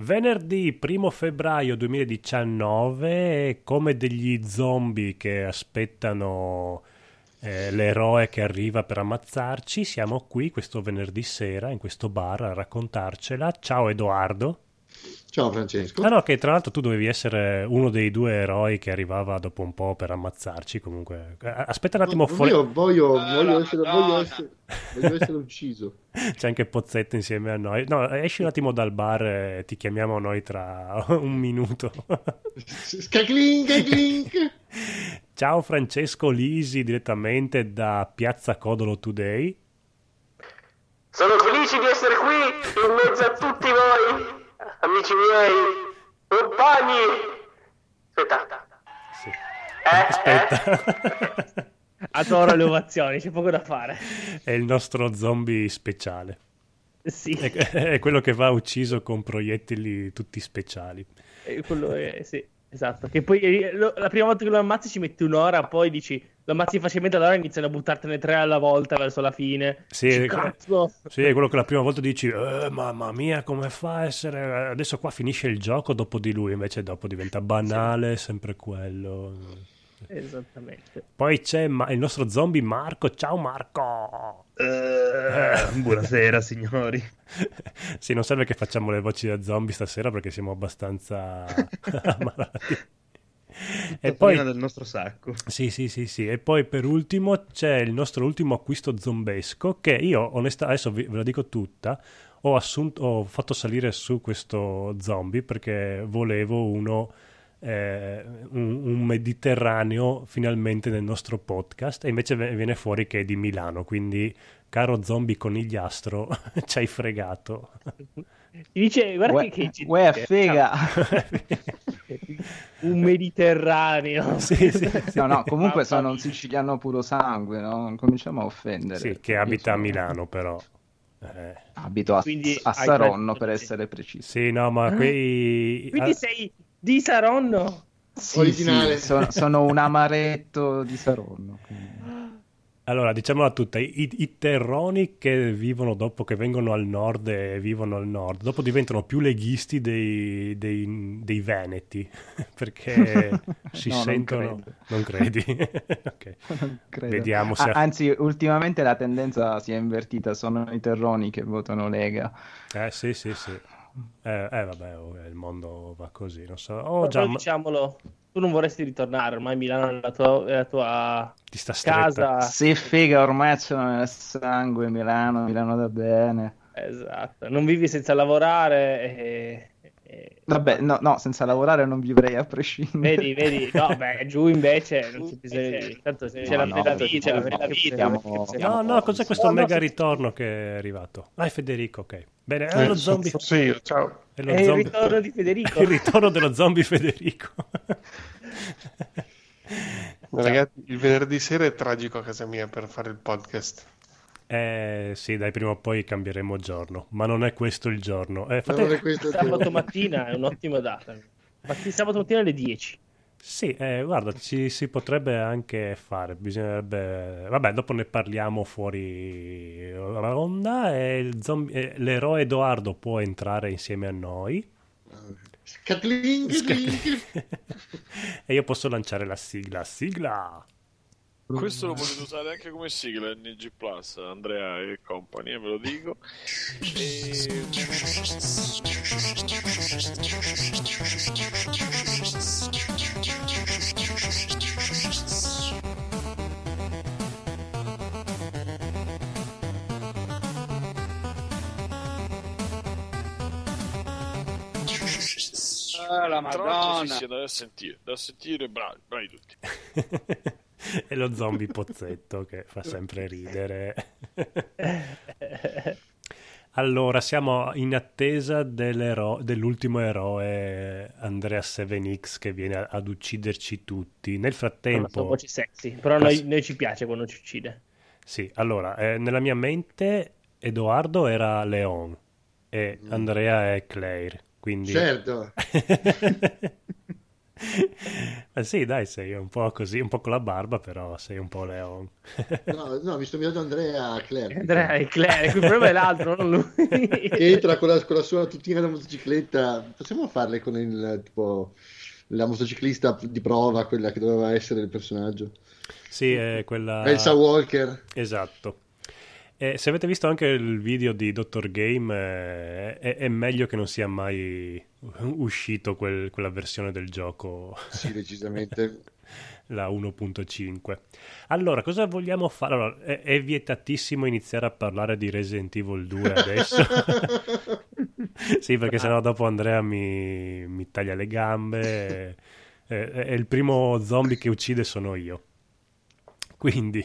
Venerdì 1 febbraio 2019, come degli zombie che aspettano eh, l'eroe che arriva per ammazzarci, siamo qui questo venerdì sera in questo bar a raccontarcela. Ciao Edoardo. Ciao Francesco. Ah no, che tra l'altro tu dovevi essere uno dei due eroi che arrivava dopo un po' per ammazzarci. Comunque, eh, aspetta un attimo. No, fuori... Io voglio, voglio, essere, voglio, essere, voglio, essere, ucciso. C'è anche Pozzetto insieme a noi. No, esci un attimo dal bar e ti chiamiamo noi tra un minuto. Scaclink, clink. Ciao Francesco Lisi direttamente da Piazza Codolo Today. Sono felice di essere qui in mezzo a tutti voi amici miei, compagni. Aspetta. Sì. Eh, Aspetta. Eh? Adoro le ovazioni, c'è poco da fare. È il nostro zombie speciale. Sì. È, è quello che va ucciso con proiettili tutti speciali. È quello è, sì, esatto. Che poi eh, lo, la prima volta che lo ammazzi ci metti un'ora, poi dici lo ammazzi facilmente, allora iniziano a buttartene tre alla volta verso la fine. Sì, è, Cazzo. sì, è quello che la prima volta dici, eh, mamma mia, come fa a essere... Adesso qua finisce il gioco dopo di lui, invece dopo diventa banale, sempre quello. Esattamente. Poi c'è ma- il nostro zombie Marco. Ciao Marco! Uh, buonasera signori. sì, non serve che facciamo le voci da zombie stasera perché siamo abbastanza ammalati. E poi del nostro sacco. Sì, sì, sì, sì. E poi per ultimo c'è il nostro ultimo acquisto zombesco che io onestamente adesso vi, ve la dico tutta, ho assunto ho fatto salire su questo zombie perché volevo uno eh, un, un, mediterraneo finalmente nel nostro podcast e invece viene fuori che è di Milano, quindi caro zombie conigliastro, ci hai fregato. Ti dice, guarda Ue, che, che Uè, figa! un mediterraneo. Sì, sì, sì. No, no, comunque sono un siciliano puro sangue, no? Non cominciamo a offendere. Sì, che abita a Milano però. Eh. Abito a, a Saronno per essere preciso. Sì, no, ma quei... Quindi sei di Saronno? Sì, originale. Sì, sono, sono, un amaretto di Saronno. Quindi. Allora, diciamola tutta, i, i, terroni che vivono dopo, che vengono al nord e vivono al nord, dopo diventano più leghisti dei, dei, dei veneti, perché si no, sentono... Non, non credi? ok. Non Vediamo se... Ah, anzi, ultimamente la tendenza si è invertita, sono i terroni che votano Lega. Eh sì, sì, sì. Eh, eh, vabbè, oh, il mondo va così, non so. Oh, già, diciamolo, tu non vorresti ritornare, ormai Milano è la tua, è la tua Ti sta casa. Sì, figa, ormai c'è nel sangue Milano, Milano da bene. Esatto, non vivi senza lavorare e... Vabbè, no, no, senza lavorare non vivrei a prescindere. Vedi, vedi, no, beh, giù invece non c'è bisogno di... Tanto c'è la bella vita, la bella vita. No, no, cos'è questo mega ritorno che è arrivato? Ah, è Federico, ok. Bene, è lo zombie. Sì, ciao. È, lo è zombie... il ritorno di Federico. il ritorno dello zombie Federico. Ragazzi, il venerdì sera è tragico a casa mia per fare il podcast. Eh sì, dai, prima o poi cambieremo giorno, ma non è questo il giorno. Eh, fate... Sabato mattina è un'ottima data. Matti, sabato mattina alle 10. Sì, eh, guarda, ci si potrebbe anche fare, bisognerebbe... Vabbè, dopo ne parliamo fuori la ronda e zombie... l'eroe Edoardo può entrare insieme a noi. Scatling, Scatling. e io posso lanciare la sigla. Sigla! Questo lo potete usare anche come sigla NG Plus, Andrea e compagni, ve lo dico. E... Ah, la Madonna. Sì, sì, da sentire, da sentire, bravi, bravi tutti. e lo zombie pozzetto che fa sempre ridere. allora, siamo in attesa dell'ultimo eroe Andrea 7X che viene ad ucciderci tutti. Nel frattempo... Sono voci sexy, però a noi, noi, ci piace quando ci uccide. Sì, allora, eh, nella mia mente Edoardo era Leon e Andrea è Claire. Quindi... Certo. Ma sì, dai, sei un po' così, un po' con la barba, però sei un po' Leon. No, no, mi sto mirando Andrea Claire. Andrea e Claire, il problema è l'altro, non lui. Entra con la, con la sua tutina da motocicletta. Possiamo farle con il tipo la motociclista di prova, quella che doveva essere il personaggio. Sì, è quella... Elsa Walker. Esatto. E se avete visto anche il video di Dr. Game, eh, è, è meglio che non sia mai uscito quel- quella versione del gioco, Sì, decisamente. la 1.5. Allora, cosa vogliamo fare? Allora, è, è vietatissimo iniziare a parlare di Resident Evil 2 adesso. sì, perché sennò dopo Andrea mi, mi taglia le gambe. e- e- e il primo zombie che uccide sono io. Quindi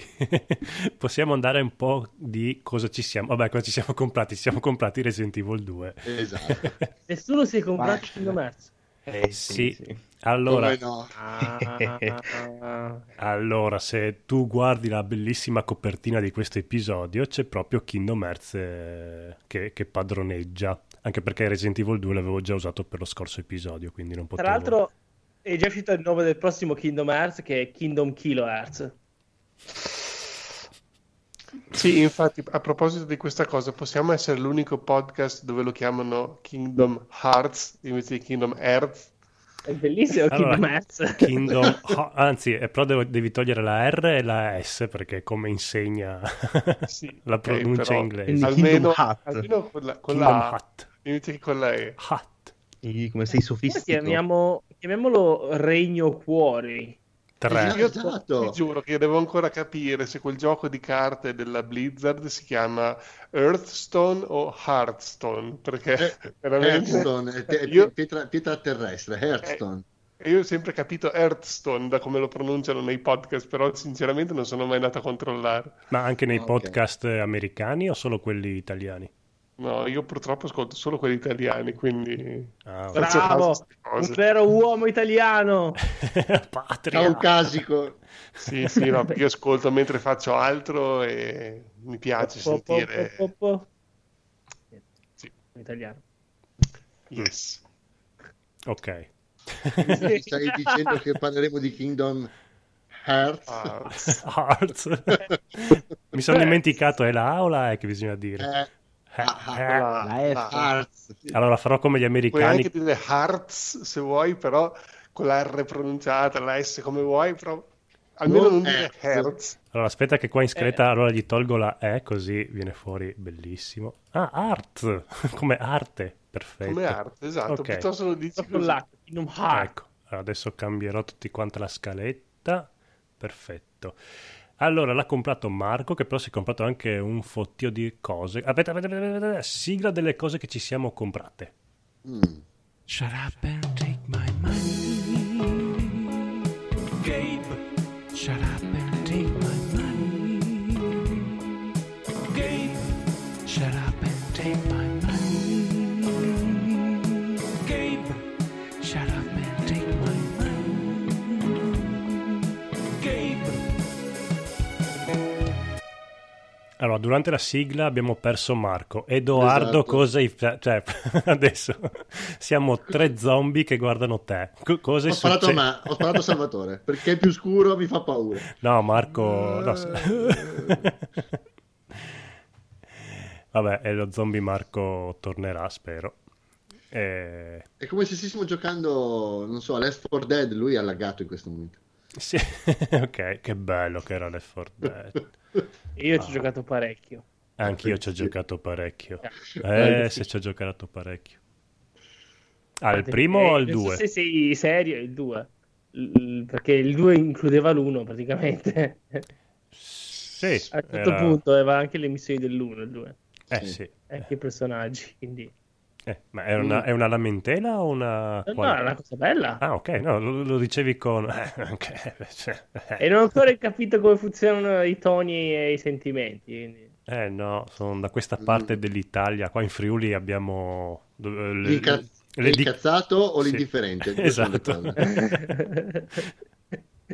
possiamo andare un po' di cosa ci siamo. Vabbè, cosa ci siamo comprati? Ci siamo comprati Resident Evil 2. Esatto. Nessuno si è comprato Vai. Kingdom Hearts. Eh, Sì. Allora, Come no? Ah, allora, se tu guardi la bellissima copertina di questo episodio, c'è proprio Kingdom Hearts eh, che, che padroneggia. Anche perché Resident Evil 2 l'avevo già usato per lo scorso episodio, quindi non potevo... Tra l'altro è già uscito il nome del prossimo Kingdom Hearts che è Kingdom Kilohertz. Sì, infatti, a proposito di questa cosa, possiamo essere l'unico podcast dove lo chiamano Kingdom Hearts invece di Kingdom Earth? È bellissimo Allora, Kingdom Hearts. Kingdom... Anzi, eh, però devo- devi togliere la R e la S perché è come insegna Sì, la pronuncia però inglese. Quindi Almeno, Kingdom Heart. almeno con la, con Kingdom la A, Hut. invece che con la E. Hut. Sì, come sei Come sofistico. chiamiamo, chiamiamolo Regno Cuori. Tre. Io Esatto. ti giuro che devo ancora capire se quel gioco di carte della Blizzard si chiama Earthstone o Hearthstone, perché Eh, veramente Hearthstone, è te- io, pietra, pietra terrestre, Hearthstone. io ho sempre capito Earthstone da come lo pronunciano nei podcast, però sinceramente non sono mai andato a controllare. Ma anche nei Ok. podcast americani o solo quelli italiani? No, io purtroppo ascolto solo quelli italiani, quindi Ah, Bravo, un vero uomo italiano. Patria. Caucasico. sì, sì, no, perché io ascolto mentre faccio altro e mi piace Po, sentire po, po, po. Sì. In italiano. Yes. Ok. Mi stai dicendo che parleremo di Kingdom Hearts? Ah, Hearts. Mi sono dimenticato, è la A o la E che bisogna dire? Eh, Ah, eh. la- La la- Hearts. Allora farò come gli Puoi americani. anche dire Hearts se vuoi, però con la R pronunciata, la S come vuoi, però almeno Non non dire Hertz. Hertz. Allora aspetta che qua in scaletta Eh. allora gli tolgo la E così viene fuori bellissimo. Ah, art, come arte, perfetto. Come arte, esatto. Ok. Piuttosto lo dici Proprio così. là, Kingdom Hearts. Ecco, allora adesso cambierò tutti quanta la scaletta. Perfetto. Allora l'ha comprato Marco, che però si è comprato anche un fottio di cose. Aspetta, aspetta, aspetta, aspetta, sigla delle cose che ci siamo comprate. Mm. Shut up and take my money. Gabe, shut up Allora, durante la sigla abbiamo perso Marco. Edoardo, Esatto. cosa hai Cioè, adesso siamo tre zombie che guardano te. Co- cosa Ho sparato, a me, ho sparato a Salvatore perché è più scuro mi fa paura. No, Marco... no, Vabbè, e lo zombie Marco tornerà, spero. Eh, È come se stessimo giocando, non so, Left 4 Dead. Lui è allagato in questo momento. Sì, ok, che bello che era Left 4 Dead. Io Ah. ci ho giocato parecchio. Anch'io ci ho giocato parecchio. Eh, Eh, sì. se ci ho giocato parecchio. Ah, il primo o il Eh, non so 2? se sei serio, il 2. Perché il 2 includeva l'1 praticamente. Sì, A un certo era- punto aveva anche le missioni dell'1, il 2. Eh Sì. sì. Anche i personaggi, quindi... Eh, ma è una, è una lamentela o una... No, qual- no, è una cosa bella. Ah, ok, no, lo, lo dicevi con... eh, cioè, E non ho ancora capito come funzionano i toni e i sentimenti. quindi- Eh no, sono da questa Mm. parte dell'Italia. Qua in Friuli abbiamo... eh, le- L'inca- le di- L'incazzato o Sì. l'indifferente? Esatto.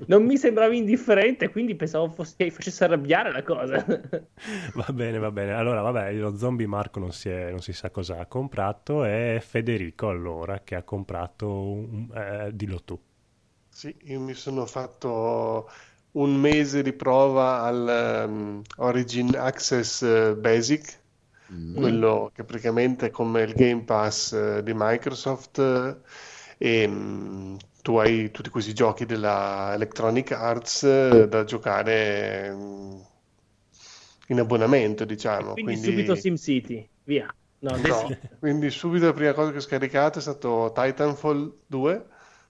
non mi sembravi indifferente, quindi pensavo fosse, facesse arrabbiare la cosa. Va bene, va bene. Allora, vabbè, lo zombie Marco non si, è- non si sa cosa ha comprato. È Federico, allora, che ha comprato... Un... Eh, dillo tu. Sì, io mi sono fatto un mese di prova al ehm, Origin Access eh, Basic, Mm. quello che praticamente è come il Game Pass eh, di Microsoft eh, e mm, tu hai tutti questi giochi della Electronic Arts eh, da giocare mm, in abbonamento, diciamo. Quindi, Quindi, subito SimCity, via. No, no, quindi subito la prima cosa che ho scaricato è stato Titanfall 2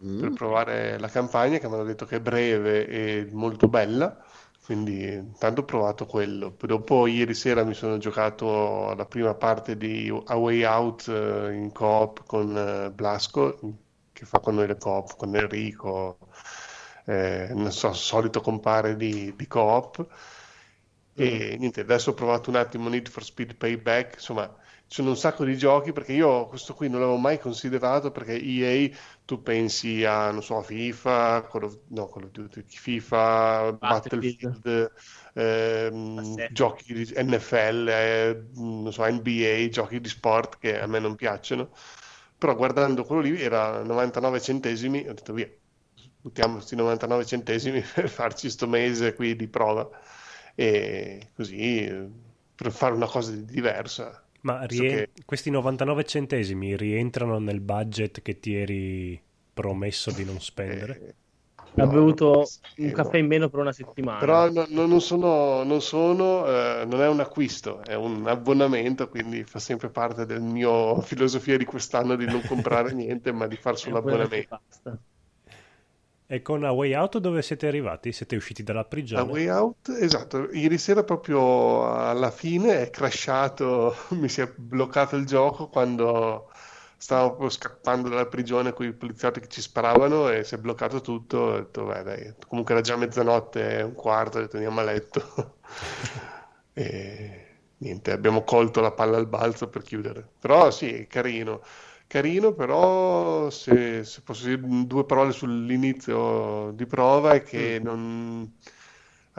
Mm. per provare la campagna che mi hanno detto che è breve e molto bella. Quindi intanto ho provato quello. Poi dopo ieri sera mi sono giocato la prima parte di A Way Out eh, in coop con eh, Blasco, che fa con noi le coop, con Enrico, eh, non so, solito compare di, di coop. E niente, adesso ho provato un attimo Need for Speed Payback, insomma, ci sono un sacco di giochi perché io questo qui non l'avevo mai considerato perché EA tu pensi a, non so, FIFA, Call of, no, Call of Duty, FIFA, Battlefield. Battlefield, ehm, Assetto. giochi di NFL, eh, non so, NBA, giochi di sport che a me non piacciono, però guardando quello lì era 99 centesimi, ho detto via, buttiamo questi 99 centesimi per farci sto mese qui di prova e così per fare una cosa di diversa. Ma Visto rie- che- questi 99 centesimi rientrano nel budget che ti eri promesso di non spendere? eh, Ha no, bevuto un no. caffè in meno per una settimana. Però no- no- non sono, non sono, eh, non è un acquisto, è un abbonamento, quindi fa sempre parte del mio filosofia di quest'anno di non comprare niente, ma di far solo abbonamento. E con A Way Out dove siete arrivati? Siete usciti dalla A prigione? Way Out, esatto, ieri sera proprio alla fine è crashato, mi si è bloccato il gioco quando stavo proprio scappando dalla prigione con i poliziotti che ci sparavano e si è bloccato tutto. Ho detto, beh, dai, comunque era già mezzanotte e un quarto, ho detto andiamo a letto. E niente, abbiamo colto la palla al balzo per chiudere. Però sì, carino. Carino, però se, se posso dire due parole sull'inizio di prova è che non,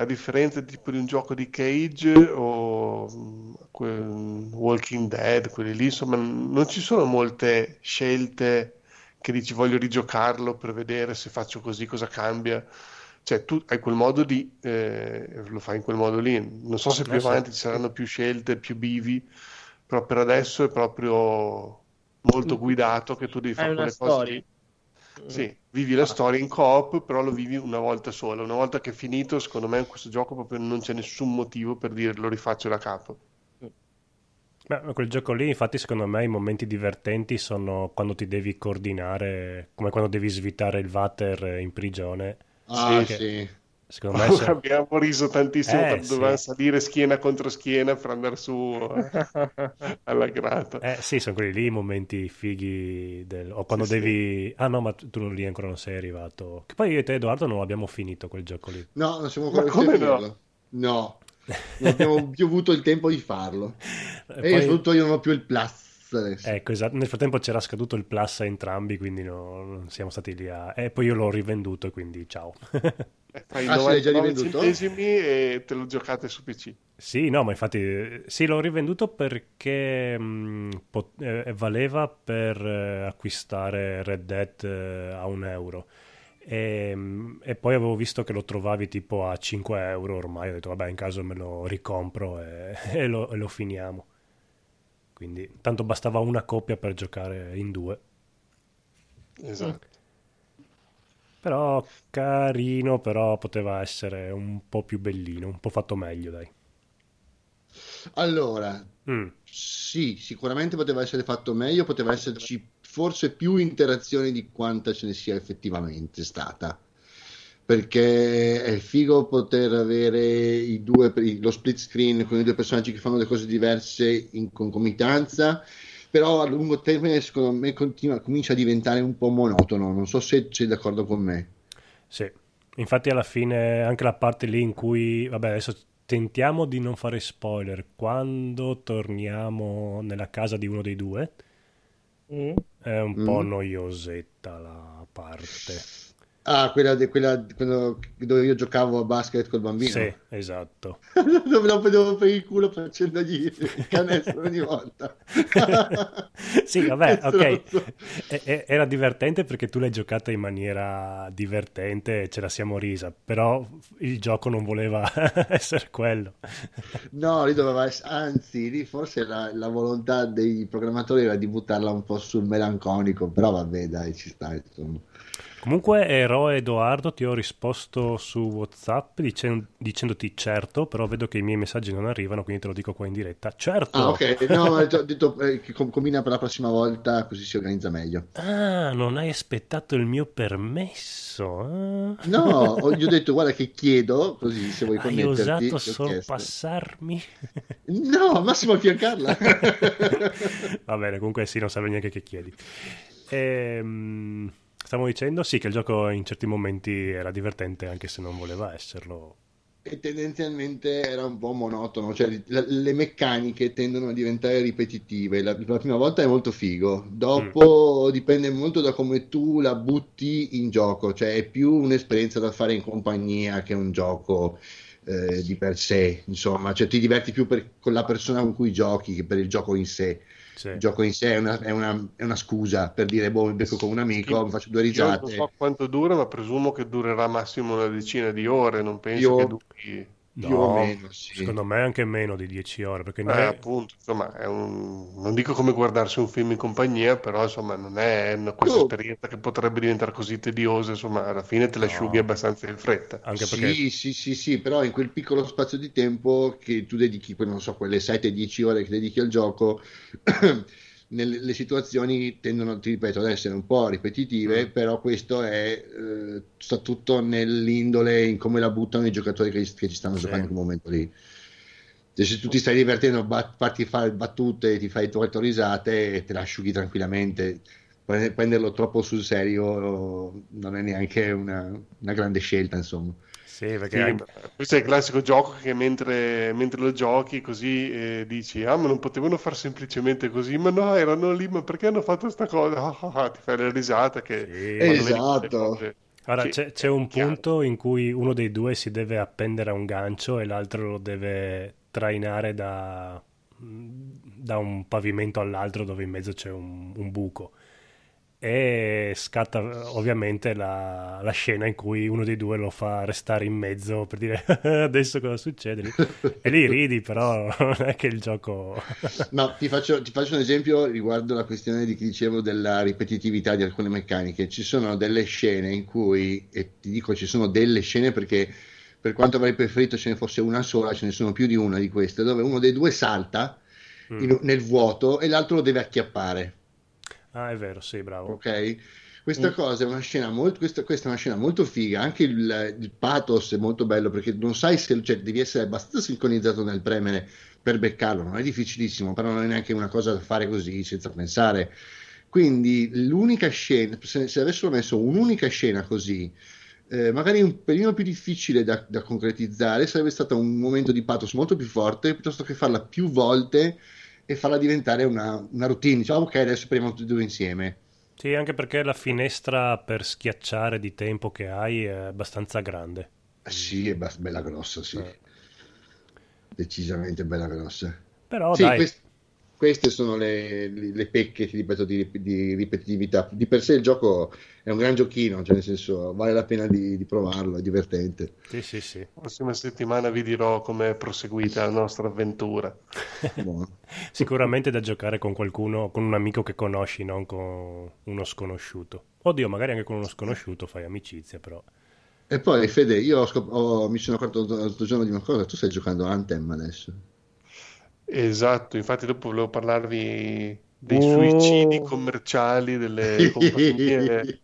a differenza tipo di un gioco di Cage o mm, quel- Walking Dead, quelli lì, insomma, non ci sono molte scelte che dici voglio rigiocarlo per vedere se faccio così cosa cambia. Cioè, tu hai quel modo lì, eh, lo fai in quel modo lì. Non so se più Eh avanti ci saranno più scelte, più bivi, però per adesso è proprio molto guidato che tu devi fare quelle cose storia. lì. Sì, vivi la storia in coop, però lo vivi una volta sola. Una volta che è finito, secondo me in questo gioco proprio non c'è nessun motivo per dire lo rifaccio da capo. Beh, quel gioco lì, infatti, secondo me i momenti divertenti sono quando ti devi coordinare, come quando devi svitare il water in prigione. Ah, Sì, sì. Secondo me se- Abbiamo riso tantissimo Eh, quando sì. dovevamo salire schiena contro schiena per andare su eh, alla grata. Eh sì, sono quelli lì i momenti fighi del... o quando Sì, sì. devi... Ah no, ma tu lì ancora non sei arrivato. Che poi io e te, Edoardo, non abbiamo finito quel gioco lì. No, non siamo ancora come no? No, non abbiamo più avuto il tempo di farlo. E E poi- soprattutto io non ho più il plus adesso. Ecco, esatto. Nel frattempo c'era scaduto il plus a entrambi, quindi no- non siamo stati lì a... E poi io l'ho rivenduto, quindi ciao. Eh, Fai Ah, sì, l'hai già 99 rivenduto? centesimi e te lo giocate su PC. Sì, no, ma infatti eh, sì, l'ho rivenduto perché mh, pot- eh, valeva per eh, acquistare Red Dead eh, a un euro. E, mh, e poi avevo visto che lo trovavi tipo a 5 euro ormai. Ho detto, vabbè, in caso me lo ricompro e, e lo, e lo finiamo. Quindi, tanto bastava una coppia per giocare in due. Esatto. Però carino, però poteva essere un po' più bellino, un po' fatto meglio, dai. Allora, Mm. sì, sicuramente poteva essere fatto meglio, poteva esserci forse più interazione di quanta ce ne sia effettivamente stata. Perché è figo poter avere i due, lo split screen con i due personaggi che fanno le cose diverse in concomitanza, però a lungo termine secondo me continua, comincia a diventare un po' monotono. Non so se sei d'accordo con me. Sì, infatti alla fine anche la parte lì in cui, vabbè, adesso tentiamo di non fare spoiler, quando torniamo nella casa di uno dei due Mm. è un po' Mm. noiosetta la parte. Ah, quella, de- quella dove io giocavo a basket col bambino. Sì, esatto. dove lo prendevo per il culo facendogli il canestro ogni volta. sì, vabbè, ok. E- e- Era divertente perché tu l'hai giocata in maniera divertente e ce la siamo risa, però il gioco non voleva essere quello. No, lì doveva essere, anzi, lì forse la, la volontà dei programmatori era di buttarla un po' sul melanconico, però vabbè, dai, ci sta, insomma. Comunque, Eroe Edoardo, ti ho risposto su WhatsApp dicen- dicendoti certo, però vedo che i miei messaggi non arrivano, quindi te lo dico qua in diretta. Certo! Ah, ok, no, ho detto eh, che com- combina per la prossima volta, così si organizza meglio. Ah, non hai aspettato il mio permesso? ah. No, gli ho detto, guarda che chiedo, così se vuoi Hai connetterti. osato ti ho chiesto. sorpassarmi? No, massimo affiancarla. Va bene, comunque sì, non serve neanche che chiedi. Ehm, stavo dicendo sì che il gioco in certi momenti era divertente anche se non voleva esserlo. e tendenzialmente era un po' monotono, cioè le meccaniche tendono a diventare ripetitive. La, la prima volta è molto figo, dopo dipende molto da come tu la butti in gioco, cioè è più un'esperienza da fare in compagnia che un gioco eh, di per sé, insomma, cioè ti diverti più per- con la persona con cui giochi che per il gioco in sé. Sì. Il gioco in sé è una, è una- è una scusa per dire, boh, mi becco con un amico, Sì. mi faccio due Io non risate. so quanto dura, ma presumo che durerà massimo una decina di ore, non penso Io- che duri... Più o meno, sì. Secondo me anche meno di 10 ore, perché Eh, noi- appunto, insomma, è un... non dico come guardarsi un film in compagnia, però insomma non è una- questa Oh. esperienza che potrebbe diventare così tediosa, insomma, alla fine te la No. asciughi abbastanza in fretta. anche perché Sì, sì, sì, sì, però in quel piccolo spazio di tempo che tu dedichi, non so, quelle 7-10 ore che dedichi al gioco, nelle le situazioni tendono, ti ripeto, ad essere un po' ripetitive, Mm. però questo è, eh, sta tutto nell'indole, in come la buttano i giocatori che, che ci stanno Sì. giocando in quel momento lì. Cioè, se tu ti stai divertendo, bat- parti a fare battute, ti fai quattro risate e te la asciughi tranquillamente. Prende- Prenderlo troppo sul serio non è neanche una, una grande scelta, insomma. Sì, perché Sì, questo è il classico gioco che mentre, mentre lo giochi così eh, dici, ah ma non potevano far semplicemente così, ma no, erano lì, ma perché hanno fatto sta cosa? Ah, ah, ah, ti fai la risata che... Sì. Esatto. queste cose- Ora Sì, c'è, c'è un punto in cui uno dei due si deve appendere a un gancio e l'altro lo deve trainare da, da un pavimento all'altro dove in mezzo c'è un, un buco. E scatta ovviamente la, la scena in cui uno dei due lo fa restare in mezzo per dire adesso cosa succede. lì?" E lì ridi, però non è che il gioco... No, ti faccio, ti faccio un esempio riguardo la questione di che dicevo della ripetitività di alcune meccaniche. Ci sono delle scene in cui, e ti dico ci sono delle scene perché per quanto avrei preferito ce ne fosse una sola, ce ne sono più di una di queste, dove uno dei due salta Mm. in- nel vuoto e l'altro lo deve acchiappare. Ah, è vero, sì, bravo. Ok? Questa Mm. cosa è una scena molto, questa, questa è una scena molto figa, anche il, il pathos è molto bello perché non sai se cioè, devi essere abbastanza sincronizzato nel premere per beccarlo, non è difficilissimo, però non è neanche una cosa da fare così senza pensare. Quindi l'unica scena, se, se avessero messo un'unica scena così, eh, magari un pelino più difficile da, da concretizzare, sarebbe stato un momento di pathos molto più forte piuttosto che farla più volte e farla diventare una, una routine. Diciamo, ok, adesso speriamo tutti e due insieme. Sì, anche perché la finestra per schiacciare di tempo che hai è abbastanza grande. Eh Sì, è bella grossa, sì. Eh. Decisamente bella grossa. Però Sì, dai, quest- queste sono le, le- pecche, ti ripeto, di, di ripetitività. Di per sé il gioco è un gran giochino, cioè nel senso vale la pena di, di provarlo, è divertente. sì, sì, sì. La prossima settimana vi dirò come è proseguita la nostra avventura. Sicuramente da giocare con qualcuno, con un amico che conosci, non con uno sconosciuto. Oddio, magari anche con uno sconosciuto fai amicizia, però. E poi Fede, io ho scop- ho- mi sono accorto l'altro giorno di una cosa, tu stai giocando Anthem adesso. Esatto, infatti dopo volevo parlarvi dei Oh. suicidi commerciali delle compagnie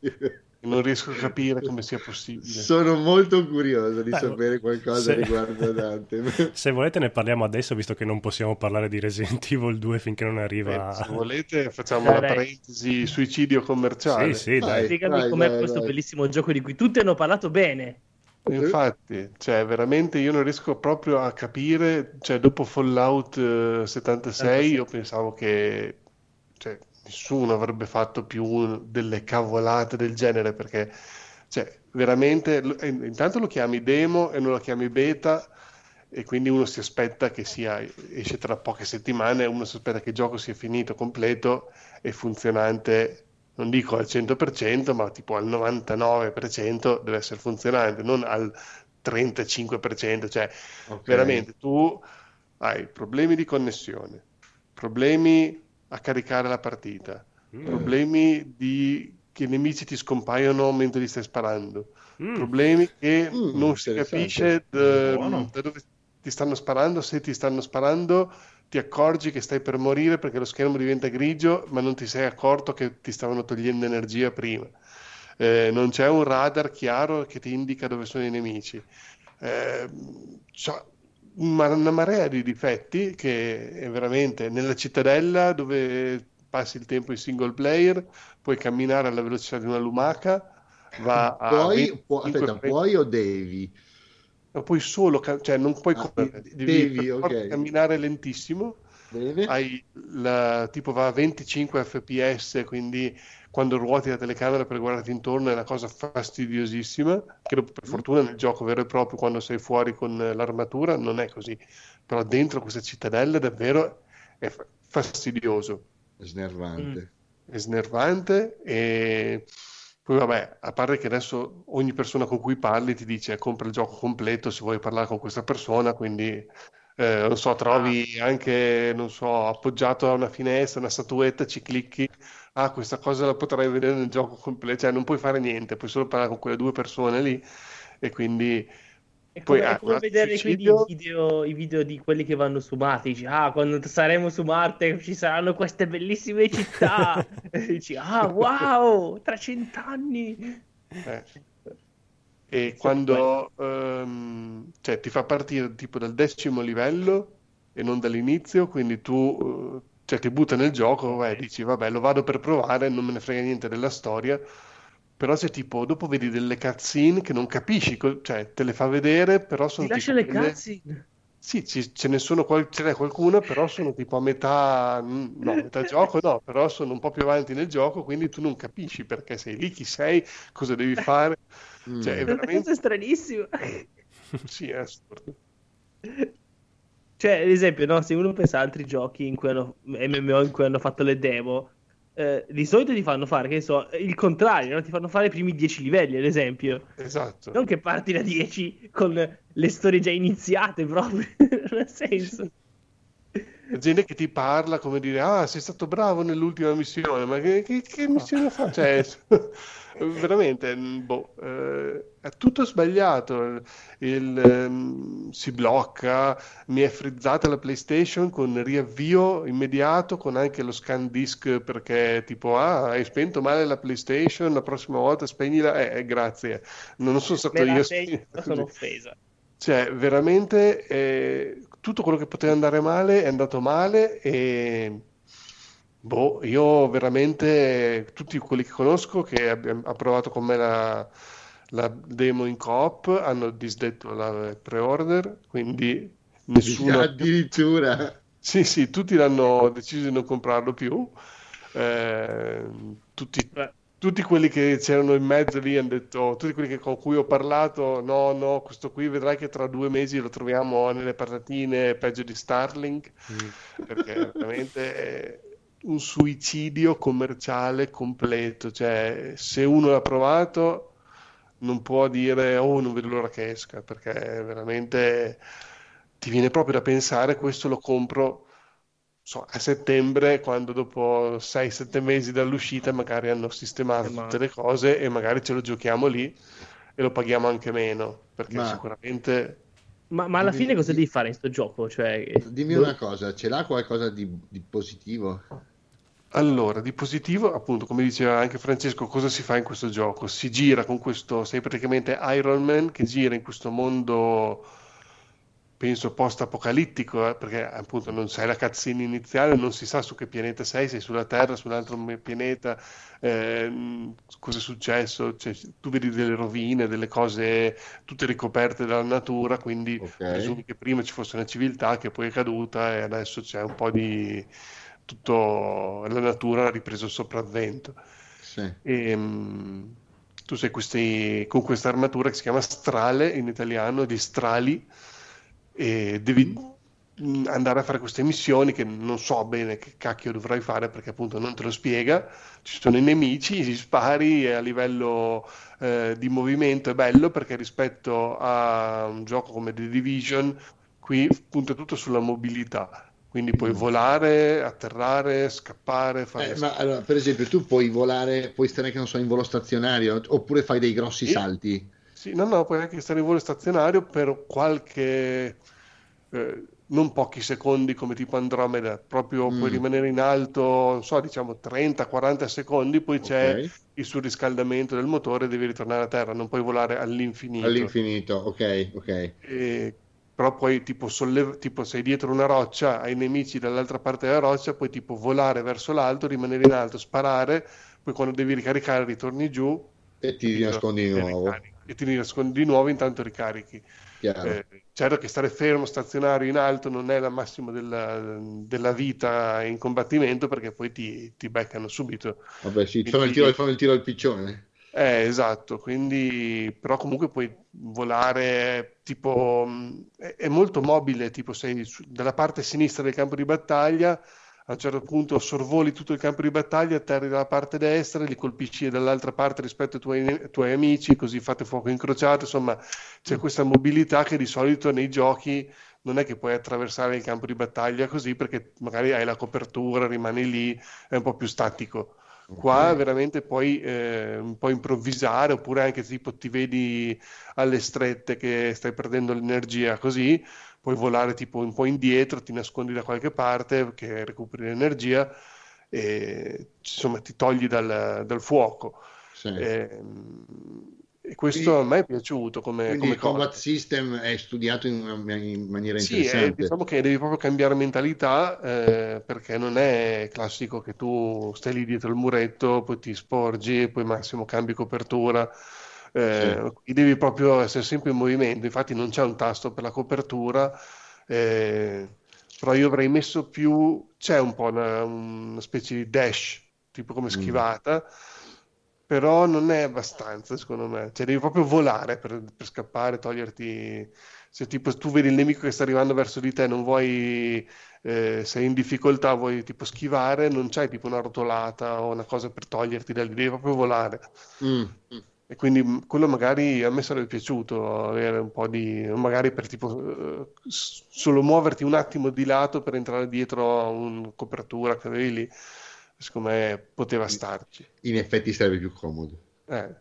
non riesco a capire come sia possibile. Sono molto curioso di Beh, sapere qualcosa se- riguardo ad Anthem. Se volete ne parliamo adesso, visto che non possiamo parlare di Resident Evil 2 finché non arriva... Eh, se volete facciamo la parentesi suicidio commerciale. Sì, sì, dai. Spiegami com'è vai, questo vai. bellissimo gioco di cui tutti hanno parlato bene. Infatti, cioè veramente io non riesco proprio a capire, cioè dopo Fallout eh, 76 io pensavo che cioè, nessuno avrebbe fatto più delle cavolate del genere perché Cioè, veramente, eh, intanto lo chiami demo e non lo chiami beta e quindi uno si aspetta che sia, esce tra poche settimane, uno si aspetta che il gioco sia finito, completo e funzionante, non dico al 100%, ma tipo al 99% deve essere funzionante, non al 35%, cioè Ok. veramente tu hai problemi di connessione, problemi a caricare la partita, problemi di che i nemici ti scompaiono mentre li stai sparando, Mm. problemi che Mm, non si capisce da, da dove ti stanno sparando, se ti stanno sparando ti accorgi che stai per morire perché lo schermo diventa grigio, ma non ti sei accorto che ti stavano togliendo energia prima. Eh, non c'è un radar chiaro che ti indica dove sono i nemici. Eh, c'ha una, marea di difetti che è veramente nella cittadella dove passi il tempo in single player, puoi camminare alla velocità di una lumaca, va a Puoi, può- 25, aspetta, puoi o devi? No, puoi solo, cioè non puoi Ah, correre, devi, devi per forza ok. camminare lentissimo, hai la, tipo va a 25 fps, quindi quando ruoti la telecamera per guardarti intorno è una cosa fastidiosissima, che per fortuna nel gioco vero e proprio quando sei fuori con l'armatura non è così, però dentro questa cittadella davvero è fa- fastidioso. Snervante. è snervante e poi vabbè, a parte che adesso ogni persona con cui parli ti dice compra il gioco completo se vuoi parlare con questa persona, quindi eh, non so, trovi anche, non so, appoggiato a una finestra, una statuetta, ci clicchi, ah, questa cosa la potrai vedere nel gioco completo, cioè non puoi fare niente, puoi solo parlare con quelle due persone lì e quindi È Poi, come, è ah, come un vedere suicidio- i video, i video di quelli che vanno su Marte. Dici, ah, quando saremo su Marte ci saranno queste bellissime città. E dici, ah, wow, tra cent'anni. Eh. E quando ehm, cioè, ti fa partire tipo dal decimo livello e non dall'inizio, quindi tu eh, cioè, ti butta nel gioco e dici vabbè lo vado per provare, non me ne frega niente della storia, però c'è tipo dopo vedi delle cutscene che non capisci, cioè te le fa vedere, però sono Ti lascia le cutscene. Sì, ci- ce ne sono qual- ce n'è qualcuna, però sono tipo a metà, no, metà gioco, no, però sono un po' più avanti nel gioco, quindi tu non capisci perché sei lì, chi sei, cosa devi fare. Mm. Cioè, è È una veramente... cosa stranissima. Sì, è assurdo. Cioè, ad esempio, no, se uno pensa a altri giochi in cui hanno, MMO in cui hanno fatto le demo, eh, di solito ti fanno fare, che so, il contrario, no? Ti fanno fare i primi 10 livelli, ad esempio. Esatto. Non che parti da 10 con le storie già iniziate proprio, non ha senso. Gente che ti parla come dire, ah, sei stato bravo nell'ultima missione, ma che, che- che missione fa? Cioè, veramente, mm, boh, eh, è tutto sbagliato. Il, ehm, si blocca, mi è frizzata la PlayStation con riavvio immediato, con anche lo scan disk perché tipo, ah, hai spento male la PlayStation, la prossima volta spegnila. Eh, eh, grazie, non sono stato Me io spegnere. sono offesa. Cioè, veramente eh, tutto quello che poteva andare male è andato male e boh, io veramente tutti quelli che conosco che abbiamo ha provato con me la, la demo in coop hanno disdetto la pre-order, quindi nessuno Addirittura. sì, sì, tutti hanno deciso di non comprarlo più. Eh, tutti, Beh. Tutti quelli che c'erano in mezzo lì hanno detto, tutti quelli che- con cui ho parlato, no, no, questo qui vedrai che tra due mesi lo troviamo nelle patatine peggio di Starlink, perché veramente è un suicidio commerciale completo. Cioè, se uno l'ha provato, non può dire, oh, non vedo l'ora che esca, perché veramente ti viene proprio da pensare, questo lo compro so, a settembre, quando dopo 6-7 mesi dall'uscita magari hanno sistemato Sistemato. tutte le cose e magari ce lo giochiamo lì e lo paghiamo anche meno, perché Ma- sicuramente... Ma, ma alla Dimmi- fine cosa devi fare in sto gioco? Cioè, Dimmi una cosa, ce l'ha qualcosa di, di positivo? Allora, di positivo, appunto, come diceva anche Francesco, cosa si fa in questo gioco? Si gira con questo, sei praticamente Iron Man che gira in questo mondo, penso, post-apocalittico, eh, perché appunto non sai la cutscene iniziale, non si sa su che pianeta sei, sei sulla Terra, su un altro pianeta, ehm, cosa è successo, Cioè, tu vedi delle rovine, delle cose tutte ricoperte dalla natura, quindi Ok. presumi che prima ci fosse una civiltà che poi è caduta e adesso c'è un po' di tutto la natura ha ripreso il sopravvento. Sì. E, mm, tu sei questi, con questa armatura che si chiama strale in italiano, di strali, e devi mh, andare a fare queste missioni che non so bene che cacchio dovrai fare perché appunto non te lo spiega. Ci sono i nemici, gli spari e a livello eh, di movimento è bello perché rispetto a un gioco come The Division, qui punta tutto sulla mobilità. Quindi puoi volare, atterrare, scappare, fare Eh, ma allora, per esempio, tu puoi volare, puoi stare che non so, in volo stazionario oppure fai dei grossi Sì. salti. Sì, no, no, puoi anche stare in volo stazionario per qualche, eh, non pochi secondi come tipo Andromeda, proprio puoi Mm. rimanere in alto, non so, diciamo 30-40 secondi, poi c'è Ok. il surriscaldamento del motore e devi ritornare a terra, non puoi volare all'infinito. All'infinito, ok, ok. E- però poi tipo, sollev- tipo sei dietro una roccia, hai nemici dall'altra parte della roccia, puoi tipo volare verso l'alto, rimanere in alto, sparare, poi quando devi ricaricare ritorni giù E ti nascondi di nuovo. ricarichi. E ti nascondi di nuovo, intanto ricarichi. Eh, certo che stare fermo, stazionario in alto non è la massima della, della vita in combattimento perché poi ti, ti beccano subito. Vabbè, sì, fanno il tiro, fanno il tiro al piccione. Eh, esatto, quindi però comunque puoi volare tipo mh, è, è molto mobile, tipo sei dalla parte sinistra del campo di battaglia, a un certo punto sorvoli tutto il campo di battaglia, atterri dalla parte destra, li colpisci dall'altra parte rispetto ai tuoi, ai tuoi amici, così fate fuoco incrociato, insomma c'è questa mobilità che di solito nei giochi non è che puoi attraversare il campo di battaglia così perché magari hai la copertura, rimani lì, è un po' più statico. Qua veramente puoi eh, un po' improvvisare oppure anche tipo ti vedi alle strette che stai perdendo l'energia così, puoi volare tipo un po' indietro, ti nascondi da qualche parte che recuperi l'energia e insomma ti togli dal, dal fuoco. Sì. Ehm, E, questo a me è piaciuto come, Quindi come il combat cosa. system è studiato in, una- in maniera Sì, eh, interessante. diciamo che devi proprio cambiare mentalità eh, perché non è classico che tu stai lì dietro il muretto, poi ti sporgi, poi massimo cambi copertura. Eh, devi proprio essere sempre in movimento. Infatti, non c'è un tasto per la copertura, eh, però io avrei messo più. C'è un po' una, una specie di dash, tipo come schivata, però non è abbastanza, secondo me. Cioè, devi proprio volare per, per scappare, toglierti. Se tipo tu vedi il nemico che sta arrivando verso di te, non vuoi, eh, sei in difficoltà, vuoi tipo schivare, non c'hai tipo una rotolata o una cosa per toglierti da lì, devi proprio volare. Mm. E quindi mh, quello magari a me sarebbe piaciuto avere un po' di, magari per tipo eh, solo muoverti un attimo di lato per entrare dietro a una copertura che avevi lì, secondo me poteva starci. In effetti sarebbe più comodo. Eh.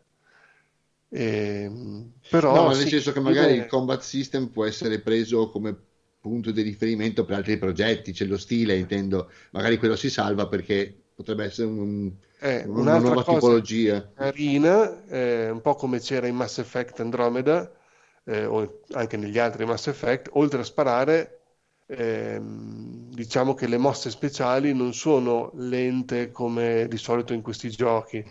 Ehm, però No, nel sì, senso che magari come- il combat system può essere preso come punto di riferimento per altri progetti, c'è lo stile, intendo, magari quello si salva perché potrebbe essere un- Eh, una un'altra nuova cosa tipologia. carina, eh, un po' come c'era in Mass Effect Andromeda, eh, o anche negli altri Mass Effect, oltre a sparare, ehm, diciamo che le mosse speciali non sono lente come di solito in questi giochi.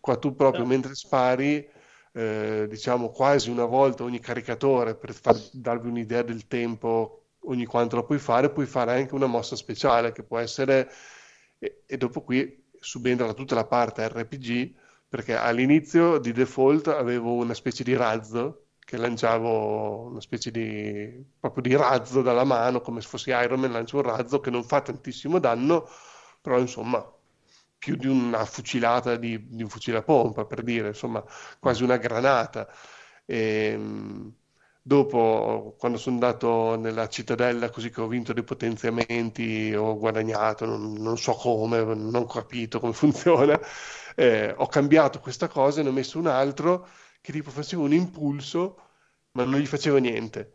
Qua tu proprio mentre spari, eh, diciamo quasi una volta ogni caricatore per far- darvi un'idea del tempo ogni quanto lo puoi fare, puoi fare anche una mossa speciale che può essere, e, e dopo qui subentra tutta la parte RPG, perché all'inizio di default avevo una specie di razzo che lanciavo una specie di proprio di razzo dalla mano, come se fossi Iron Man, lancio un razzo che non fa tantissimo danno, però insomma più di una fucilata di, di un fucile a pompa, per dire, insomma, quasi una granata. E, dopo, quando sono andato nella cittadella, così che ho vinto dei potenziamenti, ho guadagnato, non, non so come, non ho capito come funziona, eh, ho cambiato questa cosa e ne ho messo un altro che tipo faceva un impulso, ma non gli faceva niente.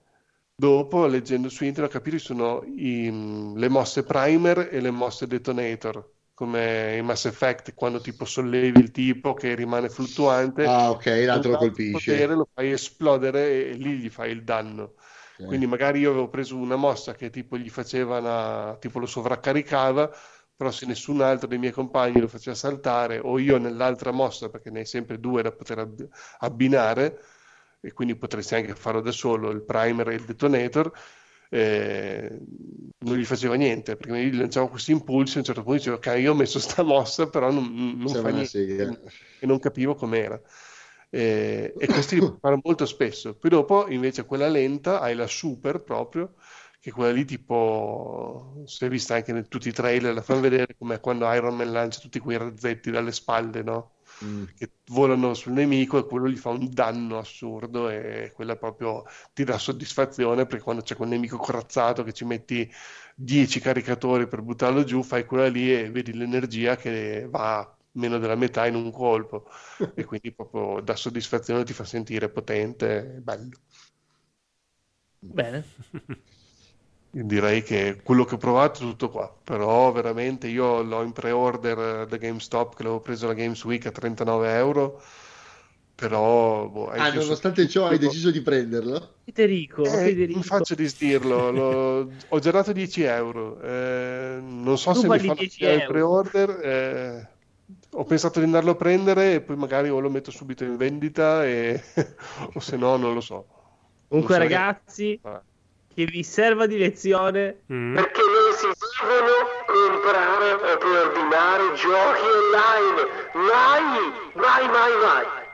Dopo, leggendo su internet, ho capito che sono i- le mosse primer e le mosse detonator, come in Mass Effect, quando tipo sollevi il tipo che rimane fluttuante, Ah, ok, l'altro lo colpisce. potere lo fai esplodere e lì gli fai il danno. Ok. Quindi magari io avevo preso una mossa che tipo gli faceva una, tipo lo sovraccaricava, però se nessun altro dei miei compagni lo faceva saltare, o io nell'altra mossa, perché ne hai sempre due da poter ab- abbinare, e quindi potresti anche farlo da solo, il primer e il detonator, eh, non gli faceva niente, perché gli lanciavo questi impulsi, a un certo punto dicevo, ok, io ho messo sta mossa, però non, non fa niente, sega. e non capivo com'era. E, e questi li fanno molto spesso. Poi dopo, invece, quella lenta hai la super proprio, che quella lì tipo, si è vista anche in tutti i trailer, la fanno vedere come quando Iron Man lancia tutti quei razzetti dalle spalle, no? Mm. Che volano sul nemico e quello gli fa un danno assurdo e quella proprio ti dà soddisfazione perché quando c'è quel nemico corazzato che ci metti 10 caricatori per buttarlo giù, fai quella lì e vedi l'energia che va meno della metà in un colpo e quindi proprio dà soddisfazione, ti fa sentire potente, bello. Bene. Direi che quello che ho provato è tutto qua, però veramente io l'ho in pre-order eh, da GameStop che l'avevo preso la Games Week a 39 euro, però boh, Ah, nonostante ciò hai deciso di prenderlo? Federico, Eh, Federico. mi faccio di stirlo, l'ho- ho già dato 10 euro, eh, non so Tu se mi fanno 10 il pre-order, eh, ho pensato di andarlo a prendere e poi magari o lo metto subito in vendita e- o se no non lo so. Comunque, so, ragazzi, Ah. Che vi serva di lezione. Mm. Perché non si devono comprare o preordinare giochi online. Mai, mai, mai, mai.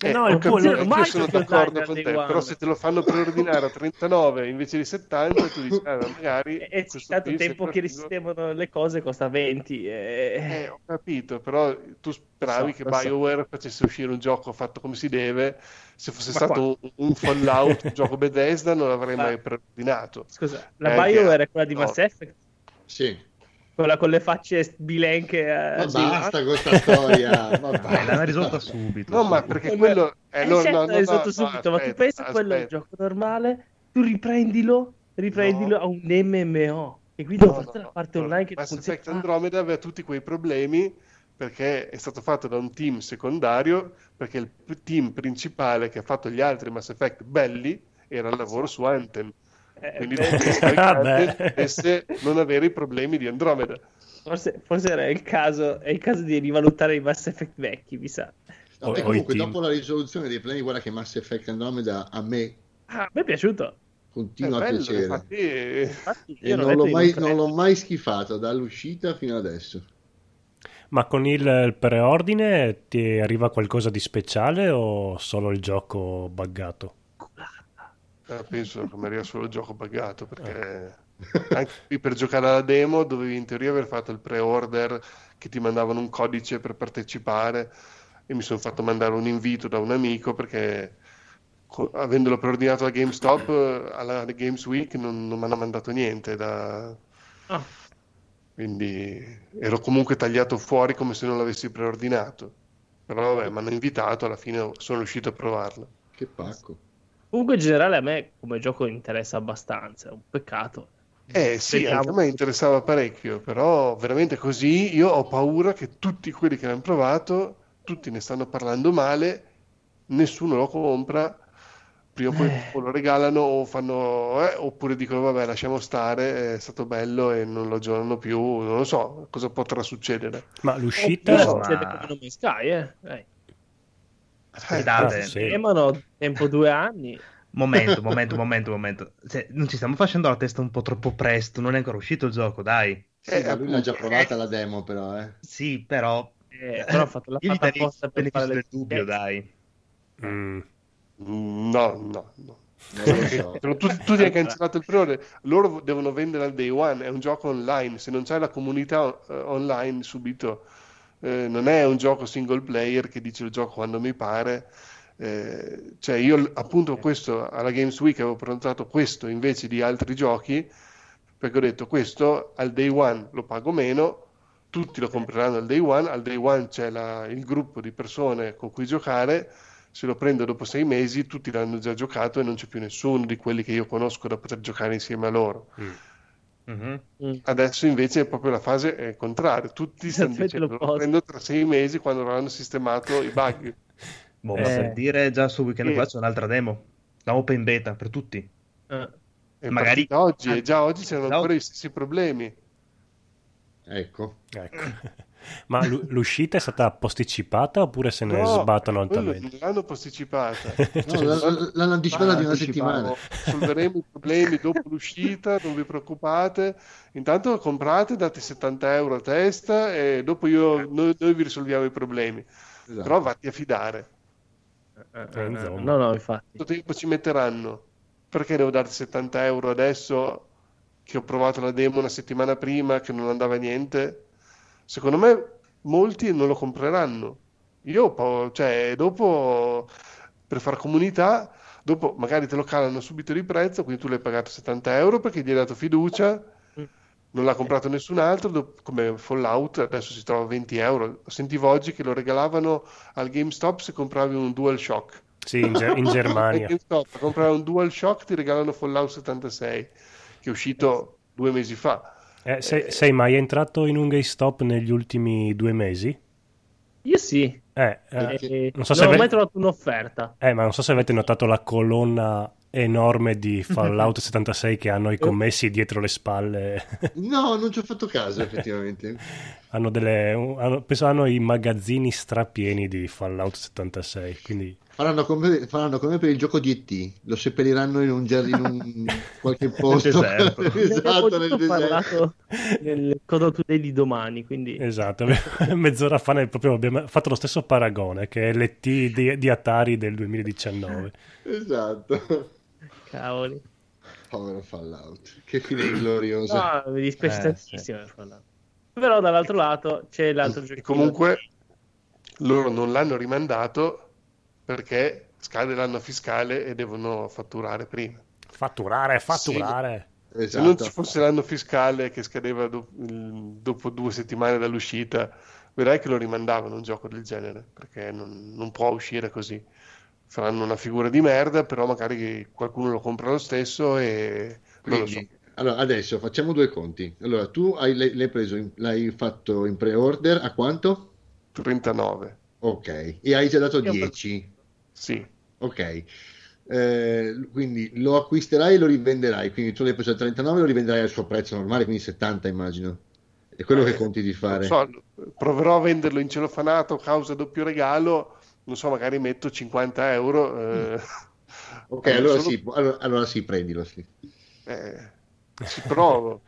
Basta. Eh, No, il capito, ormai sono d'accordo con te, però se te lo fanno preordinare a 39 invece di 70 tu dici, ah, magari E e questo tanto qui tempo che risistemano le cose costa 20. Eh, eh. ho capito, però tu speravi So, che lo so. BioWare facesse uscire un gioco fatto come si deve. Se fosse Ma stato un, un Fallout, un gioco Bethesda, non l'avrei Ma- mai preordinato. Scusa, la Eh, BioWare che- è quella di no. Mass Effect? Sì. Quella con le facce bilenche. eh, Ma sì. basta con questa storia. ma Dai, basta. l'hanno risolta subito. No, ma perché Eh, quello Eh, è loro- certo, no, no, l'hai risolto no, subito, ma tu aspetta, pensi a quello è un aspetta. gioco normale, tu riprendilo, riprendilo No. a un MMO. E quindi No, ho fatto no, la parte no. online che Mass. Effect Andromeda aveva tutti quei problemi perché è stato fatto da un team secondario, perché il team principale che ha fatto gli altri Mass Effect belli era il lavoro su Anthem. Eh, Quindi beh, tutti i Vabbè. potesse non avere i problemi di Andromeda. forse, forse era il caso, è il caso di rivalutare i Mass Effect vecchi, mi sa. No, O- e o comunque, dopo la risoluzione dei problemi, guarda che Mass Effect Andromeda a me Ah, a me è piaciuto. continua a piacere. infatti, eh, Infatti, E io non l'ho mai, non l'ho mai schifato dall'uscita fino adesso. Ma con il preordine ti arriva qualcosa di speciale o solo il gioco buggato? Eh, penso che mi arriva solo il gioco buggato perché anche qui per giocare alla demo dovevi in teoria aver fatto il pre-order che ti mandavano un codice per partecipare e mi sono fatto mandare un invito da un amico perché co- avendolo preordinato da GameStop eh, alla Games Week non, non mi hanno mandato niente da... Ah. quindi ero comunque tagliato fuori come se non l'avessi preordinato però vabbè mi hanno invitato alla fine sono riuscito a provarlo Che pacco. Comunque, in generale, a me come gioco interessa abbastanza. È un peccato. Eh sì, anche a me interessava parecchio, però veramente così io ho paura che tutti quelli che l'hanno provato, tutti ne stanno parlando male, nessuno lo compra, prima o poi Eh. lo regalano o fanno, eh, oppure dicono vabbè lasciamo stare, è stato bello e non lo giocano più, non lo so cosa potrà succedere. Ma l'uscita... ma- succede come No Man's Sky, eh. Aspettate, sì. Chiamano tempo due anni. momento, momento, momento, momento. Cioè, non ci stiamo facendo la testa un po' troppo presto, non è ancora uscito il gioco, dai. Sì, Eh, lui l'ha già provata la demo, però, eh. Sì, però... Eh, però ha fatto la fatta il apposta per fare del dubbio, dai. Mm. No, no, no. Non lo so. Tu, tu ti hai cancellato il pre loro devono vendere al day one, è un gioco online, se non c'è la comunità eh, online subito, eh, non è un gioco single player che dice lo gioco quando mi pare. Eh, cioè io appunto questo alla Games Week avevo prenotato questo invece di altri giochi perché ho detto questo al day one lo pago meno, tutti lo compreranno al day one, al day one c'è la- il gruppo di persone con cui giocare, se lo prendo dopo sei mesi tutti l'hanno già giocato e non c'è più nessuno di quelli che io conosco da poter giocare insieme a loro. Mhm. Mm. Adesso invece è proprio la fase contraria, tutti stanno Aspetta, dicendo lo prendo tra sei mesi quando avranno sistemato i bug. Boh, ma Eh. per dire già su Weekend Sì. Plus c'è un'altra demo. La open beta per tutti. Eh. Magari- oggi e già oggi c'erano Già- ancora gli stessi problemi. Ecco. Ecco. Ma l'u- l'uscita è stata posticipata oppure se ne No, sbattono altamente? non l'hanno posticipata. No, l- l- l'hanno anticipata di una settimana. Solveremo i problemi dopo l'uscita, non vi preoccupate. Intanto comprate, date 70 euro a testa e dopo io, noi, noi vi risolviamo i problemi. Esatto. Però vatti a fidare. Eh, insomma. No, no, infatti. Quanto tempo ci metteranno? Perché devo darti 70 euro adesso che ho provato la demo una settimana prima che non andava niente? Secondo me molti non lo compreranno. Io, cioè, dopo per far comunità, dopo magari te lo calano subito di prezzo, quindi tu l'hai pagato 70 euro perché gli hai dato fiducia, non l'ha comprato nessun altro, dop- come Fallout adesso si trova a 20 euro. Sentivo oggi che lo regalavano al GameStop se compravi un DualShock. Sì, in, Ge- in Germania. GameStop, comprare un DualShock ti regalano Fallout 76, che è uscito due mesi fa. Eh, sei, sei mai entrato in un GameStop negli ultimi due mesi? Io sì. Eh, eh, Eh, non so non se ho ave- mai trovato un'offerta. eh, ma non so se avete notato la colonna enorme di Fallout 76 che hanno i commessi dietro le spalle. No, non ci ho fatto caso, effettivamente. hanno delle, hanno- penso hanno i magazzini strapieni di Fallout 76, quindi Faranno come, faranno come per il gioco di E.T. Lo seppelliranno in un, in un qualche posto. esatto, nel deserto. parlato nel Codo Today di domani, quindi esatto, mezz'ora fa ne- proprio abbiamo fatto lo stesso paragone che è l'ET di, di Atari del 2019. Esatto. cavoli. Povero Fallout. Che fine ingloriosa. No, mi dispiace Eh, tantissimo. per Fallout. Però dall'altro lato c'è l'altro gioco. Comunque loro non l'hanno rimandato perché scade l'anno fiscale e devono fatturare prima. Fatturare, fatturare. Se non Esatto. ci fosse l'anno fiscale che scadeva do- dopo due settimane dall'uscita, vedrai che lo rimandavano un gioco del genere, perché non, non può uscire così. Faranno una figura di merda, però magari qualcuno lo compra lo stesso e non lo so. Quindi, allora, adesso facciamo due conti. Allora, tu hai, l'hai preso, in- l'hai fatto in pre-order a quanto? 39, Ok. E hai già dato Io ho 10. Sì. Ok. Eh, quindi lo acquisterai e lo rivenderai. Quindi tu l'hai preso a 39 e lo rivenderai al suo prezzo normale, quindi 70 immagino. È quello che Eh, conti di fare. So, proverò a venderlo in celofanato causa doppio regalo, non so, magari metto 50 euro. eh, Ok, allora solo- sì, allora, allora sì, prendilo. Sì. eh, ci provo.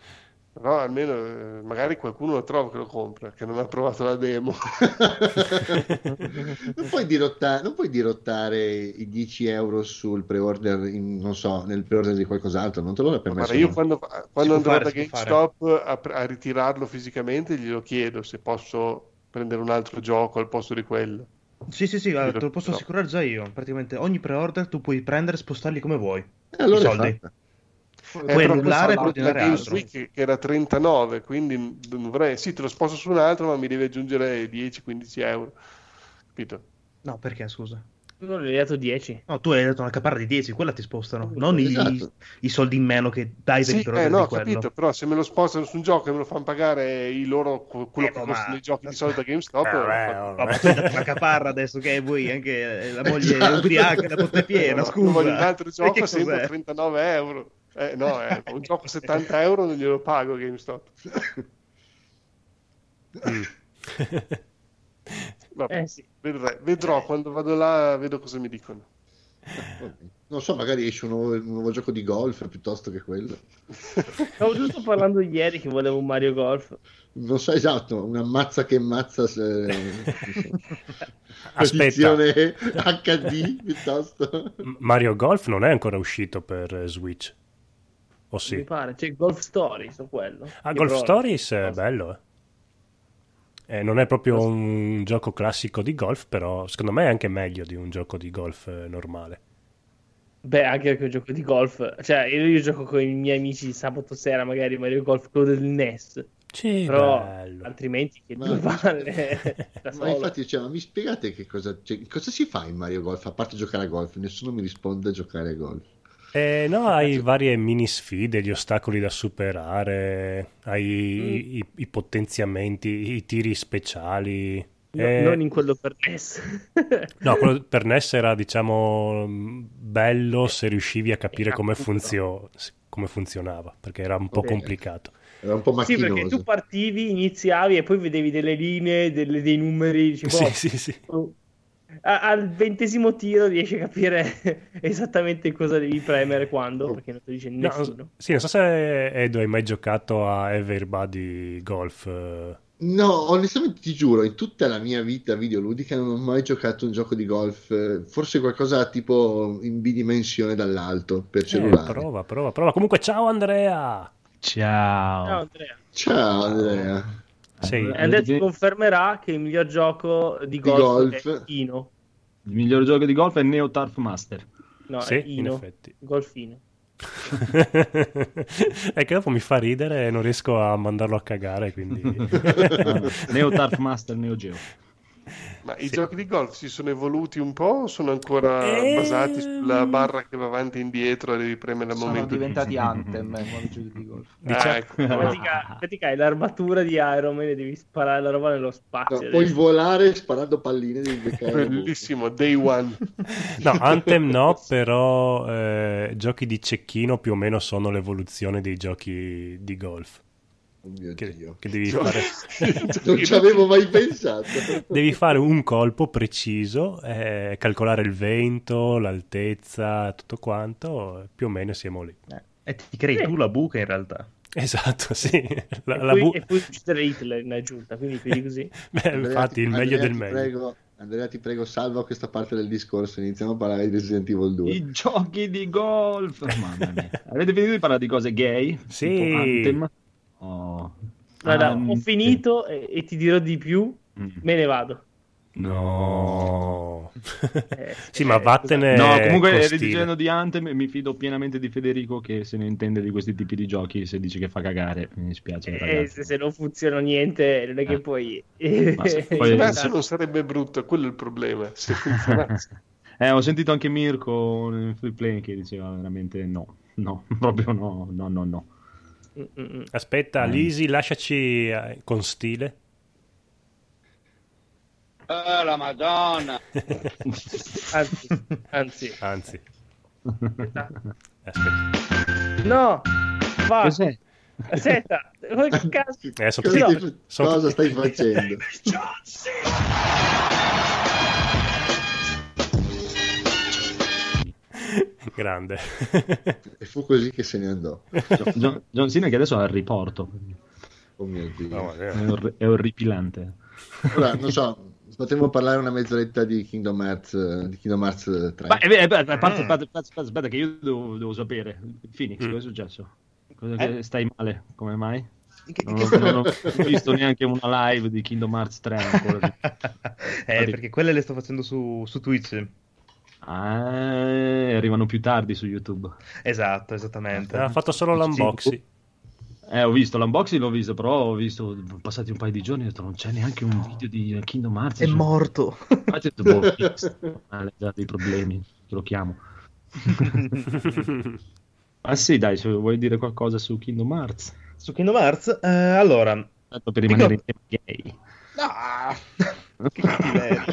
Però almeno eh, magari qualcuno lo trova che lo compra, che non ha provato la demo. non, puoi dirotta- non puoi dirottare i 10 euro sul pre-order, in- non so, nel pre-order di qualcos'altro, non te l'ho permesso. Guarda, io no? quando, quando andrò fare, da. GameStop a, a ritirarlo fisicamente, glielo chiedo se posso prendere un altro gioco al posto di quello. Sì, sì, sì, lo- te lo posso no. assicurare già io. Praticamente ogni pre-order tu puoi prendere e spostarli come vuoi. E allora i soldi. fatta. Eh, Puoi però annullare puoi ordinare altro. Week che era 39, quindi dovrei, sì, te lo sposto su un altro, ma mi devi aggiungere 10-15 euro. Capito? No, perché, scusa? Tu non gli hai dato 10. No, tu hai dato una caparra di 10, quella ti spostano, non i, Esatto. i soldi in meno che dai per Sì, il pre-order eh, no, capito, però se me lo spostano su un gioco e me lo fanno pagare i loro, quello Eh, che ma- costano i giochi di solito a GameStop, Eh, eh, oh. No, ma tu hai dato una caparra adesso che vuoi anche eh, la moglie Esatto. ubriaca la botte piena, No, scusa. voglio un altro gioco che sempre a cos'è? 39 euro. Eh, no, eh, un gioco a 70 euro non glielo pago GameStop. Vabbè, Eh sì. vedrò, vedrò quando vado là, vedo cosa mi dicono. Non so, magari esce un nuovo, un nuovo gioco di golf piuttosto che quello. Stavo giusto parlando ieri che volevo un Mario Golf. Non so esatto, una mazza che mazza. Se... Aspetta, Edizione HD piuttosto. Mario Golf non è ancora uscito per eh, Switch. O Mi sì? pare. C'è Golf Story su quello. Ah, Golf però- Stories è bello, eh. Eh, non è proprio un gioco classico di golf, però secondo me è anche meglio di un gioco di golf eh, normale. Beh, anche perché è un gioco di golf. Cioè, io, io gioco con i miei amici sabato sera, magari Mario Golf, quello del NES. Sì, Però bello. altrimenti che Ma- due palle Ma infatti, cioè, ma mi spiegate che cosa, cioè, cosa si fa in Mario Golf a parte giocare a golf? Nessuno mi risponde a giocare a golf. Eh, no, hai varie mini sfide, gli ostacoli da superare, hai i, i- i potenziamenti, i tiri speciali. No, Eh, Non in quello per NES. No, quello per NES era, diciamo, bello se riuscivi a capire Era come, funzio- come funzionava, perché era un po' Ok. complicato. Era un po' Sì, macchinoso. perché tu partivi, iniziavi e poi vedevi delle linee, delle- dei numeri. Dici, Sì, boh, sì, sì. A- al ventesimo tiro riesci a capire esattamente cosa devi premere quando, perché non ti dice No, nessuno. sì, non so se Edo hai mai giocato a Everybody Golf. eh, No, onestamente ti giuro, in tutta la mia vita videoludica non ho mai giocato un gioco di golf, eh, forse qualcosa tipo in bidimensione dall'alto per Eh, cellulare. prova, prova, prova. Comunque, ciao Andrea. Ciao. Ciao Andrea. Ciao Andrea. Sì. Eh, Andrea ti vi- confermerà che il miglior gioco di golf, golf. è Ino. Il miglior gioco di golf è Neo Turf Master. No, Sì, è in Ino. effetti. Golfino. è che dopo mi fa ridere e non riesco a mandarlo a cagare, quindi... Neo Turf Master, Neo Geo. Ma i Sì. giochi di golf si sono evoluti un po' o sono ancora Ehm. basati sulla barra che va avanti e indietro e devi premere al Sono momento diventati giusto? Anthem quando giochi di golf. Ah, Diciamo- ecco. In pratica, pratica hai l'armatura di Iron Man e devi sparare la roba nello No, spazio. puoi volare sparando palline Bellissimo, day one. No, Anthem no, però eh, giochi di cecchino più o meno sono l'evoluzione dei giochi di golf. Oh mio Che, Dio. che devi Gio- fare... Non ci avevo mai pensato. Devi fare un colpo preciso, eh, calcolare il vento, l'altezza, tutto quanto, più o meno siamo lì. E ti crei tu la buca in realtà. Esatto, sì. La, e, la poi, bu- e poi uccidere Hitler in aggiunta, quindi più così. Beh, Andrea, infatti, ti- il meglio Andrea, del ti meglio. Prego, Andrea, ti prego, salva questa parte del discorso. Iniziamo a parlare di Resident Evil 2. I giochi di golf. Mamma mia. Avete finito di parlare di cose gay? Sì. Tipo Anthem? Oh. Guarda, ho Anthem. finito e, e ti dirò di più, Mm. me ne vado. No. Eh, sì, ma eh, vattene No, comunque stile. dicendo di Anthem mi fido pienamente di Federico che se ne intende di questi tipi di giochi se dice che fa cagare mi dispiace Eh, se, se non funziona niente, non è che Eh. poi... Ma se poi- Adesso non sarebbe brutto, quello è il problema. Se funzionasse. Eh, ho sentito anche Mirko nel free play che diceva veramente no, no, proprio no, no, no, no. Aspetta, Mm. Lisi, lasciaci eh, con stile. Oh, la Madonna! Anzi, anzi, Anzi, aspetta. aspetta. no, va, Cos'è? aspetta? Eh, sono Cosa, sono cosa tutti- stai facendo? Grande. E fu così che se ne andò. John, John Cena che adesso è al riporto, Oh mio Dio. No, è, eh. orri- è orripilante. Ora, non so, potremmo parlare una mezz'oretta di Kingdom Hearts, eh, di Kingdom Hearts 3. Ma, eh, beh, aspetta, che io devo, devo sapere. Phoenix, Mm. cosa è successo? Cosa che stai male? Come mai? Che- Non, che- non ho visto neanche una live di Kingdom Hearts 3 ancora. eh, perché quelle le sto facendo su, su Twitch. Ah, arrivano più tardi su YouTube. Esatto, esattamente. Ha fatto solo l'unboxing. Eh, ho visto l'unboxing, l'ho visto, però ho visto passati un paio di giorni e ho detto non c'è neanche un video di Kingdom Hearts. È su- morto. Infatti ho detto, boh, Fix, ha già dei problemi, te lo chiamo. Ah sì, dai, se vuoi dire qualcosa su Kingdom Hearts. Su Kingdom Hearts, eh, allora... Tanto per rimanere in Dico- tema gay. No! che cattiveria.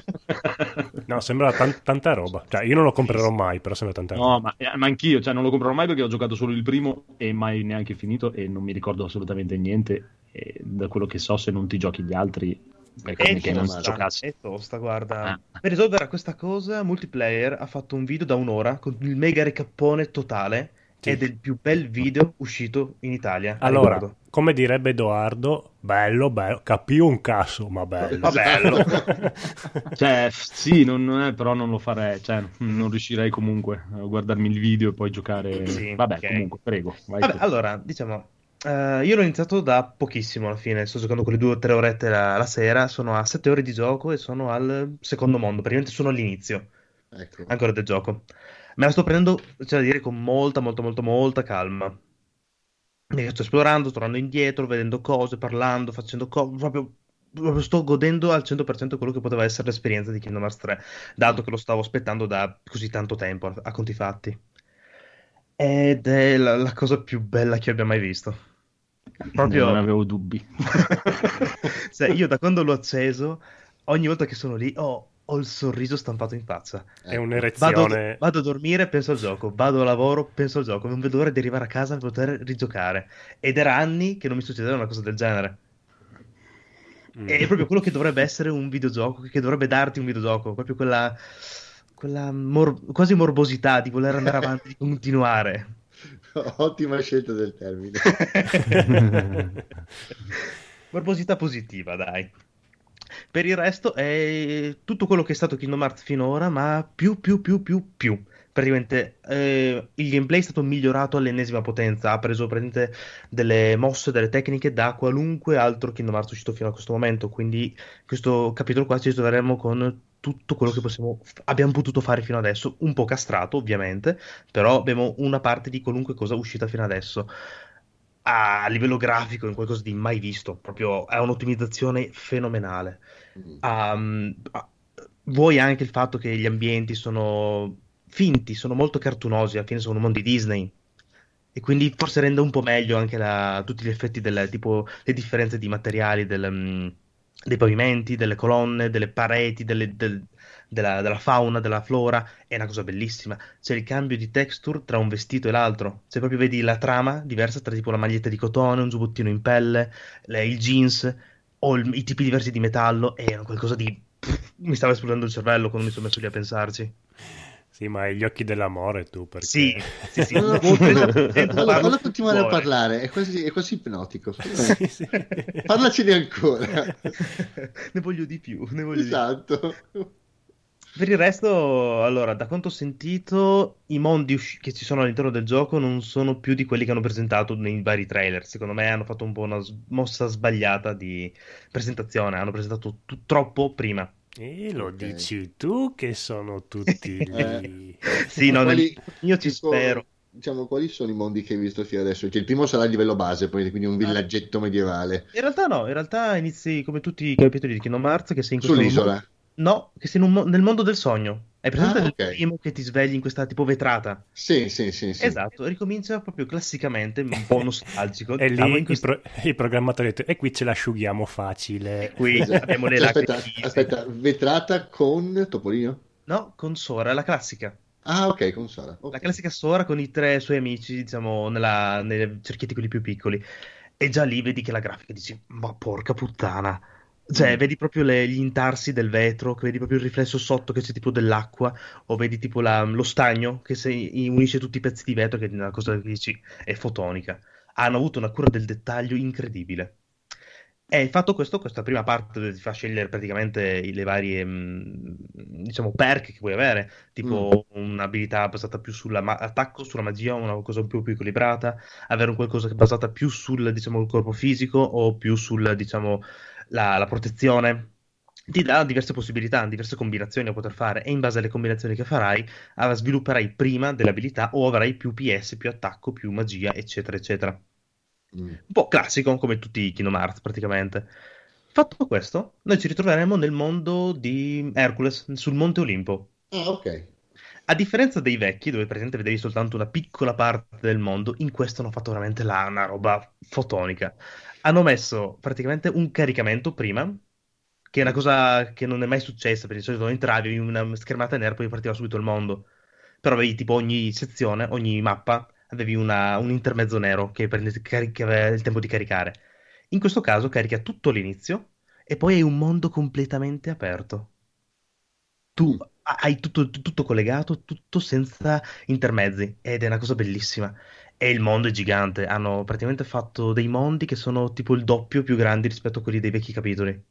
No, sembra tan- tanta roba. Cioè, io non lo comprerò mai, però sembra tanta roba. No, ma, eh, ma anch'io, cioè non lo comprerò mai perché ho giocato solo il primo e mai neanche finito e non mi ricordo assolutamente niente. E da quello che so, se non ti giochi gli altri, come È che non giocassi. è tosta, guarda. Ah. Per risolvere questa cosa, Multiplayer ha fatto un video da un'ora con il mega recappone totale Sì. ed è il più bel video uscito in Italia. Allora, come direbbe Edoardo, bello, bello, capì un cazzo, ma bello. Ma bello. Cioè, sì, non, non è, però non lo farei, cioè, non riuscirei comunque a guardarmi il video e poi giocare. Sì, Vabbè, ok. comunque, prego. Vai Vabbè, allora, diciamo, eh, io l'ho iniziato da pochissimo alla fine, sto giocando quelle due o tre orette la, la sera, sono a sette ore di gioco e sono al secondo mondo, praticamente sono all'inizio Ecco. ancora del gioco. Me la sto prendendo, c'è da dire, con molta, molta, molta, molta calma. E sto esplorando, tornando indietro, vedendo cose, parlando, facendo cose, proprio, sto godendo al 100% quello che poteva essere l'esperienza di Kingdom Hearts 3, dato che lo stavo aspettando da così tanto tempo, a, conti fatti. Ed è la, la cosa più bella che abbia mai visto. Proprio... Non avevo dubbi. Cioè, io da quando l'ho acceso, ogni volta che sono lì, ho, ho il sorriso stampato in faccia. È Ecco. un'erezione. Vado, vado a dormire, penso al gioco, vado a lavoro, penso al gioco, non vedo l'ora di arrivare a casa per poter rigiocare. Ed era anni che non mi succedeva una cosa del genere. Mm. È proprio quello che dovrebbe essere un videogioco, che dovrebbe darti un videogioco, proprio quella, quella mor- quasi morbosità di voler andare avanti, di continuare. Ottima scelta del termine. Morbosità positiva, dai. Per il resto è tutto quello che è stato Kingdom Hearts finora, ma più, più, più, più, più. Praticamente eh, il gameplay è stato migliorato all'ennesima potenza, ha preso praticamente delle mosse, delle tecniche da qualunque altro Kingdom Hearts uscito fino a questo momento, quindi in questo capitolo qua ci troveremo con tutto quello che possiamo, abbiamo potuto fare fino adesso, un po' castrato ovviamente, però abbiamo una parte di qualunque cosa uscita fino adesso a livello grafico è qualcosa di mai visto, proprio è un'ottimizzazione fenomenale. Um, vuoi anche il fatto che gli ambienti sono finti, sono molto cartunosi, alla fine sono mondi Disney. E quindi forse rende un po' meglio anche la- tutti gli effetti del tipo le differenze di materiali del, mm, dei pavimenti, delle colonne, delle pareti, delle- del- della, della fauna, della flora. È una cosa bellissima. C'è il cambio di texture tra un vestito e l'altro. Se proprio vedi la trama diversa tra tipo la maglietta di cotone, un giubbottino in pelle, le- il jeans o il- i tipi diversi di metallo, è qualcosa di... Mi stava esplodendo il cervello quando mi sono messo lì a pensarci. Sì, ma hai gli occhi dell'amore tu, perché... Sì, sì, sì. No, no, fallo di continuare a parlare, è quasi, è quasi ipnotico. Sì, sì. Parlacene ancora. ne voglio di più, ne voglio di più. Esatto. Per il resto, allora, da quanto ho sentito, i mondi usci- che ci sono all'interno del gioco non sono più di quelli che hanno presentato nei vari trailer. Secondo me hanno fatto un po' una s- mossa sbagliata di presentazione, hanno presentato tu- troppo prima. E lo Ok. dici tu che sono tutti Eh. lì. Sì, no, Quali- nel- io ci tipo, spero. Diciamo, quali sono i mondi che hai visto fino adesso? Cioè, il primo sarà il livello base, poi quindi un villaggetto medievale. In realtà no, in realtà inizi come tutti i capitoli di Kingdom Hearts che sei in questo Sull'isola. No, che sei un mo- nel mondo del sogno. Hai presente Ah, il primo che ti svegli in questa tipo vetrata? Sì, sì, sì, sì. Esatto, ricomincia proprio classicamente, un po' nostalgico. E diciamo, lì in i, questo- pro- i programmatori hanno detto, e qui ce l'asciughiamo facile. Qui Esatto. abbiamo le Cioè, aspetta, lacrime. aspetta, vetrata con Topolino? No, con Sora, la classica. Ah, ok, con Sara. ok. La classica Sora con i tre suoi amici, diciamo, nella, nei cerchietti quelli più piccoli. E già lì vedi che la grafica dici, ma porca puttana. Cioè, Mm. vedi proprio le- gli intarsi del vetro, che vedi proprio il riflesso sotto che c'è tipo dell'acqua, o vedi tipo la- lo stagno che si unisce tutti i pezzi di vetro, che è una cosa che dici è fotonica. Hanno avuto una cura del dettaglio incredibile. E fatto questo, questa prima parte ti fa scegliere praticamente le varie, mh, diciamo, perk che puoi avere, tipo un'abilità basata più sull'attacco, sulla magia, una cosa un po' più equilibrata, avere un qualcosa che è basata più sul, diciamo, il corpo fisico o più sul, diciamo, la, la protezione. Ti dà diverse possibilità, diverse combinazioni a poter fare e in base alle combinazioni che farai, svilupperai prima delle abilità o avrai più PS, più attacco, più magia, eccetera, eccetera Mm. un po' classico come tutti i Kingdom Hearts praticamente. Fatto questo, noi ci ritroveremo nel mondo di Hercules, sul Monte Olimpo. Ah, ok. A differenza dei vecchi, dove praticamente vedevi soltanto una piccola parte del mondo, in questo hanno fatto veramente la- una roba fotonica. Hanno messo praticamente un caricamento prima, che è una cosa che non è mai successa, perché di solito entravi in una schermata nera e poi partiva subito il mondo. Però avevi tipo ogni sezione, ogni mappa, avevi una- un intermezzo nero che, prende- che aveva il tempo di caricare. In questo caso carica tutto all'inizio e poi hai un mondo completamente aperto. Tu hai tutto, tutto collegato, tutto senza intermezzi ed è una cosa bellissima. E il mondo è gigante, hanno praticamente fatto dei mondi che sono tipo il doppio più grandi rispetto a quelli dei vecchi capitoli.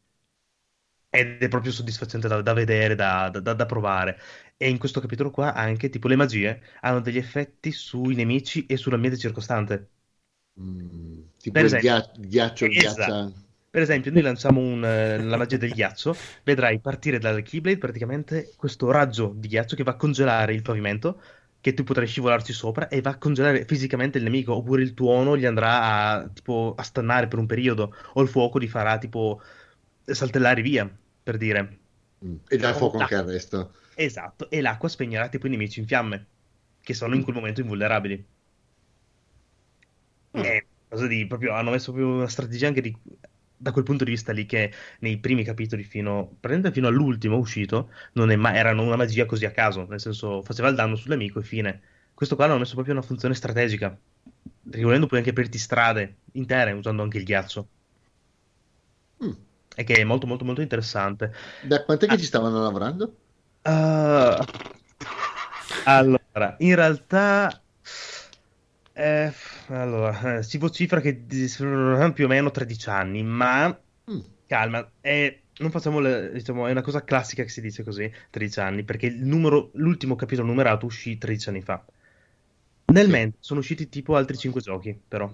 Ed è proprio soddisfacente da, da vedere, da, da- da provare. E in questo capitolo qua anche tipo le magie hanno degli effetti sui nemici e sull'ambiente circostante. Mm, Tipo Per il esempio. ghia- ghiaccio, Esatto. ghiaccia... Per esempio, noi lanciamo un, eh, la magia del ghiaccio, vedrai partire dal Keyblade praticamente questo raggio di ghiaccio che va a congelare il pavimento, che tu potrai scivolarci sopra e va a congelare fisicamente il nemico, oppure il tuono gli andrà a, tipo, a stannare per un periodo, o il fuoco li farà tipo saltellare via, per dire. Mm. E dà fuoco Oh, anche al resto. Esatto, e l'acqua spegnerà tipo i nemici in fiamme, che sono in quel momento invulnerabili. È cosa di proprio, hanno messo proprio una strategia anche di, da quel punto di vista lì che nei primi capitoli fino, praticamente fino all'ultimo uscito non è mai, erano una magia così a caso, nel senso faceva il danno sull'amico e fine. Questo qua hanno messo proprio una funzione strategica, perché volendo puoi anche aprirti strade intere usando anche il ghiaccio. Mm. E che è molto molto molto interessante. Da quant'è che Ah. ci stavano lavorando? Uh, allora, in realtà eh, allora, eh, si vocifera che saranno più o meno 13 anni, ma Mm. calma, è, non facciamo le- diciamo, è una cosa classica che si dice così, 13 anni, perché il numero, l'ultimo capitolo numerato uscì 13 anni fa. Nel Sì. mentre sono usciti tipo altri 5 giochi, però.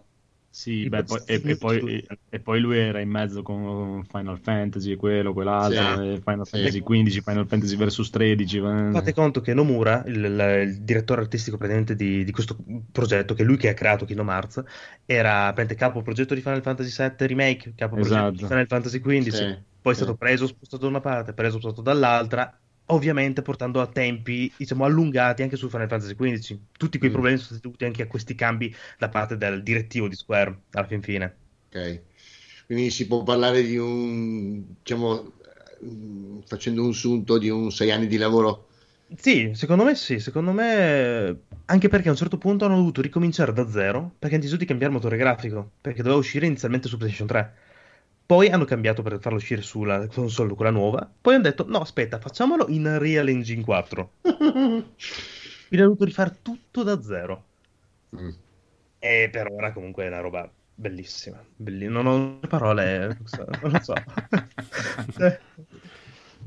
Sì, I beh, poi- e, e poi, e, e poi lui era in mezzo con Final Fantasy, quello, quell'altro, Sì. e Final Sì. Fantasy 15, Final Fantasy vs 13. eh. Fate conto che Nomura, il, il- il direttore artistico praticamente di, di questo progetto, che è lui che ha creato Kingdom Hearts, era praticamente capo progetto di Final Fantasy VII Remake, capo progetto di Esatto. Final Fantasy XV, Sì, poi è stato preso, spostato da una parte, preso, spostato dall'altra, ovviamente portando a tempi, diciamo, allungati anche su Final Fantasy XV. Tutti quei Mm. problemi sono stati dovuti anche a questi cambi da parte del direttivo di Square, alla fin fine. Ok. Quindi si può parlare di un, diciamo, facendo un sunto di un sei anni di lavoro. Sì, secondo me sì, secondo me anche perché a un certo punto hanno dovuto ricominciare da zero perché hanno deciso di cambiare motore grafico, perché doveva uscire inizialmente su PlayStation 3. Poi hanno cambiato per farlo uscire sulla console, quella nuova. Poi hanno detto, no, aspetta, facciamolo in Unreal Engine 4. Quindi hanno dovuto rifare tutto da zero. Mm. E per ora comunque è una roba bellissima. Belli- Non ho parole, non lo so.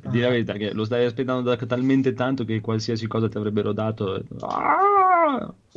Di la verità che lo stai aspettando da talmente tanto che qualsiasi cosa ti avrebbero dato... Ah!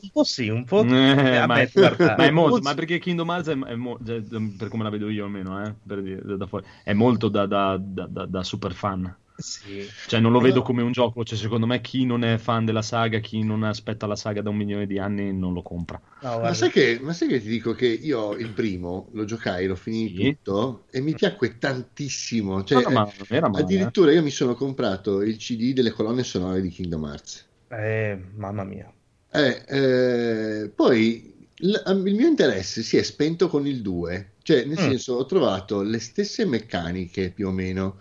Un po' sì, un po'... Eh, eh, ma, è, guarda, ma è molto, ma perché Kingdom Hearts è, è mo- cioè, per come la vedo io almeno, eh, per dire, da- è molto da, da- da- da- da super fan. Sì. Cioè, non lo vedo No. come un gioco. Cioè, secondo me, chi non è fan della saga, chi non aspetta la saga da un milione di anni, non lo compra. No, Ma sai, che, ma sai che ti dico che io il primo lo giocai, l'ho finito Sì. tutto e mi piacque tantissimo. Cioè, No, no, era male, eh. addirittura io mi sono comprato il CD delle colonne sonore di Kingdom Hearts. Eh, mamma mia. Eh, eh, poi l- il mio interesse si è spento con il 2, cioè nel Mm. senso ho trovato le stesse meccaniche più o meno.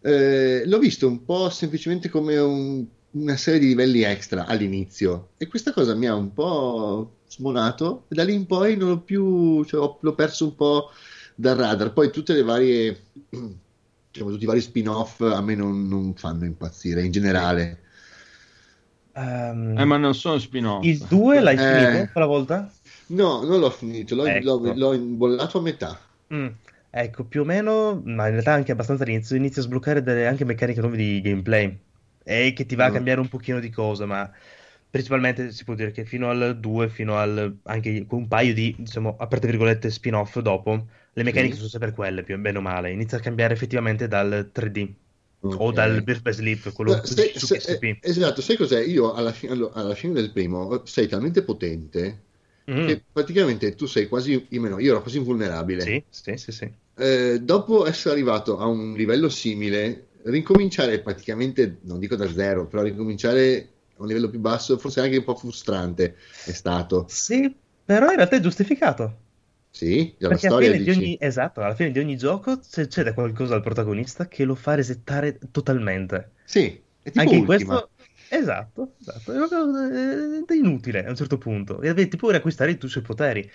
Eh, l'ho visto un po' semplicemente come un- una serie di livelli extra all'inizio e questa cosa mi ha un po' smonato e da lì in poi non l'ho più, cioè, ho- l'ho perso un po' dal radar. Poi tutte le varie, diciamo, tutti i vari spin-off a me non, non fanno impazzire in generale. Ehm, Eh, ma non sono spin-off. il 2 l'hai Eh. finito quella volta? No, non l'ho finito, l'ho, Ecco. l'ho- l'ho imbollato a metà. Mm. Ecco, più o meno, ma in realtà anche abbastanza all'inizio, inizia a sbloccare delle anche meccaniche nuove di gameplay e che ti va a Mm. cambiare un pochino di cose, ma principalmente si può dire che fino al 2, fino al anche un paio di, diciamo, aperte virgolette, spin-off dopo, le meccaniche Sì. sono sempre quelle, più o male. Inizia a cambiare effettivamente dal 3D o Ok. dal Birth by Sleep, quello Ma sai- su sai- PSP. eh, esatto, sai cos'è? Io alla, fi- alla fine del primo sei talmente potente Mm. che praticamente tu sei quasi, io, meno, io ero quasi invulnerabile. Sì, sì, sì, sì. Eh, dopo essere arrivato a un livello simile, ricominciare praticamente, non dico da zero, però ricominciare a un livello più basso, forse anche un po' frustrante è stato. Sì, però in realtà è giustificato. Sì, dalla Perché alla storia fine di dici. ogni, esatto, alla fine di ogni gioco c'è, c'è qualcosa al protagonista che lo fa resettare totalmente. Sì, è tipo Anche in questo, esatto, esatto, è proprio- è- è inutile a un certo punto. E devi pure acquistare i tuoi suoi poteri.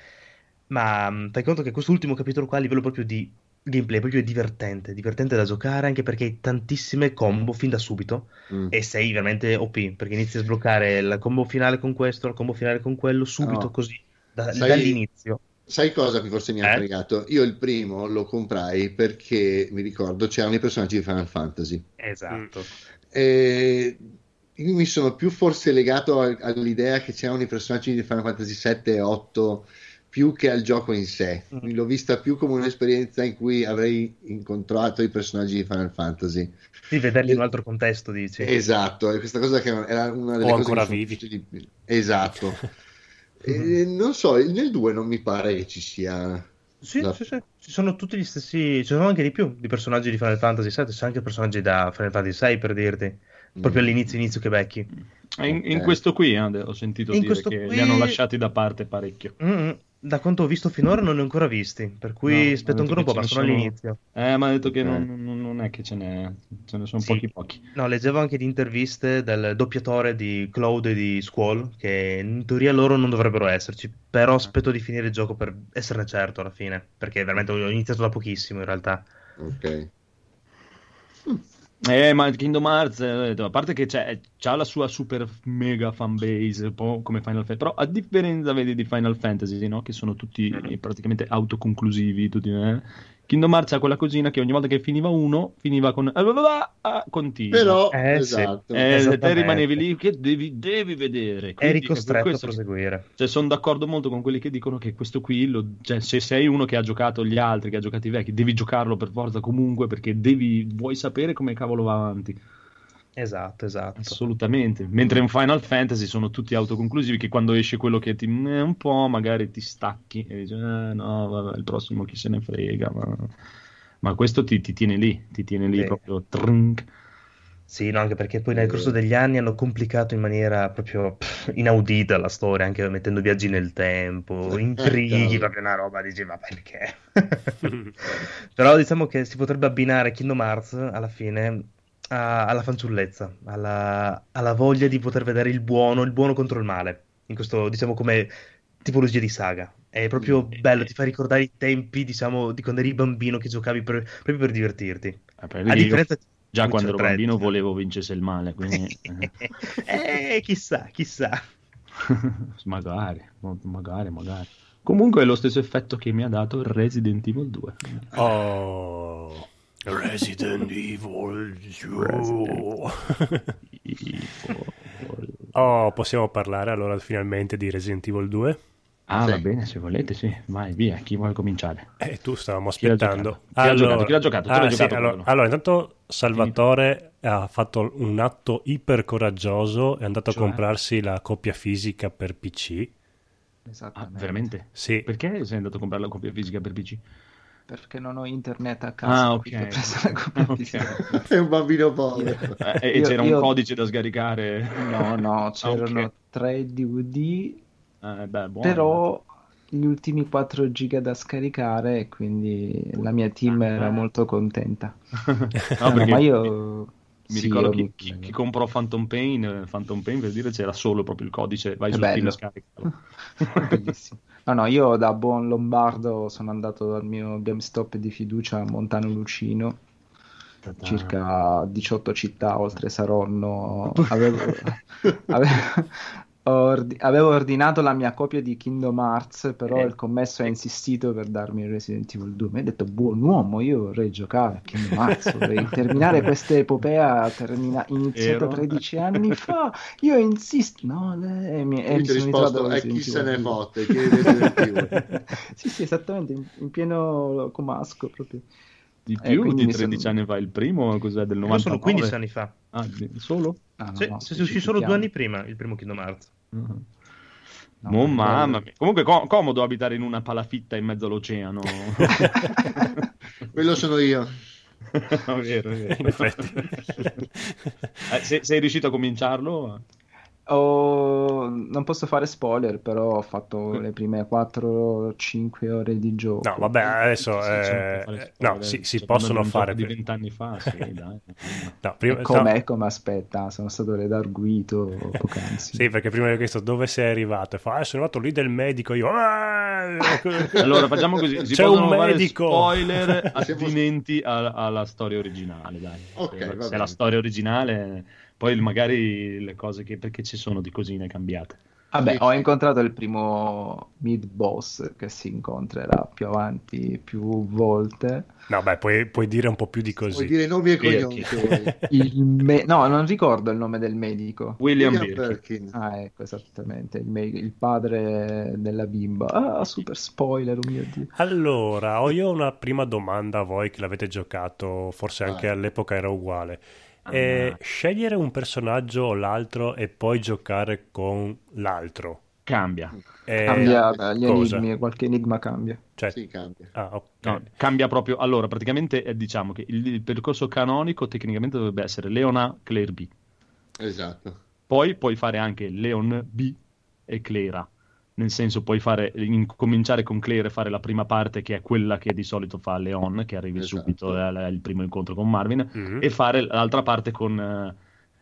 Ma mh, fai conto che quest'ultimo capitolo qua a livello proprio di gameplay, proprio è divertente, divertente da giocare anche perché hai tantissime combo fin da subito Mm. e sei veramente OP perché inizi a sbloccare la combo finale con questo, la combo finale con quello subito No. così da- Sai- dall'inizio. Sai cosa che forse mi ha Eh? fregato? Io il primo lo comprai perché mi ricordo c'erano i personaggi di Final Fantasy. Esatto. E io mi sono più forse legato all'idea che c'erano i personaggi di Final Fantasy 7 e 8 più che al gioco in sé. Mm. L'ho vista più come un'esperienza in cui avrei incontrato i personaggi di Final Fantasy. Sì, vederli in un altro contesto, dici. Esatto, e questa cosa che era una delle O cose ancora vivi. di. Esatto. E non so, nel 2 non mi pare che ci sia... Sì, la- sì, sì. Ci sono tutti gli stessi. Ci sono anche di più di personaggi di Final Fantasy VII. C'è anche personaggi da Final Fantasy VI per dirti. Proprio Mm. all'inizio, inizio che vecchi. E In, in Ok. questo qui eh, ho sentito In dire questo che qui- li hanno lasciati da parte parecchio. Mm, Da quanto ho visto finora, non ne ho ancora visti. Per cui No, aspetto ancora un po', ma sono all'inizio. Eh, ma ha detto che Ok. non, non- non è che ce ne, ce ne sono Sì. pochi pochi. No, leggevo anche di interviste del doppiatore di Cloud e di Squall. Che in teoria loro non dovrebbero esserci. Però aspetto di finire il gioco per esserne certo alla fine. Perché veramente ho iniziato da pochissimo in realtà. Ok. Mm. Eh, ma Kingdom Hearts, eh, a parte che c'ha la sua super mega fanbase, un po' come Final Fantasy, però a differenza, vedi, di Final Fantasy, no? Che sono tutti Mm. eh, praticamente autoconclusivi, tutti, eh? Kingdom Hearts ha quella cosina che ogni volta che finiva uno, finiva con... Ah, continua. Però, Eh, esatto. Eh, te rimanevi lì che devi, devi vedere. Eri Quindi, costretto per a questo che- proseguire. cioè, sono d'accordo molto con quelli che dicono che questo qui, lo- cioè, se sei uno che ha giocato gli altri, che ha giocato i vecchi, devi giocarlo per forza comunque perché devi, vuoi sapere come cavolo va avanti. Esatto, esatto. Assolutamente. Mentre in Final Fantasy sono tutti autoconclusivi che quando esce quello che ti eh, un po' magari ti stacchi e dici eh, no, vabbè, il prossimo chi se ne frega. Ma, ma questo ti, ti tiene lì, ti tiene lì Sì. proprio. trunk. Sì, no, anche perché poi nel corso degli anni hanno complicato in maniera proprio pff, inaudita la storia, anche mettendo viaggi nel tempo, intrighi, cavolo. proprio una roba, dici, ma perché? Però diciamo che si potrebbe abbinare Kingdom Hearts alla fine a- alla fanciullezza, alla, alla voglia di poter vedere il buono, il buono contro il male, in questo, diciamo, come tipologia di saga. È proprio bello, ti fa ricordare i tempi, diciamo, di quando eri bambino che giocavi per- proprio per divertirti. Eh, poi A io differenza di già Witcher quando ero 3, bambino diciamo. volevo vincesse il male, quindi... eh. eh, chissà, chissà. magari, magari, magari. Comunque è lo stesso effetto che mi ha dato Resident Evil 2. Oh, Resident Evil 2. oh, possiamo parlare allora finalmente di Resident Evil 2? Ah, Sì. va bene, se volete, sì. Vai, via, chi vuole cominciare? Eh, tu stavamo Chi l'ha aspettando. giocato? Chi l'ha giocato? Chi l'ha giocato? Tu ah, l'hai sì, giocato allora, allora, intanto Salvatore ha fatto un atto iper coraggioso, è andato Cioè? a comprarsi la copia fisica per PC. Ah, Esattamente. veramente? Sì, Perché sei andato a comprare la copia fisica per PC? Perché non ho internet a casa. Ah, ok. preso la copia Ok. fisica. È un bambino povero. Eh, e Io- c'era io- un codice da scaricare. No, no, c'erano Ah, ok. tre DVD, Eh, beh, buono. però gli ultimi 4 giga da scaricare e quindi la mia team era molto contenta. no, No, ma io... mi sì, ricordo io chi, chi- chi comprò Phantom Pain, eh, Phantom Pain per dire c'era solo proprio il codice, vai su Steam e scaricalo. Bellissimo. No, no, io da buon lombardo sono andato dal mio GameStop di fiducia a Montano Lucino, circa 18 città oltre Saronno. Avevo, avevo, ordi- avevo ordinato la mia copia di Kingdom Hearts, però Eh. il commesso ha insistito per darmi Resident Evil 2. Mi ha detto, buon uomo, io vorrei giocare a Kingdom Hearts, vorrei terminare questa epopea termina- iniziata Ero. 13 anni fa. Io insisto. No, mi, e mi ti ho sono ritrovato risposto, e Resident chi se ne 2. fotte, chiedi Resident Evil. sì, sì, esattamente, in, in pieno comasco proprio. Di Eh, più quindi di mi 13 sono- anni fa il primo, cos'è del No, 99? sono 15 anni fa. Ah, solo? Ah, no, Sì, no, se si uscì solo due anni prima il primo Kingdom Hearts. Mhm. No, Oh, bello. mamma mia. Comunque co- comodo abitare in una palafitta in mezzo all'oceano. Quello sono io. Vero, vero. in effetti. Eh, se- sei riuscito a cominciarlo? Ho- Non posso fare spoiler, però ho fatto le prime 4-5 ore di gioco. No, vabbè, adesso... Sì, sì, sì, eh, puoi fare no, spoiler. si, si Cioè, possono fare... di vent'anni fa, sì, dai. No, prima- come, no, come aspetta, sono stato redarguito poc'anzi. Sì, perché prima di questo dove sei arrivato? E fa, ah, sono arrivato lì del medico, io... "Ah!" Allora facciamo così, si C'è un fare medico! spoiler attinenti a- alla storia originale, dai. Ok, se, la storia originale, poi magari le cose che perché ci sono di cosine cambiate. Vabbè, ho incontrato il primo mid boss che si incontrerà più avanti più volte. No, beh, puoi, puoi dire un po' più di Puoi così. dire nomi e cognomi me- No, non ricordo il nome del medico. William, William Birkin. Birkin. Ah, ecco, esattamente, il, me- il padre della bimba. Ah, super spoiler, oh mio Dio. Allora, ho io una prima domanda a voi che l'avete giocato, forse anche Vai. all'epoca era uguale. Ah. Eh, scegliere un personaggio o l'altro e poi giocare con l'altro. Cambia. Eh, Cambia gli cosa? enigmi, qualche enigma cambia. Cioè, Sì, cambia. ah, ok. No, cambia proprio. Allora, praticamente eh, diciamo che il, il percorso canonico tecnicamente dovrebbe essere Leon A, Claire B. Esatto. Poi puoi fare anche Leon B e Clara. Nel senso, puoi fare, in- cominciare con Claire e fare la prima parte, che è quella che di solito fa Leon, che arrivi Esatto. subito al al primo incontro con Marvin, Mhm. e fare l'altra parte con,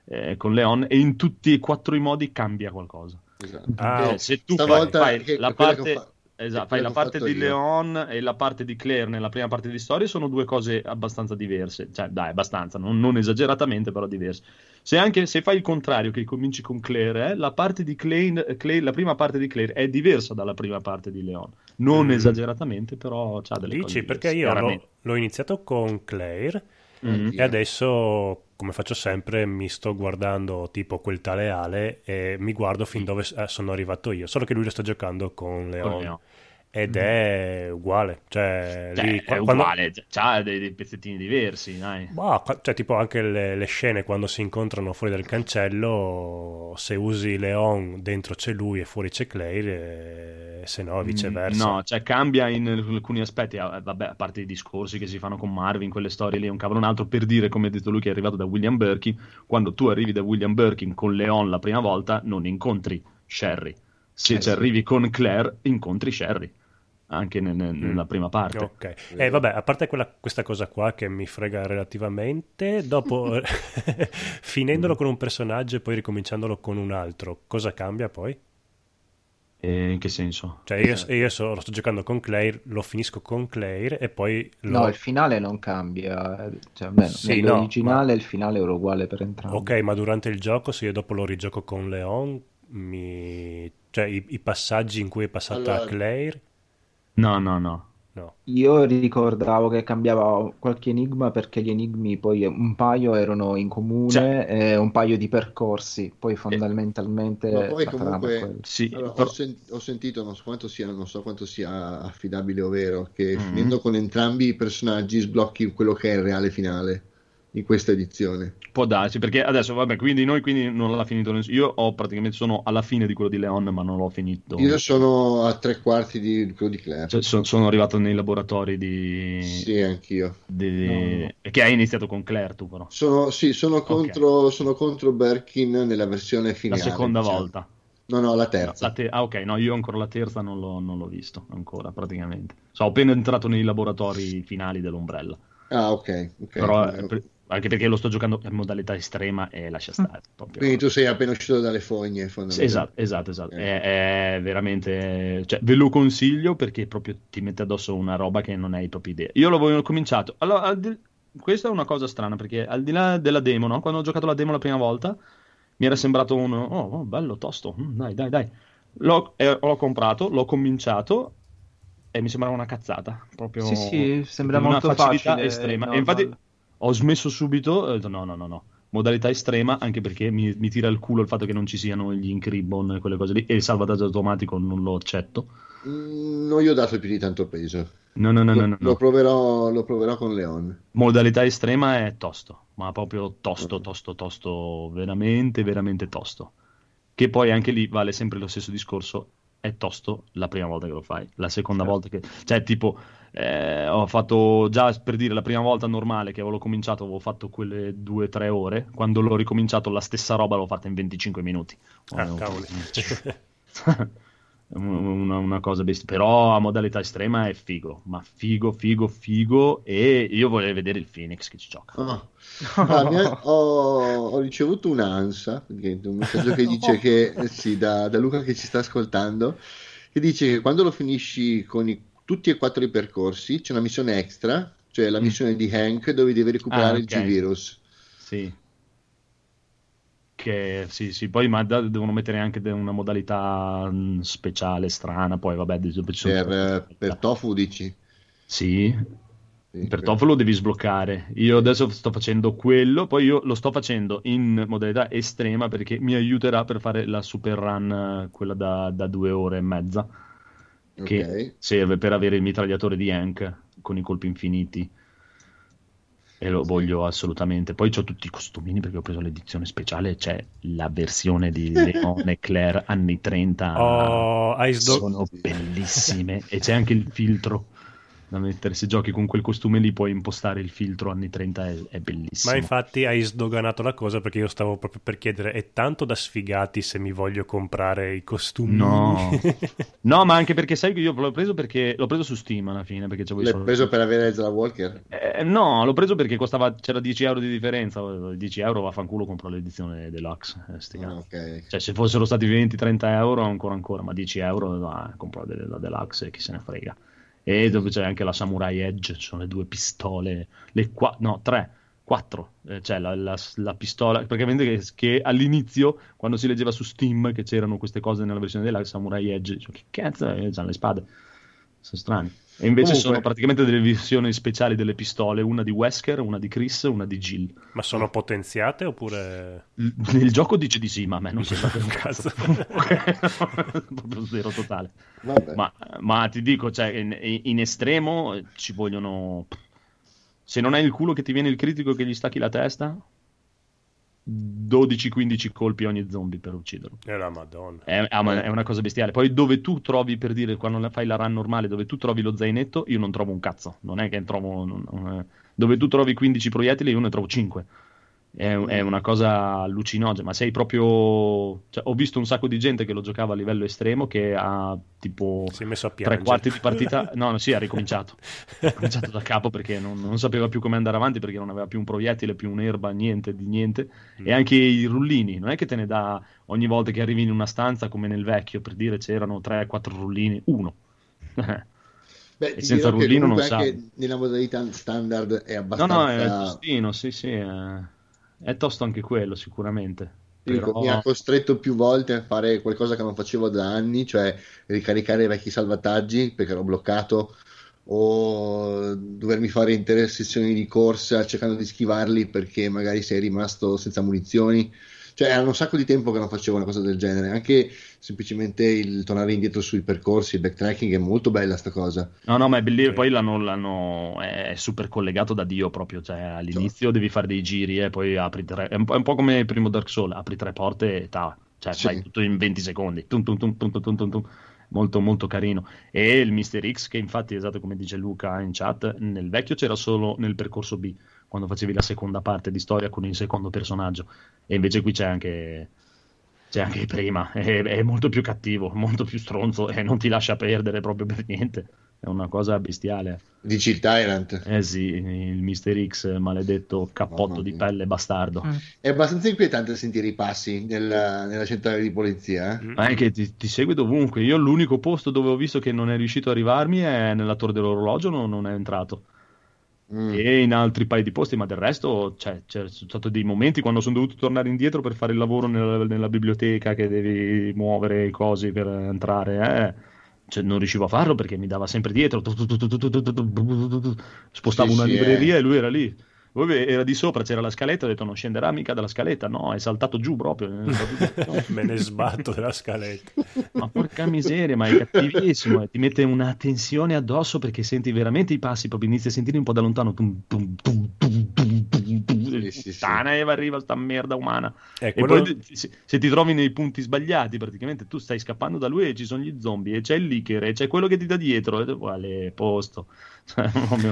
eh, eh, con Leon, e in tutti e quattro i modi cambia qualcosa. esatto. Ah, ok. se tu stavolta fai, fai che- la parte fa- Esatto, fai la parte di Leon e la parte di Claire nella prima parte di storia sono due cose abbastanza diverse, cioè dai, abbastanza, non, non esageratamente, però diverse. Se anche se fai il contrario, che cominci con Claire, eh, la parte di Claire, Claire- la prima parte di Claire è diversa dalla prima parte di Leon. Non Mm. esageratamente, però c'ha delle cose Dici perché diverse, io l'ho, l'ho iniziato con Claire Mm. e adesso, come faccio sempre, mi sto guardando tipo quel tale Ale e mi guardo fin dove eh, sono arrivato io. Solo che lui lo sta giocando con Leon. Leon. Ed è uguale. Cioè, Cioè, lì, è quando- uguale, c'ha dei, dei pezzettini diversi, dai. Qua- cioè, tipo anche le, le scene quando si incontrano fuori dal cancello, se usi Leon dentro c'è lui e fuori c'è Claire, e se no viceversa. Mm, No, cioè cambia in alcuni aspetti, eh, vabbè, a parte i discorsi che si fanno con Marvin, quelle storie lì, un cavolo un altro, per dire, come ha detto lui, che è arrivato da William Birkin, quando tu arrivi da William Birkin con Leon la prima volta, non incontri Sherry. Se Eh ci sì. arrivi con Claire, incontri Sherry, anche ne- ne- nella prima parte. Ok, eh, vabbè, a parte quella- questa cosa qua che mi frega relativamente, dopo finendolo con un personaggio e poi ricominciandolo con un altro, cosa cambia poi? E in che senso? Cioè, io, io so- lo sto giocando con Claire, lo finisco con Claire e poi lo... No, il finale non cambia. eh, Cioè, almeno Sì, nell'originale il finale era uguale per entrambi. Ok, ma durante il gioco, se io dopo lo rigioco con Leon, mi... cioè i, i passaggi in cui è passata Allora- Claire... No, no, no. No. Io ricordavo che cambiava qualche enigma perché gli enigmi poi un paio erano in comune Cioè- e un paio di percorsi, poi fondamentalmente Ma poi comunque. Sì, allora, però- ho, sen- ho sentito, non so quanto sia, non so quanto sia affidabile o vero, che Mhm. finendo con entrambi i personaggi sblocchi quello che è il reale finale in questa edizione. Può darsi, perché adesso, vabbè, quindi noi quindi non l'ha finito nessuno. Io ho praticamente sono alla fine di quello di Leon, ma non l'ho finito. Io sono a tre quarti di quello di Claire. Cioè, so- sono arrivato nei laboratori di... Sì, anch'io. di- Che hai iniziato con Claire, tu però. Sono, sì, sono contro, sono contro Birkin nella versione La finale. seconda diciamo. volta. No, no, la terza. La te- ah, ok, no, io ancora la terza non l'ho, non l'ho visto ancora, praticamente. So, ho appena entrato nei laboratori finali dell'Umbrella. Ah, ok. ok. Però, Eh, anche perché lo sto giocando in modalità estrema e lascia stare. proprio. Quindi tu sei appena uscito dalle fogne, Sì, fondamentalmente. Esatto, esatto, esatto. È, è veramente, cioè, ve lo consiglio perché proprio ti mette addosso una roba che non hai proprio idea. Io l'avevo cominciato. Allora, al di- questa è una cosa strana perché al di là della demo, no? Quando ho giocato la demo la prima volta, mi era sembrato un oh, oh, bello, tosto, mm, dai, dai, dai. L'ho, eh, l'ho comprato, l'ho cominciato e mi sembrava una cazzata. Proprio Sì, sì, sembra una molto facilità facile, estrema. no, e infatti no. Ho smesso subito, ho detto no, no, no, no. Modalità estrema, anche perché mi, mi tira il culo il fatto che non ci siano gli ink ribbon e quelle cose lì, e il salvataggio automatico non lo accetto. Mm, non gli ho dato più di tanto peso. No, no, no, lo, no, no, lo proverò, lo proverò con Leon. Modalità estrema è tosto, ma proprio tosto, tosto, tosto, veramente, veramente tosto. Che poi anche lì vale sempre lo stesso discorso, è tosto la prima volta che lo fai, la seconda volta che... Cioè, tipo, eh, ho fatto già per dire la prima volta normale che avevo cominciato, avevo fatto quelle due o tre ore, quando l'ho ricominciato la stessa roba l'ho fatta in 25 minuti. Ah, Oh, cavoli. una, una cosa bestia. Però a modalità estrema è figo, ma figo, figo, figo. E io volevo vedere il Phoenix che ci gioca. Ah. Ah, mi ha- ho, ricevuto un'ansa, un messaggio che dice che, eh, sì, da, da Luca che ci sta ascoltando, che dice che quando lo finisci con i- tutti e quattro i percorsi c'è una missione extra, cioè la missione di Hank dove devi recuperare Mm. Ah, il ok. G-Virus. Sì. Che sì, sì, poi ma da- devono mettere anche una modalità mh, speciale, strana. Poi vabbè, Per, per Tofu dici? Sì, Sì, per Tofu lo devi sbloccare. Io adesso sto facendo quello, poi io lo sto facendo in modalità estrema perché mi aiuterà per fare la super run, quella da, da due ore e mezza, che Ok. serve per avere il mitragliatore di Hank con i colpi infiniti. E lo voglio assolutamente. Poi ho tutti i costumini perché ho preso l'edizione speciale. C'è la versione di Leon e Claire anni 30. Oh, Sono bellissime. e c'è anche il filtro. Da mettere. Se giochi con quel costume lì puoi impostare il filtro anni 30, è, è bellissimo. Ma infatti hai sdoganato la cosa perché io stavo proprio per chiedere: è tanto da sfigati se mi voglio comprare i costumi? No. no, ma anche perché sai che io l'ho preso perché l'ho preso su Steam alla fine. Perché L'hai soldi. preso per avere Ezra Walker? Eh, no, l'ho preso perché costava, c'era 10 euro di differenza. 10 euro vaffanculo compro l'edizione deluxe. eh, sti Ah, cazzi. ok. Cioè, se fossero stati 20-30 euro, ancora ancora, ma 10 euro, no, compro de- la deluxe e chi se ne frega. E dove c'è anche la Samurai Edge, ci sono le due pistole, le qua- no, tre, quattro. Eh, c'è la, la- la pistola, praticamente che, che all'inizio, quando si leggeva su Steam che c'erano queste cose nella versione deluxe, Samurai Edge, dicevo, che cazzo, c'hanno le spade. Sono strani. E invece Comunque- sono praticamente delle versioni speciali delle pistole, una di Wesker, una di Chris, una di Jill. Ma sono potenziate oppure. L- Nel gioco dice di sì, ma a me non sembra per un cazzo. Proprio zero totale. Vabbè. Ma, ma ti dico, cioè, in, in estremo ci vogliono. Se non hai il culo che ti viene il critico che gli stacchi la testa, 12-15 colpi ogni zombie per ucciderlo. È la madonna. È, è una- è una cosa bestiale. Poi dove tu trovi, per dire, quando fai la run normale, dove tu trovi lo zainetto, io non trovo un cazzo. Non è che trovo... non- non- dove tu trovi 15 proiettili, io ne trovo 5. È, è una cosa allucinogena, ma sei proprio... cioè, ho visto un sacco di gente che lo giocava a livello estremo che ha tipo Si è messo a tre quarti di partita... No, no, sì, ha ricominciato. Ha ricominciato da capo perché non, non sapeva più come andare avanti, perché non aveva più un proiettile, più un'erba, niente di niente. Mm. E anche i rullini, non è che te ne dà ogni volta che arrivi in una stanza come nel vecchio, per dire c'erano 3-4 rullini, uno. Beh, E senza rullino non sai. nella modalità standard è No, abbastanza... no, è giustino, sì, sì, è, è tosto anche quello sicuramente. Però- Mi ha costretto più volte a fare qualcosa che non facevo da anni, cioè ricaricare i vecchi salvataggi perché ero bloccato o dovermi fare intere sessioni di corsa cercando di schivarli perché magari sei rimasto senza munizioni. Cioè, era un sacco di tempo che non facevo una cosa del genere. Anche semplicemente il tornare indietro sui percorsi, il backtracking è molto bella sta cosa. No, no, ma è bellissimo. Poi l'hanno, l'hanno- è super collegato da Dio proprio. Cioè, all'inizio devi fare dei giri e poi apri tre. È un po', è un po' come il primo Dark Souls: apri tre porte e ta. Cioè, Sì. fai tutto in 20 secondi. Tum, tum, tum. Molto, molto carino. E il Mr. X, che infatti, esatto come dice Luca in chat, nel vecchio c'era solo nel percorso B, quando facevi la seconda parte di storia con il secondo personaggio. E invece qui c'è anche. C'è anche prima, è, è molto più cattivo, molto più stronzo e non ti lascia perdere proprio per niente. È una cosa bestiale. Dici il Tyrant. Eh sì, il Mr. X, maledetto cappotto di pelle bastardo. È abbastanza inquietante sentire i passi nella, nella centrale di polizia. eh. Ma è che ti, ti segue dovunque. Io l'unico posto dove ho visto che non è riuscito a arrivarmi è nella torre dell'orologio, non, non è entrato. Mm. E in altri paio di posti, ma del resto cioè, c'è sono stati dei momenti quando sono dovuto tornare indietro per fare il lavoro nella, nella biblioteca che devi muovere i cosi per entrare. eh. Cioè, non riuscivo a farlo perché mi dava sempre dietro. Spostavo Sì, una sì, libreria eh. e lui era lì. Era di sopra, c'era la scaletta, ho detto non scenderà mica dalla scaletta, no, è saltato giù proprio. Me ne sbatto della scaletta. Ma porca miseria, ma è cattivissimo. e Ti mette una tensione addosso perché senti veramente i passi, proprio inizi a sentire un po' da lontano. Tum, tum, tum, tum, tum, tum, Sì, sì, sì. Puttana, e arriva sta merda umana. Eh, E quello- poi se, se ti trovi nei punti sbagliati, praticamente tu stai scappando da lui e ci sono gli zombie, e c'è il leaker, e c'è quello che ti dà dietro. E quale posto? Cioè,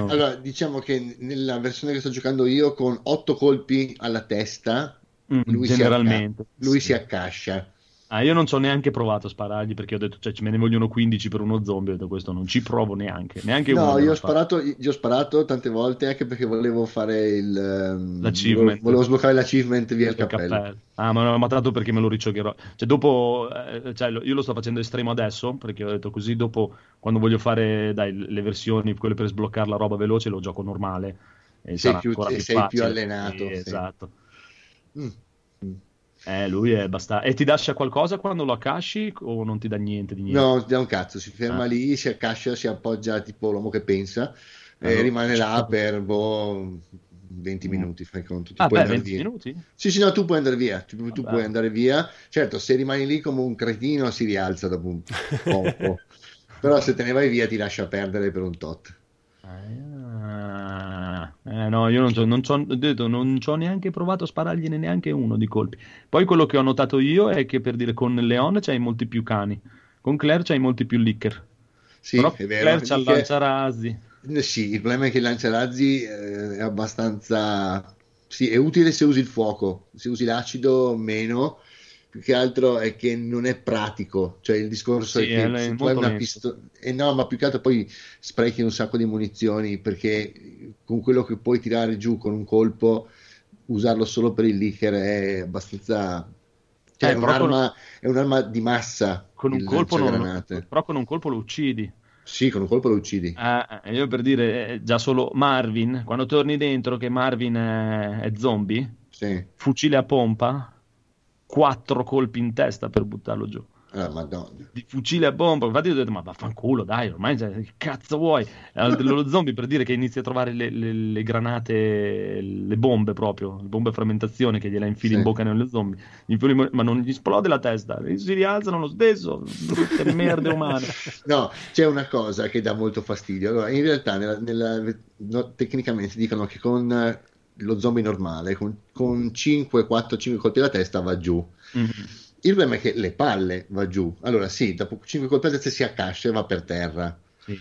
Allora, diciamo che nella versione che sto giocando io, con 8 colpi alla testa, Mm, lui, generalmente. si, acca- lui Sì. si accascia. Ah, io non ci ho neanche provato a sparargli perché ho detto, cioè, me ne vogliono 15 per uno zombie. Ho detto, questo non ci provo neanche. Neanche uno No, io ho, sparato, io ho sparato tante volte anche perché volevo fare il. ehm, L'achievement. Volevo, sbloccare l'achievement via il Il cappello. Ah, ma l'ho matato perché me lo ricciogherò. Cioè, dopo, eh, cioè, io lo sto facendo estremo adesso perché ho detto così. Dopo, quando voglio fare dai, le versioni, quelle per sbloccare la roba veloce, lo gioco normale. E Sei più- sei più allenato, Sì, sì. Esatto. Mm. Eh, lui è basta. E ti lascia qualcosa quando lo accasci o non ti dà niente di niente? No, ti dà un cazzo, si ferma Ah. lì, si accascia, si appoggia tipo l'uomo che pensa e Allora, rimane là certo. per boh, 20 minuti, fai conto. Ah, puoi beh, andare 20 via. minuti? Sì, sì, no, tu puoi andare via, tu, tu Vabbè. puoi andare via. Certo, se rimani lì come un cretino si rialza dopo un poco. Però se te ne vai via ti lascia perdere per un tot. Ah, eh, no, io non c'ho, non c'ho- ho detto, non c'ho neanche provato a sparargliene neanche uno di colpi. Poi quello che ho notato io è che per dire con Leon c'hai molti più cani, con Claire c'hai molti più licker. Sì, Però è vero. Claire c'ha il Perché- lanciarazzi. Eh, Sì, il problema è che il lanciarazzi eh, è abbastanza... Sì, è utile se usi il fuoco, se usi l'acido meno, più che altro è che non è pratico, cioè il discorso Sì, è che è tu hai una pistola... Eh, no, ma più che altro poi sprechi un sacco di munizioni perché con quello che puoi tirare giù con un colpo, usarlo solo per il leaker è abbastanza... Cioè, Eh, è però con- un'arma, è un'arma di massa. Con un colpo non, però con un colpo lo uccidi. Sì, con un colpo lo uccidi. Eh, eh, io per dire, eh, già solo Marvin, quando torni dentro che Marvin è, è zombie, Sì. fucile a pompa, quattro colpi in testa per buttarlo giù. Ah, madonna. Di fucile a pompa, infatti ho detto, ma vaffanculo, dai, ormai che cazzo vuoi? Eh, Lo zombie per dire che inizia a trovare le, le- le granate, le bombe proprio, le bombe a frammentazione che gliela infili Sì. in bocca nello zombie, infili- ma non gli esplode la testa, si rialzano lo stesso, brutte merde umane. No, c'è una cosa che dà molto fastidio. Allora, in realtà, nella- nella- no, tecnicamente dicono che con eh, lo zombie normale, con, con 5, 4, 5 colpi alla testa va giù. Mhm. Il problema è che le palle va giù. Allora, sì, dopo 5 colpi alla testa si accascia e va per terra. Sì.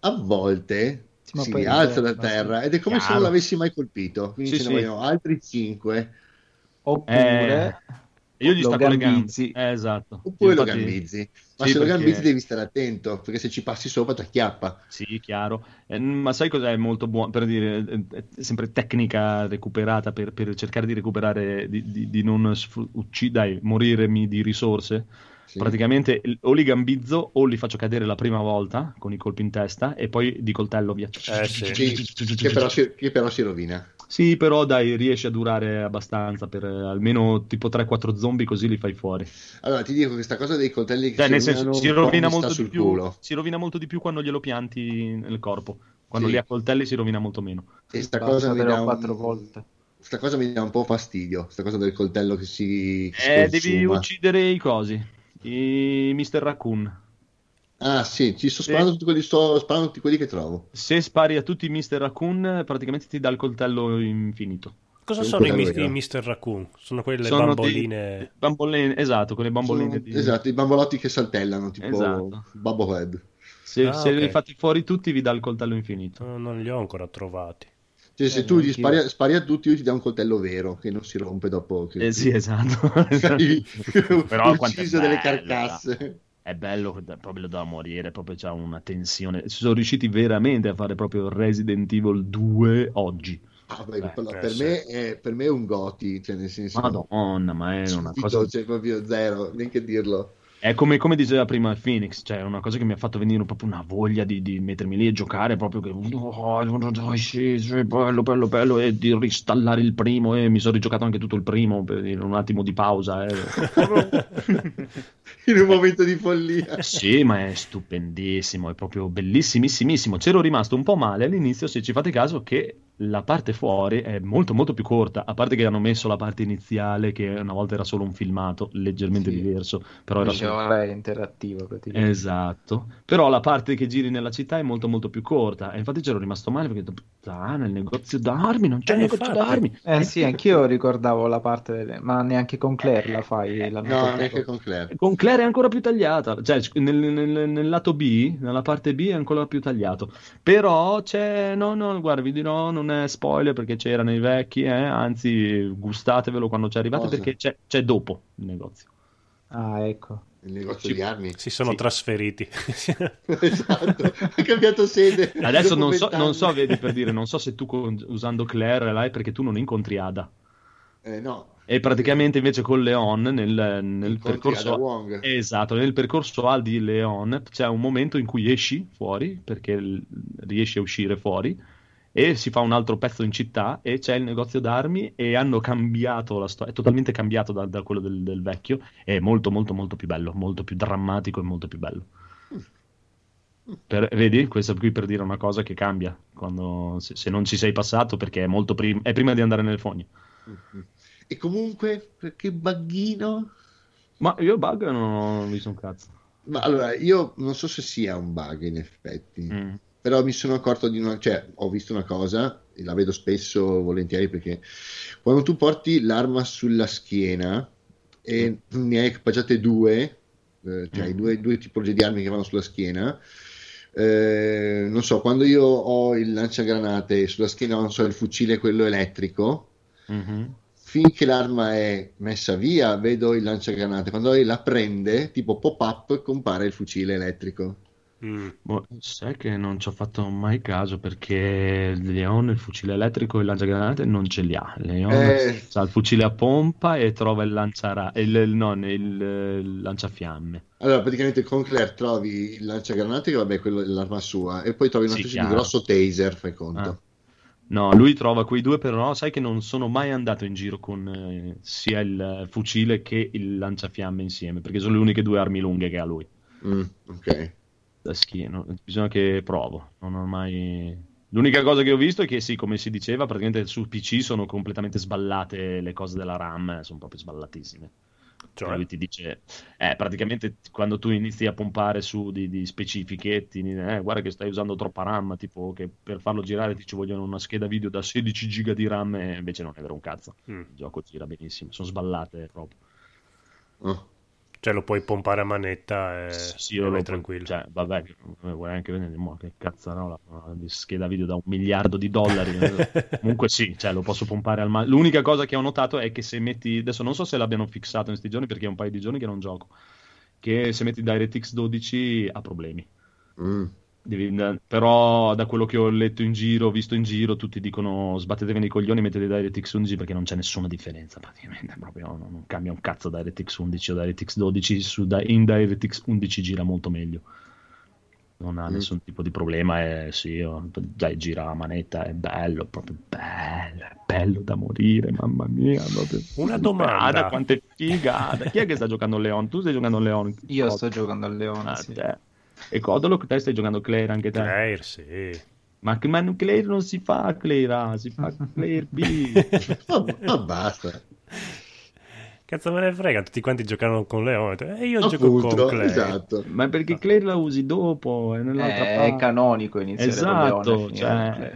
A volte Sì, ma si rialza da terra ed è come se Chiaro. non l'avessi mai colpito. Quindi Sì, ce ne sì. vogliono altri 5. Oppure Io gli lo stacco le gambe. gambizzi. Eh, esatto. Oppure Infatti- lo gambizzi. Ma Sì, se lo perché- gambizzi devi stare attento, perché se ci passi sopra ti acchiappa. Sì, chiaro. Eh, ma sai cos'è molto buono? Per dire, eh, è sempre tecnica recuperata per, per cercare di recuperare, di, di- di non sfru- ucci- dai, morirmi di risorse. Sì. Praticamente o li gambizzo o li faccio cadere la prima volta con i colpi in testa e poi di coltello via. Eh, sì. Sì, che, però si, che però si rovina. Sì, però dai, riesci a durare abbastanza per eh, almeno tipo 3-4 zombie così li fai fuori. Allora, ti dico questa cosa dei coltelli che Cioè, si nel senso, si rovina, molto di sul più, culo. si rovina molto di più quando glielo pianti nel corpo. Quando Sì. li accoltelli si rovina molto meno. E sta cosa mi dà un- quattro volte. Sta cosa mi dà un po' fastidio, sta cosa del coltello che si Eh, devi consuma. uccidere i cosi. I Mr. Raccoon. Ah, sì, ci sto sparando tutti quelli, sto sparando tutti quelli che trovo. Se spari a tutti i Mr. Raccoon, praticamente ti dà il coltello infinito. Cosa Sì, sono i, i Mr. Raccoon? Sono quelle Sono bamboline. dei bamboline, esatto, quelle bamboline Sono- di... Esatto, i bambolotti che saltellano, tipo Esatto. Bubblehead. Se, Ah, se ok. li fatti fuori tutti, vi dà il coltello infinito. No, non li ho ancora trovati. Cioè, se Eh, tu gli spari a, spari a tutti, io ti dà un coltello vero, che non si rompe dopo che Eh sì, esatto. Però ucciso delle carcasse. È bello, proprio da morire, proprio c'ha una tensione. Sono riusciti veramente a fare proprio Resident Evil 2 oggi. Ah, beh, Beh, per, eh, per me è, per me è un goti, cioè nel senso... Madonna, ma è una cosa... cioè proprio zero, neanche dirlo. È come, come diceva prima Phoenix, cioè una cosa che mi ha fatto venire proprio una voglia di, di mettermi lì e giocare proprio che oh, sì, sì, bello, bello, bello e di ristallare il primo e mi sono rigiocato anche tutto il primo per dire un attimo di pausa. eh. In un momento di follia. Eh sì, ma è stupendissimo, è proprio bellissimissimissimo. C'ero rimasto un po' male all'inizio, se ci fate caso, che la parte fuori è molto molto più corta, a parte che hanno messo la parte iniziale che una volta era solo un filmato leggermente Sì. diverso, però era solo... lei interattivo praticamente. Esatto, però la parte che giri nella città è molto molto più corta e infatti c'ero rimasto male perché puttana, il negozio d'armi, non c'è Eh, il negozio infatti. d'armi. Eh sì, anch'io ricordavo la parte delle... ma neanche con Claire la fai la No, neanche con Claire. Con Claire è ancora più tagliata, cioè nel, nel- nel lato B, nella parte B è ancora più tagliato. Però c'è, no, no, guarda, vi dirò, non è spoiler perché c'era nei vecchi, eh, anzi, gustatevelo quando ci arrivate Cosa? perché c'è, c'è dopo il negozio. Ah, ecco. Il negozio Ci- di armi. Si sono Sì. trasferiti. esatto, ha cambiato sede. Adesso non so, non so, vedi per dire, non so se tu con- usando Claire l'hai perché tu non incontri Ada. Eh, no. E praticamente invece con Leon nel, nel percorso... Ada Wong. Esatto, nel percorso A di Leon c'è un momento in cui esci fuori, perché riesci a uscire fuori, e si fa un altro pezzo in città e c'è il negozio d'armi e hanno cambiato la storia, è totalmente cambiato da, da quello del, del vecchio, è molto molto molto più bello, molto più drammatico e molto più bello. Per- vedi, questo qui per dire una cosa che cambia quando, se, se non ci sei passato perché è molto prim- è prima di andare nel fogno. E comunque, che bugghino. Ma io bug non ho visto un cazzo. Ma allora, io non so se sia un bug in effetti, Mm. Però mi sono accorto di una, cioè, ho visto una cosa, e la vedo spesso, volentieri, perché quando tu porti l'arma sulla schiena e ne hai equipaggiate due, eh, cioè Mm. due, due tipologie di armi che vanno sulla schiena, eh, non so, quando io ho il lanciagranate sulla schiena, non so, il fucile quello elettrico, Mhm. finché l'arma è messa via, vedo il lanciagranate. Quando lei la prende, tipo pop-up, compare il fucile elettrico. Mm. Boh, sai che non ci ho fatto mai caso perché Leon il fucile elettrico e il lanciagranate non ce li ha. Leon Eh. ha il fucile a pompa e trova il lanciara il, non, il, il lanciafiamme. Allora, praticamente con Claire trovi il lanciagranate, che vabbè, quello è l'arma sua, e poi trovi una Sì, specie chiaro. di grosso taser, fai conto. Ah. No, lui trova quei due, però sai che non sono mai andato in giro con eh, sia il fucile che il lanciafiamme insieme, perché sono le uniche due armi lunghe che ha lui. Mm, ok. Da schiena, bisogna che provo. Non ho mai. L'unica cosa che ho visto è che sì, come si diceva, praticamente sul PC sono completamente sballate le cose della RAM, sono proprio sballatissime. Cioè? Lui ti dice, eh, praticamente quando tu inizi a pompare su di, di specifiche, ti eh, guarda che stai usando troppa RAM, tipo che per farlo girare ti ci vogliono una scheda video da 16 giga di RAM, e invece non è vero un cazzo. Mm. Il gioco gira benissimo, sono sballate proprio. Oh. Cioè lo puoi pompare a manetta e, Sì, io vai lo tranquillo. Cioè, vabbè, vuoi anche vedere, mo, che cazzarola, di scheda video da un miliardo di dollari. Comunque sì, cioè, lo posso pompare al massimo. L'unica cosa che ho notato è che se metti, adesso non so se l'abbiano fissato in questi giorni perché è un paio di giorni che non gioco, che se metti DirectX 12 ha problemi. Mm. Devi- però da quello che ho letto in giro, visto in giro, tutti dicono sbattetevi nei coglioni e mettete DirectX 11 perché non c'è nessuna differenza praticamente, proprio non, non cambia un cazzo DirectX 11 o DirectX 12, su, in DirectX 11 gira molto meglio. Non ha Mm. nessun tipo di problema e sì, oh, dai, gira a manetta, è bello, proprio bello, è bello da morire, mamma mia. proprio- Una domanda. Ah, quanto è figata. Chi è che sta giocando Leon? Tu stai giocando Leon? Io sto giocando al Leone. Ah, sì. te. E Codolo, te stai giocando Claire anche te? Claire, sì. Ma, ma non- Claire non si fa Claire A, si fa Claire B. Ma, ma basta. Cazzo me ne frega, tutti quanti giocano con Leone. E io gioco Appunto, con Claire. esatto. ma perché Claire la usi dopo, è nell'altra Eh, parte. è canonico iniziare con Leone Esatto, cioè...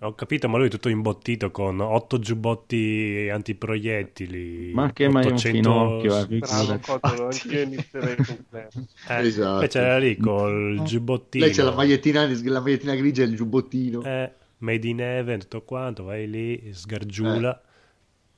Ho capito, ma lui è tutto imbottito con otto giubbotti antiproiettili. Ma che mai un 800 finocchio, eh, Bravo. Codolo, anch'io inizierei con Claire. Eh, Esatto. Invece era lì col giubbottino. Lei c'è la magliettina, la magliettina grigia e il giubbottino. Eh, made in heaven, tutto quanto, vai lì, sgargiula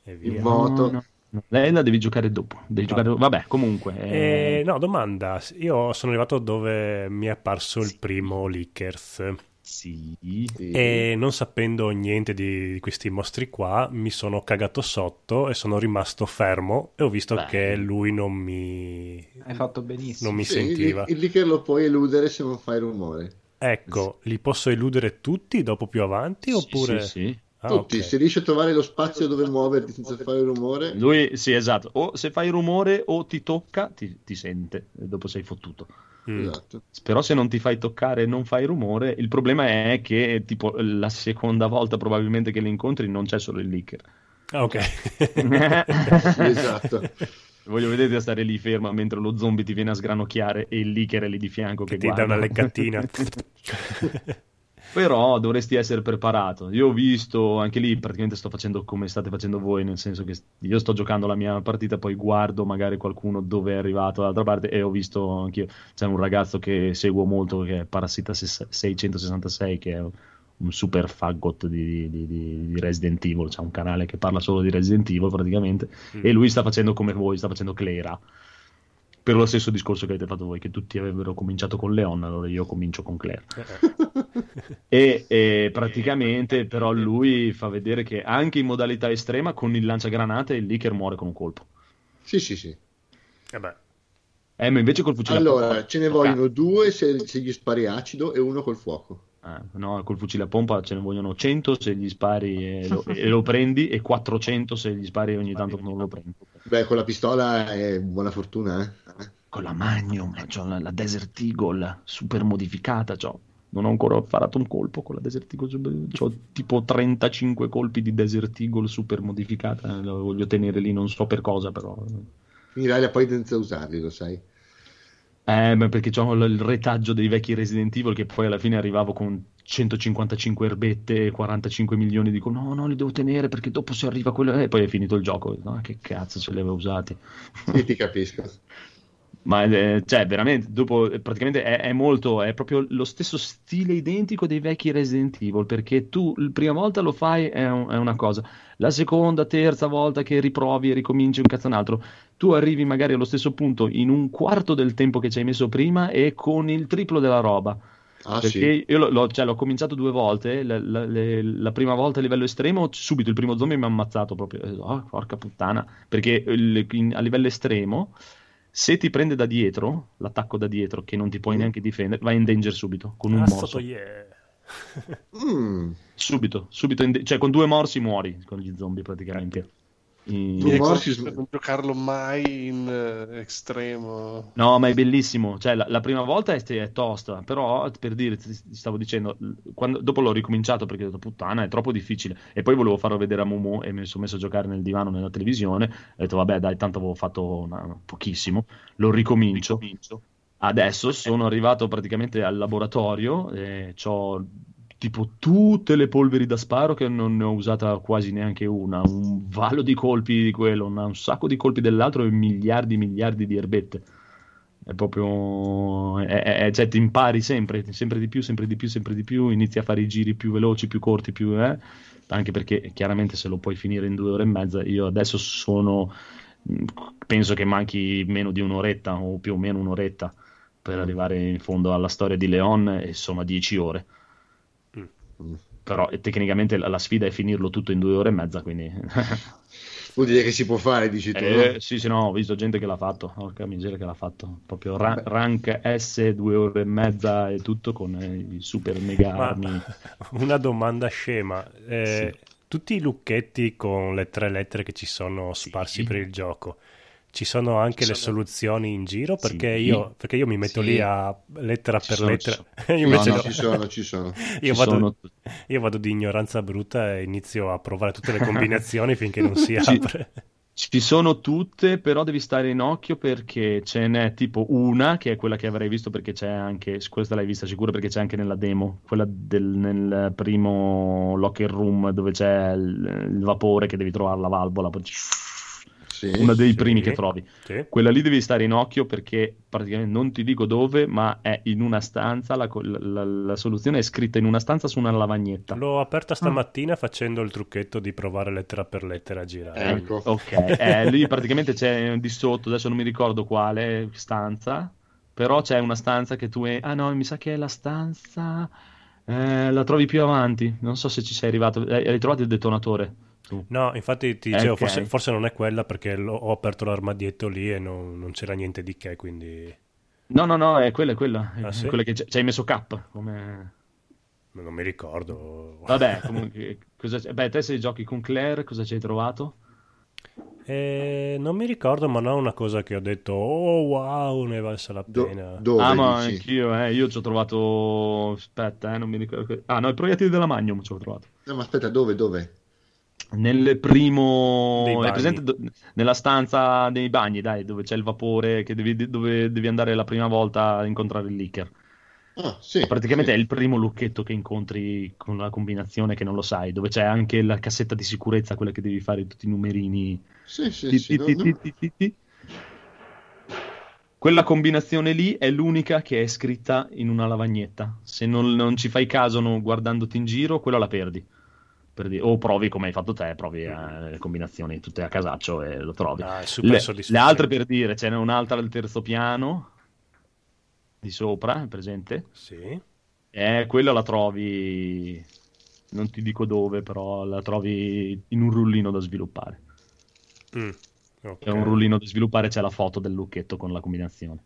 e Il via. vo- Moto. No, no, no. Lei la devi giocare dopo. Devi giocare... Vabbè, comunque. eh, Eh, no, domanda. Io sono arrivato dove mi è apparso il primo Lickers Sì. Sì. e non sapendo niente di, di questi mostri qua, mi sono cagato sotto e sono rimasto fermo e ho visto Beh. che lui non mi, Hai fatto benissimo. non mi Sì, sentiva. Il, il licker lo puoi eludere se non fai rumore. Ecco, li posso eludere tutti dopo più avanti oppure... Sì, sì, sì. Ah, Tutti, ok. se riesci a trovare lo spazio dove muoverti senza fare rumore, Lui, sì, esatto. O se fai rumore o ti tocca, ti, ti sente. E dopo sei fottuto. Mm. esatto. Però se non ti fai toccare e non fai rumore, il problema è che tipo la seconda volta probabilmente che li incontri non c'è solo il leaker. Ah, ok. Esatto. Voglio vedere a stare lì ferma mentre lo zombie ti viene a sgranocchiare e il leaker è lì di fianco che, che ti dà guarda. una leccatina. Però dovresti essere preparato. Io ho visto anche lì, praticamente sto facendo come state facendo voi, nel senso che io sto giocando la mia partita, poi guardo magari qualcuno dove è arrivato dall'altra parte e ho visto anche io, c'è un ragazzo che seguo molto che è Parassita 666 che è un super faggot di, di- di- di Resident Evil, c'è un canale che parla solo di Resident Evil praticamente Mm. e lui sta facendo come voi, sta facendo Clera. Per lo stesso discorso che avete fatto voi, che tutti avrebbero cominciato con Leon, allora io comincio con Claire. E, e praticamente però lui fa vedere che anche in modalità estrema con il lanciagranate il leaker muore con un colpo. Sì, sì, sì. Eh beh, Eh, ma invece col fucile a Allora, pompa... ce ne vogliono due se, se gli spari acido e uno col fuoco. Ah, no, col fucile a pompa ce ne vogliono 100 se gli spari e lo, e lo prendi e 400 se gli spari ogni tanto non lo prendi. Beh, con la pistola è buona fortuna, eh. Con la Magnum, c'ho la, Desert Eagle super modificata, c'ho- non ho ancora farato un colpo con la Desert Eagle, c'ho tipo 35 colpi di Desert Eagle super modificata, la voglio tenere lì, non so per cosa però. Finirai poi senza usarli, lo sai. Eh, ma perché c'ho il retaggio dei vecchi Resident Evil che poi alla fine arrivavo con 155 erbette e 45 milioni dico no, no, li devo tenere perché dopo se arriva quello e poi è finito il gioco. No, che cazzo ce li avevo usati. Sì, ti capisco. Ma eh, cioè, veramente, dopo, praticamente è, è molto, è proprio lo stesso stile identico dei vecchi Resident Evil, perché tu la prima volta lo fai è, un- è una cosa, la seconda, terza volta che riprovi e ricominci un cazzo un altro, tu arrivi magari allo stesso punto in un quarto del tempo che ci hai messo prima e con il triplo della roba. Ah, Perché sì. io l'ho, l'ho- cioè, l'ho cominciato due volte, la, la- le- la prima volta a livello estremo, subito il primo zombie mi ha ammazzato proprio, oh, porca puttana, perché il- in- a livello estremo, se ti prende da dietro, l'attacco da dietro, che non ti puoi neanche difendere, vai in danger subito, con un Ah, morso. yeah. Mm. Subito, subito, in da- cioè con due morsi muori con gli zombie praticamente. I- ricordo di non giocarlo mai in eh, estremo. No, ma è bellissimo. Cioè, la, la prima volta è, è tosta, però per dire, ti, stavo dicendo, quando- dopo l'ho ricominciato perché ho detto puttana, è troppo difficile. E poi volevo farlo vedere a Momo e mi sono messo a giocare nel divano nella televisione. Ho detto, vabbè, dai, tanto avevo fatto una- pochissimo, lo ricomincio. Adesso sono arrivato praticamente al laboratorio e ho tipo tutte le polveri da sparo che non ne ho usata quasi neanche una, un valo di colpi di quello, un sacco di colpi dell'altro e miliardi e miliardi di erbette. È proprio. è- è- cioè, ti impari sempre, sempre di più, sempre di più, sempre di più. Inizi a fare i giri più veloci, più corti, più. eh. Anche perché chiaramente se lo puoi finire in due ore e mezza, io adesso sono. mh, Penso che manchi meno di un'oretta o più o meno un'oretta per arrivare in fondo alla storia di Leon e sono a 10 ore. Però tecnicamente la, la sfida è finirlo tutto in due ore e mezza, quindi... Vuol dire che si può fare, dici tu. Eh, no? sì, sì, no, ho visto gente che l'ha fatto, porca miseria che l'ha fatto. Proprio ra- rank S, due ore e mezza e tutto con eh, i super mega Ma armi. una domanda scema. Eh, Tutti i lucchetti con le tre lettere che ci sono sparsi per il gioco, ci sono anche le soluzioni in giro? Perché, Sì. io, perché io mi metto Sì. lì a lettera Ci per sono, lettera. ci Io No, invece no, no. ci sono, ci sono. Io Ci vado, sono- io vado di ignoranza brutta e inizio a provare tutte le combinazioni finché non si apre. Ci sono tutte, però devi stare in occhio perché ce n'è tipo una che è quella che avrei visto perché c'è anche, questa l'hai vista sicuro perché c'è anche nella demo, quella del, nel primo locker room dove c'è il, il vapore che devi trovare la valvola, poi- Sì. una dei Sì. primi che trovi. Sì. Quella lì devi stare in occhio perché praticamente non ti dico dove, ma è in una stanza, la, la- la soluzione è scritta in una stanza su una lavagnetta. L'ho aperta stamattina facendo il trucchetto di provare lettera per lettera a girare. Ecco. Ok, eh, lì praticamente c'è di sotto, adesso non mi ricordo quale stanza, però c'è una stanza che tu... È... Ah no, mi sa che è la stanza... eh, la trovi più avanti, non so se ci sei arrivato. Eh, hai trovato il detonatore? Tu. No, infatti ti dicevo, Ok. forse, forse non è quella perché ho aperto l'armadietto lì e non, non c'era niente di che, quindi No, no, no, è quella, è quella. È Ah, sì? quella che ci hai messo K. Come... non mi ricordo. Vabbè, comunque, cosa c'è? Beh, te se giochi con Claire, cosa ci hai trovato? Eh, non mi ricordo, ma no, una cosa che ho detto, oh wow, ne è valsa la Do- pena. dove ah, ma dici? anch'io, eh, io ci ho trovato... Aspetta, eh, non mi ricordo. Ah, no, i proiettili della Magnum ci ho trovato. No, ma aspetta, dove, dove? Nel primo... È presente do- nella stanza dei bagni, dai, dove c'è il vapore, che devi, dove devi andare la prima volta a incontrare il leaker. Ah, sì. Praticamente sì. è il primo lucchetto che incontri con la combinazione che non lo sai, dove c'è anche la cassetta di sicurezza, quella che devi fare tutti i numerini. Sì, sì, Ti- sì, ti- no, ti- no. ti- ti- ti. Quella combinazione lì è l'unica che è scritta in una lavagnetta. Se non, non ci fai caso no, guardandoti in giro, quella la perdi. Per dire- O provi come hai fatto te, provi eh, le combinazioni tutte a casaccio e lo trovi. Ah, Le, le altre per dire, ce n'è un'altra al terzo piano, di sopra, è presente? Sì. Eh, quella la trovi, non ti dico dove, però la trovi in un rullino da sviluppare. Mm, ok. È un rullino da sviluppare, c'è la foto del lucchetto con la combinazione.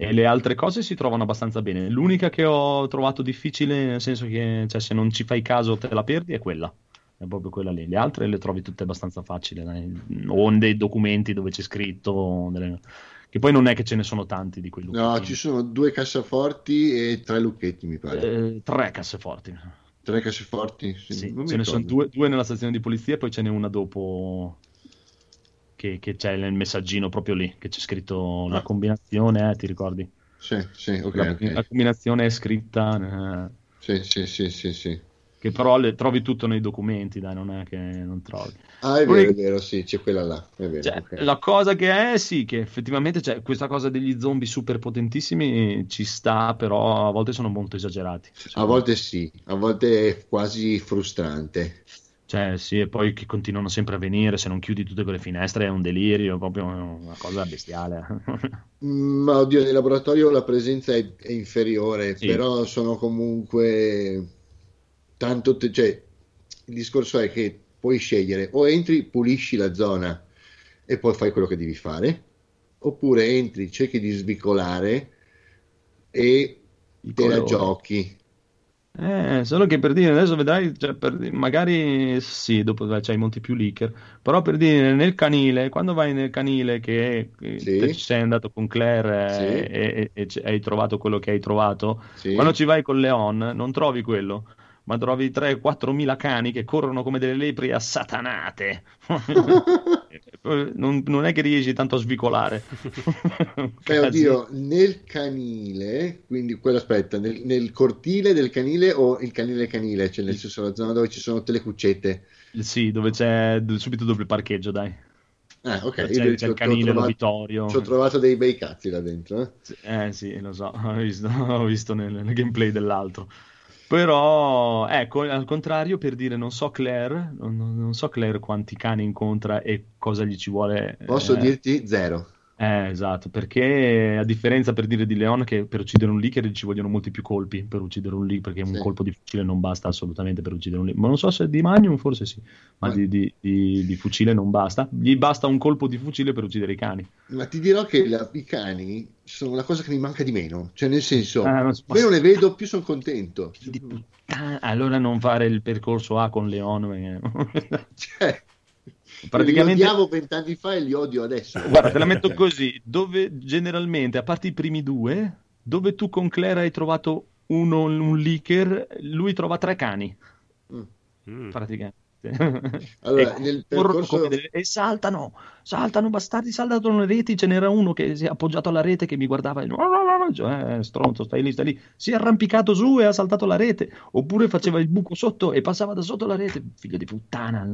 E le altre cose si trovano abbastanza bene. L'unica che ho trovato difficile, nel senso che cioè, se non ci fai caso te la perdi, è quella. È proprio quella lì. Le altre le trovi tutte abbastanza facili. dai. O dei documenti dove c'è scritto, delle- che poi non è che ce ne sono tanti di quei lucchetti. No, ci sono due cassaforti e tre lucchetti, mi pare. Eh, tre casseforti. Tre cassaforti? Sì, Sì, ce ne sono due, due nella stazione di polizia e poi ce n'è una dopo che, che c'è nel messaggino proprio lì, che c'è scritto la Ah. combinazione, eh, ti ricordi? Sì, sì, ok, la, ok. la combinazione è scritta... eh, Sì, sì, sì, sì, sì. Che però le, trovi tutto nei documenti, dai, non è che non trovi. Ah, è vero, è vero, sì, c'è quella là. È vero, Cioè, ok. La cosa che è, sì, che effettivamente c'è questa cosa degli zombie super potentissimi ci sta, però a volte sono molto esagerati. A volte sì, a volte è quasi frustrante. Cioè, sì, e poi che continuano sempre a venire, se non chiudi tutte quelle finestre è un delirio, è proprio una cosa bestiale. Mm, Ma oddio, nel laboratorio la presenza è, è inferiore, Sì. però sono comunque tanto, te- cioè, il discorso è che puoi scegliere o entri, pulisci la zona e poi fai quello che devi fare, oppure entri, cerchi di svicolare e te la colori. giochi. Eh, solo che per dire, adesso vedrai, cioè, per magari sì, dopo vai- c'hai molti più leaker, però per dire nel canile, quando vai nel canile che, che Sì. ci sei andato con Claire Sì. eh, e, e- e c- hai trovato quello che hai trovato, Sì. quando ci vai con Leon non trovi quello, ma trovi 3-4 mila cani che corrono come delle lepri assatanate. non, non è che riesci tanto a svicolare. Beh, oddio, nel canile, quindi quello aspetta, nel, nel cortile del canile o il canile canile, cioè nel senso la zona dove ci sono tutte le cuccette. Sì, dove c'è subito dopo il parcheggio, dai. Ah, ok, C'è, io c'è il canile, l'obitorio. Ci ho trovato dei bei cazzi là dentro. eh. Eh sì, lo so, ho visto, ho visto nel, nel gameplay dell'altro. Però, ecco, al contrario, per dire, non so Claire, non, non- so Claire quanti cani incontra e cosa gli ci vuole. Posso eh, dirti zero. Eh, esatto, perché a differenza per dire di Leon che per uccidere un leaker ci vogliono molti più colpi per uccidere un leaker, perché un Sì. colpo di fucile non basta assolutamente per uccidere un leaker. Ma non so se di Magnum forse sì, ma Ma- di, di- di- di fucile non basta. Gli basta un colpo di fucile per uccidere i cani. Ma ti dirò che la- i cani sono la cosa che mi manca di meno. Cioè, nel senso, Eh, non so- meno ne vedo, più sono contento. Allora non fare il percorso A con Leon. perché- Cioè, Praticamente, li odiavo vent'anni fa e li odio adesso. guarda, te la metto così, dove generalmente, a parte i primi due, dove tu con Claire hai trovato uno, un leaker, lui trova tre cani, Mm. praticamente. Allora, e, nel corrono percorso- delle- e saltano, saltano bastardi, saltano le reti. Ce n'era uno che si è appoggiato alla rete che mi guardava e cioè, eh, stronzo, stai lì, stai lì. Si è arrampicato su e ha saltato la rete, oppure faceva il buco sotto e passava da sotto la rete. Figlio di puttana.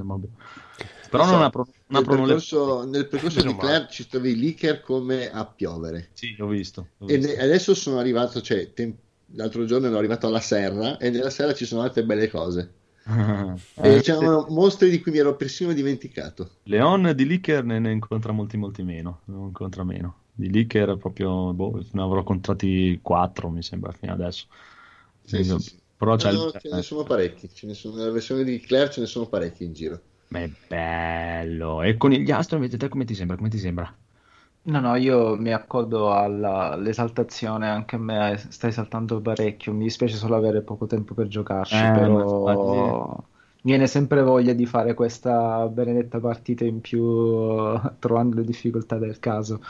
Però So, non apro, non nel percorso, nel percorso di. Claire ci trovi i leaker come a piovere. Sì, ho visto. ho E visto. ne- adesso sono arrivato, cioè, tem- l'altro giorno ero arrivato alla serra e nella serra ci sono altre belle cose. Eh, E c'erano mostri di cui mi ero persino dimenticato. Leon di Licker ne, ne incontra molti, molti meno. Ne incontra meno. Di Licker proprio, boh, ne avrò incontrati quattro, mi sembra, fino adesso. Sì, sì, sì. Però c'è No, il... ce ne sono parecchi. Ce ne sono, nella versione di Claire ce ne sono parecchi in giro. Ma è bello. E con gli astro invece te come ti sembra? Come ti sembra? No, no, io mi accodo all'esaltazione, anche a me stai saltando parecchio, mi dispiace solo avere poco tempo per giocarci, Eh, però viene sempre voglia di fare questa benedetta partita in più trovando le difficoltà del caso.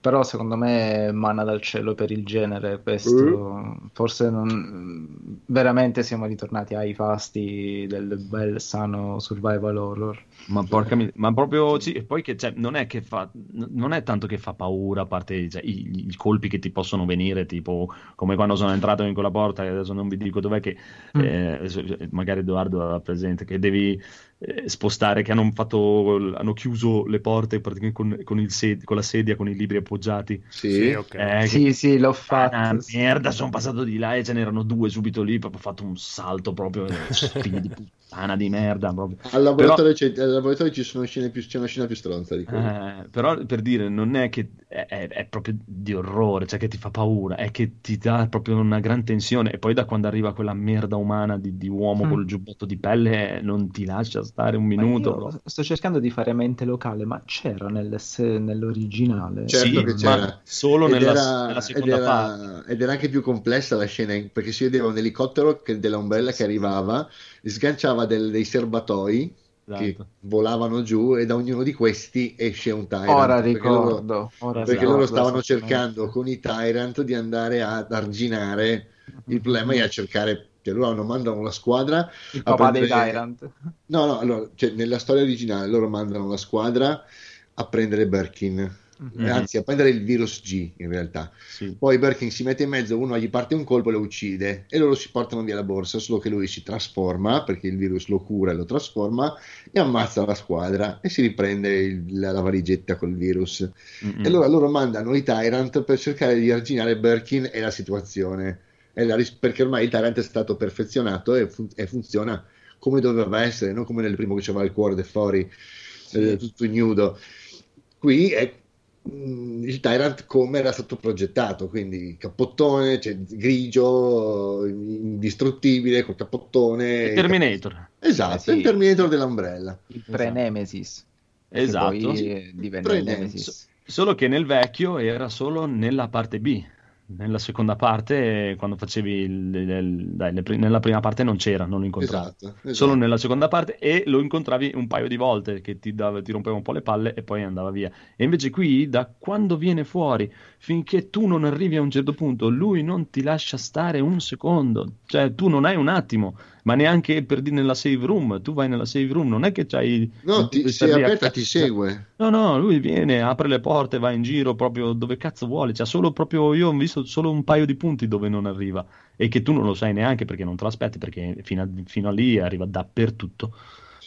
Però secondo me manna dal cielo per il genere questo. Forse non... veramente siamo ritornati ai fasti del bel sano survival horror. Ma porca mi- ma proprio sì, e poi che cioè, non è che fa, non è tanto che fa paura, a parte cioè, i, i colpi che ti possono venire, tipo come quando sono entrato in quella porta, che adesso non vi dico dov'è che Mm. eh, eh, magari Edoardo era presente, che devi eh, spostare, che hanno fatto, hanno chiuso le porte praticamente con, con il sed- con la sedia, con i libri appoggiati. Sì, Sì. Eh, che- Sì, sì, l'ho Ah, fatto. merda, sono passato di là e ce n'erano due subito lì, proprio ho fatto un salto proprio, eh, figli di puttana di merda proprio. Al laboratorio, c'è- al laboratorio ci sono scene più, c'è una scena più stronza di quella. Eh, però per dire, non è che è, è- è proprio di orrore, cioè che ti fa paura, è che ti dà proprio una gran tensione e poi da quando arriva quella merda umana di, di uomo Mm. col giubbotto di pelle eh, non ti lascia stare un Ma minuto. sto cercando di fare mente locale, ma c'era nel- se- nell'originale. Certo Sì, che ma c'era. solo nella, era, nella ed, seconda era, parte. ed era anche più complessa la scena perché si vedeva un elicottero che- della Umbrella che arrivava, sganciava del- dei serbatoi che Esatto. volavano giù e da ognuno di questi esce un Tyrant. Ora perché loro- ricordo, ora perché ricordo loro stavano cercando con i Tyrant di andare ad arginare il problema e a cercare. Cioè, loro mandano una squadra Il a papà dei prendere- Tyrant. No, no, allora, cioè, nella storia originale loro mandano la squadra a prendere Birkin eh, anzi a prendere il virus G in realtà. Sì. Poi Birkin si mette in mezzo, uno gli parte un colpo e lo uccide e loro si portano via la borsa, solo che lui si trasforma perché il virus lo cura e lo trasforma e ammazza la squadra e si riprende il- la, la valigetta col virus. Mm-mm. E allora loro mandano i Tyrant per cercare di arginare Birkin e la situazione. E la perché ormai il Tyrant è stato perfezionato e, fun- e funziona come doveva essere, non come nel primo che c'era il cuore de fuori, eh, tutto ignudo. Qui è il Tyrant come era stato progettato, quindi cappottone, cioè, grigio, indistruttibile, col cappottone. Il Terminator. Esatto, Eh sì. il Terminator dell'Umbrella. Il pre-Nemesis. Esatto. Poi divenne Pre-Nemesis. Nemesis. Solo che nel vecchio era solo nella parte B. Nella seconda parte, quando facevi il, il- dai, le pri- nella prima parte non c'era, non lo incontravi. Esatto, esatto. Solo nella seconda parte e lo incontravi un paio di volte che ti, dava- ti rompeva un po' le palle e poi andava via. E invece qui, da quando viene fuori finché tu non arrivi a un certo punto, lui non ti lascia stare un secondo. Cioè, tu non hai un attimo, ma neanche per dire nella save room. Tu vai nella save room, non è che c'hai. No, ti, se è aperta a ti segue. No, no, lui viene, apre le porte, va in giro proprio dove cazzo vuole. C'ha solo proprio, io ho visto solo un paio di punti dove non arriva e che tu non lo sai neanche perché non te lo aspetti, perché fino a, fino a lì arriva dappertutto.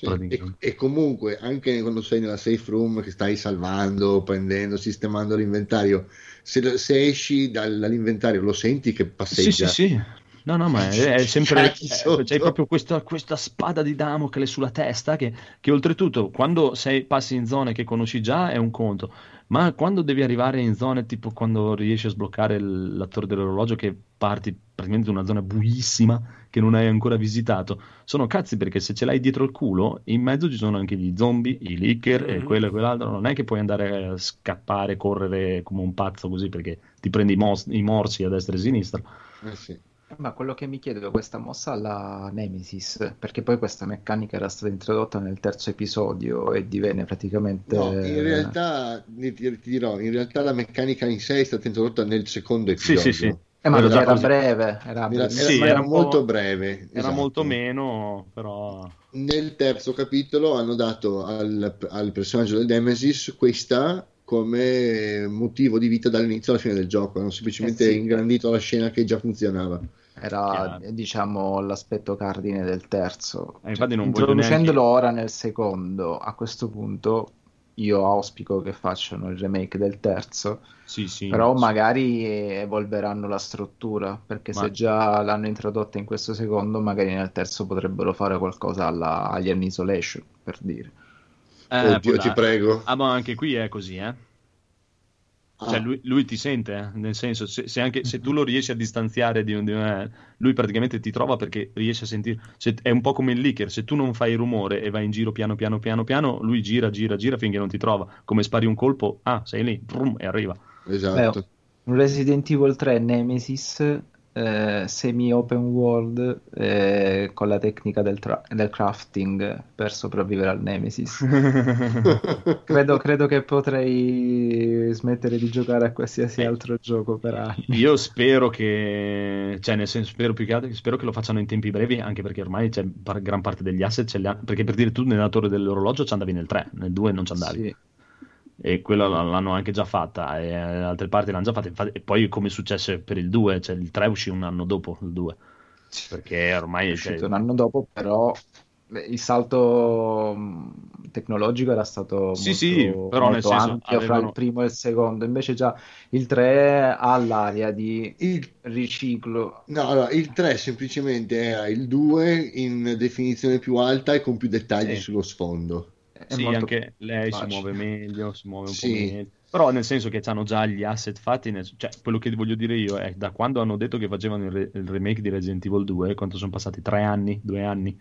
Sì, E, e comunque, anche quando sei nella safe room che stai salvando, prendendo, sistemando l'inventario, se, se esci dal- dall'inventario lo senti che Sì, passeggia. sì, sì. No, no, ma è, è sempre. C'hai proprio questa, questa spada di Damocle sulla testa che, che oltretutto, quando sei, passi in zone che conosci già, è un conto. Ma quando devi arrivare in zone tipo quando riesci a sbloccare il- la torre dell'orologio, che parti praticamente da una zona buissima che non hai ancora visitato, sono cazzi perché se ce l'hai dietro il culo, in mezzo ci sono anche gli zombie, i leaker e Mhm. quello e quell'altro. Non è che puoi andare a scappare, correre come un pazzo così perché ti prendi i, mos- i morsi a destra e a sinistra. Eh sì. Ma quello che mi chiedo è questa mossa alla Nemesis, perché poi questa meccanica era stata introdotta nel terzo episodio e divenne praticamente... No, in realtà ti, ti dirò, in realtà la meccanica in sé è stata introdotta nel secondo Sì, episodio. sì, sì. Eh, ma Era era breve, era Era, Sì, era molto breve. Era esatto. molto meno, però... Nel terzo capitolo hanno dato al, al personaggio del Nemesis questa come motivo di vita dall'inizio alla fine del gioco. Hanno semplicemente Eh sì. ingrandito la scena che già funzionava. Era, Chiaro. diciamo, l'aspetto cardine del terzo. Eh, infatti non voglio introducendolo neanche- ora nel secondo, a questo punto io auspico che facciano il remake del terzo, Sì, sì. però sì. magari evolveranno la struttura, perché Ma- se già l'hanno introdotta in questo secondo, magari nel terzo potrebbero fare qualcosa alla Alien Isolation, per dire. Eh, Oddio, ti prego. Ah, ma anche qui è così, eh? Cioè, Ah. lui, lui ti sente, eh? Nel senso, se, se anche, se tu lo riesci a distanziare di, di eh, lui praticamente ti trova perché riesce a sentire. se- è un po' come il leaker, se tu non fai rumore e vai in giro piano piano piano piano, lui gira, gira, gira finché non ti trova. Come spari un colpo, ah, sei lì, brum, e arriva. Esatto. Beh, un Resident Evil 3 Nemesis eh, semi-open world eh, con la tecnica del, tra- del crafting per sopravvivere al Nemesis. credo, credo che potrei smettere di giocare a qualsiasi Eh. altro gioco per anni. Io spero che, cioè, nel senso, spero più che altro, spero che lo facciano in tempi brevi, anche perché ormai c'è par- gran parte degli asset, ce li ha- perché per dire tu nella torre dell'orologio ci andavi nel 3, nel 2 non ci andavi. Sì. E quella l'hanno anche già fatta e eh, altre parti l'hanno già fatta infatti, e poi come successe per il 2 cioè il 3 uscì un anno dopo il 2 perché ormai È cioè, uscito un anno dopo, però il salto mh, tecnologico era stato Sì, molto, sì, però nel molto senso, ampio fra avevano- il primo e il secondo. Invece già il 3 ha l'area di Il, riciclo. no, allora, il 3 semplicemente era il 2 in definizione più alta e con più dettagli Sì. sullo sfondo. Sì molto anche lei si facile. muove meglio si muove un Sì. po' meglio però nel senso che hanno già gli asset fatti nel- cioè quello che voglio dire io è da quando hanno detto che facevano il, re- il remake di Resident Evil 2 quanto sono passati? Tre anni? Due anni?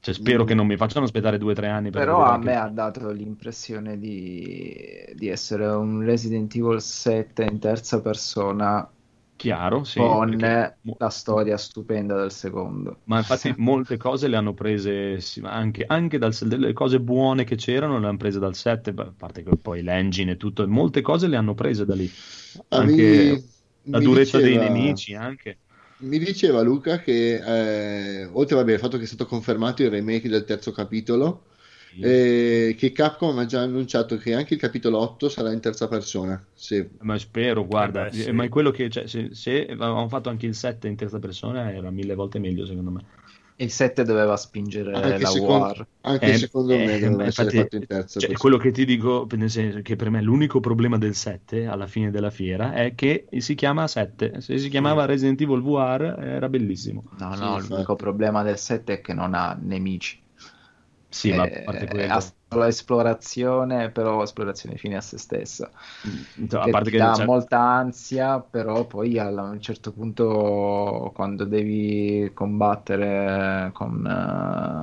cioè spero Mm. che non mi facciano aspettare due o tre anni per Però a anche- me ha dato l'impressione di, di essere un Resident Evil 7 in terza persona chiaro sì, con perché- la storia stupenda del secondo. Ma infatti molte cose le hanno prese anche, anche dal, delle cose buone che c'erano le hanno prese dal 7, beh, a parte che poi l'engine e tutto, molte cose le hanno prese da lì. Anche mi- la mi durezza dei diceva- nemici, anche. Mi diceva Luca che eh, oltre vabbè, al fatto che è stato confermato il remake del terzo capitolo, eh, che Capcom ha già annunciato che anche il capitolo 8 sarà in terza persona. Se... Ma spero, guarda, Eh beh, sì. eh, ma è quello che cioè, se, se avevamo fatto anche il 7 in terza persona era mille volte meglio secondo me. Il 7 doveva spingere Anche la secondo- War. Anche Eh, secondo me eh, beh, essere infatti, fatto in terza. cioè, persona. quello che ti dico, nel senso che per me l'unico problema del 7 alla fine della fiera è che si chiama 7. Se si chiamava Resident Evil VR era bellissimo. No, Sì, no, infatti. l'unico problema del 7 è che non ha nemici. Sì, ma a Eh, parte ha quello, solo esplorazione, però esplorazione fine a se stessa. a che parte ti che dà molta ansia, però poi a un certo punto quando devi combattere con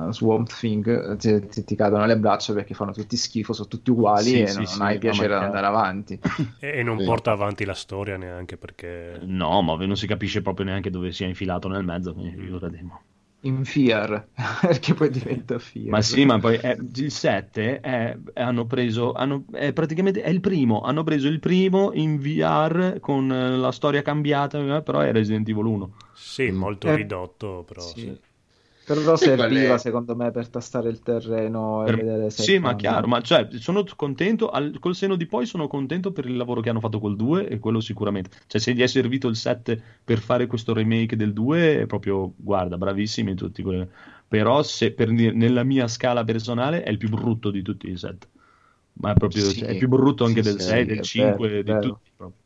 eh, Swamp Thing ti, ti- ti cadono le braccia perché fanno tutti schifo, sono tutti uguali Sì, e sì, non, sì, non hai piacere ad andare avanti. E, e non Sì. porta avanti la storia neanche perché... no, ma non si capisce proprio neanche dove sia infilato nel mezzo. quindi figurati. In Fear, perché poi diventa Fear. Ma sì, ma poi è- il 7 è, hanno preso, hanno, è praticamente è il primo, hanno preso il primo in VR con eh, la storia cambiata, eh, però è Resident Evil 1. Sì, molto Eh, ridotto, però... Sì. sì. Però serviva è? secondo me per tastare il terreno e Per- vedere se Sì, ma chiaro, ma cioè, sono contento, al- col seno di poi sono contento per il lavoro che hanno fatto col 2 e quello sicuramente. Cioè, se gli è servito il 7 per fare questo remake del 2, è proprio, guarda, bravissimi tutti. quelli. Però, se, per nella mia scala personale, è il più brutto di tutti i 7. Ma è proprio, Sì, cioè, è più brutto anche sì, del sì, 6, è del vero, 5, è di vero. tutti. proprio.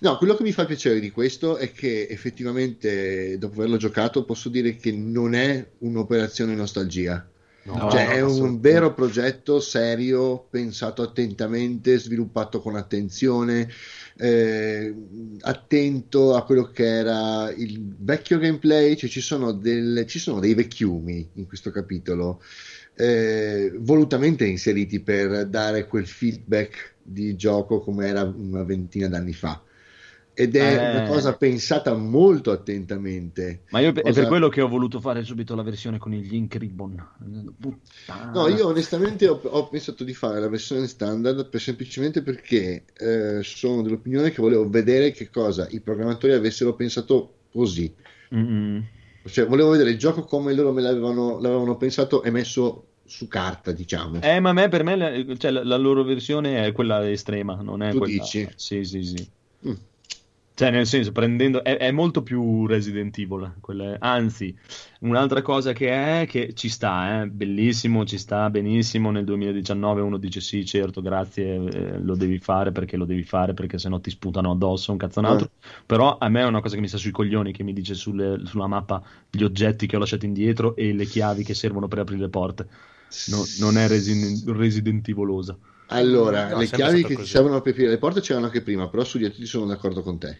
No, quello che mi fa piacere di questo è che effettivamente, dopo averlo giocato, posso dire che non è un'operazione nostalgia. No, cioè, no, è un vero progetto serio, pensato attentamente, sviluppato con attenzione, eh, attento a quello che era il vecchio gameplay. Cioè, ci sono, delle- ci sono dei vecchiumi in questo capitolo, eh, volutamente inseriti per dare quel feedback di gioco come era una ventina d'anni fa. Ed è Eh. una cosa pensata molto attentamente. Ma io è Cosa- per quello che ho voluto fare subito la versione con il Link Ribbon. Puttana. No, io onestamente ho, ho pensato di fare la versione standard per- semplicemente perché eh, sono dell'opinione che volevo vedere che cosa i programmatori avessero pensato così. Mm-mm. Cioè, volevo vedere il gioco come loro me l'avevano, l'avevano pensato e messo su carta, diciamo. Eh, ma a me, per me, la, cioè, la, la loro versione è quella estrema, non è Tu quella... dici? Sì, sì, sì. Mm. Cioè, nel senso, prendendo... È, è molto più Resident Evil. quella- Anzi, un'altra cosa che è che ci sta, eh, bellissimo, ci sta benissimo. Nel 2019 uno dice sì, certo, grazie, eh, lo devi fare perché lo devi fare perché sennò ti sputano addosso un cazzo un altro. Però a me è una cosa che mi sta sui coglioni, che mi dice sulle- sulla mappa gli oggetti che ho lasciato indietro e le chiavi che servono per aprire le porte. No- non è resi- Resident Evilosa. Allora, No, le chiavi che così. ti servono per aprire le porte c'erano anche prima, però sugli altri sono d'accordo con te.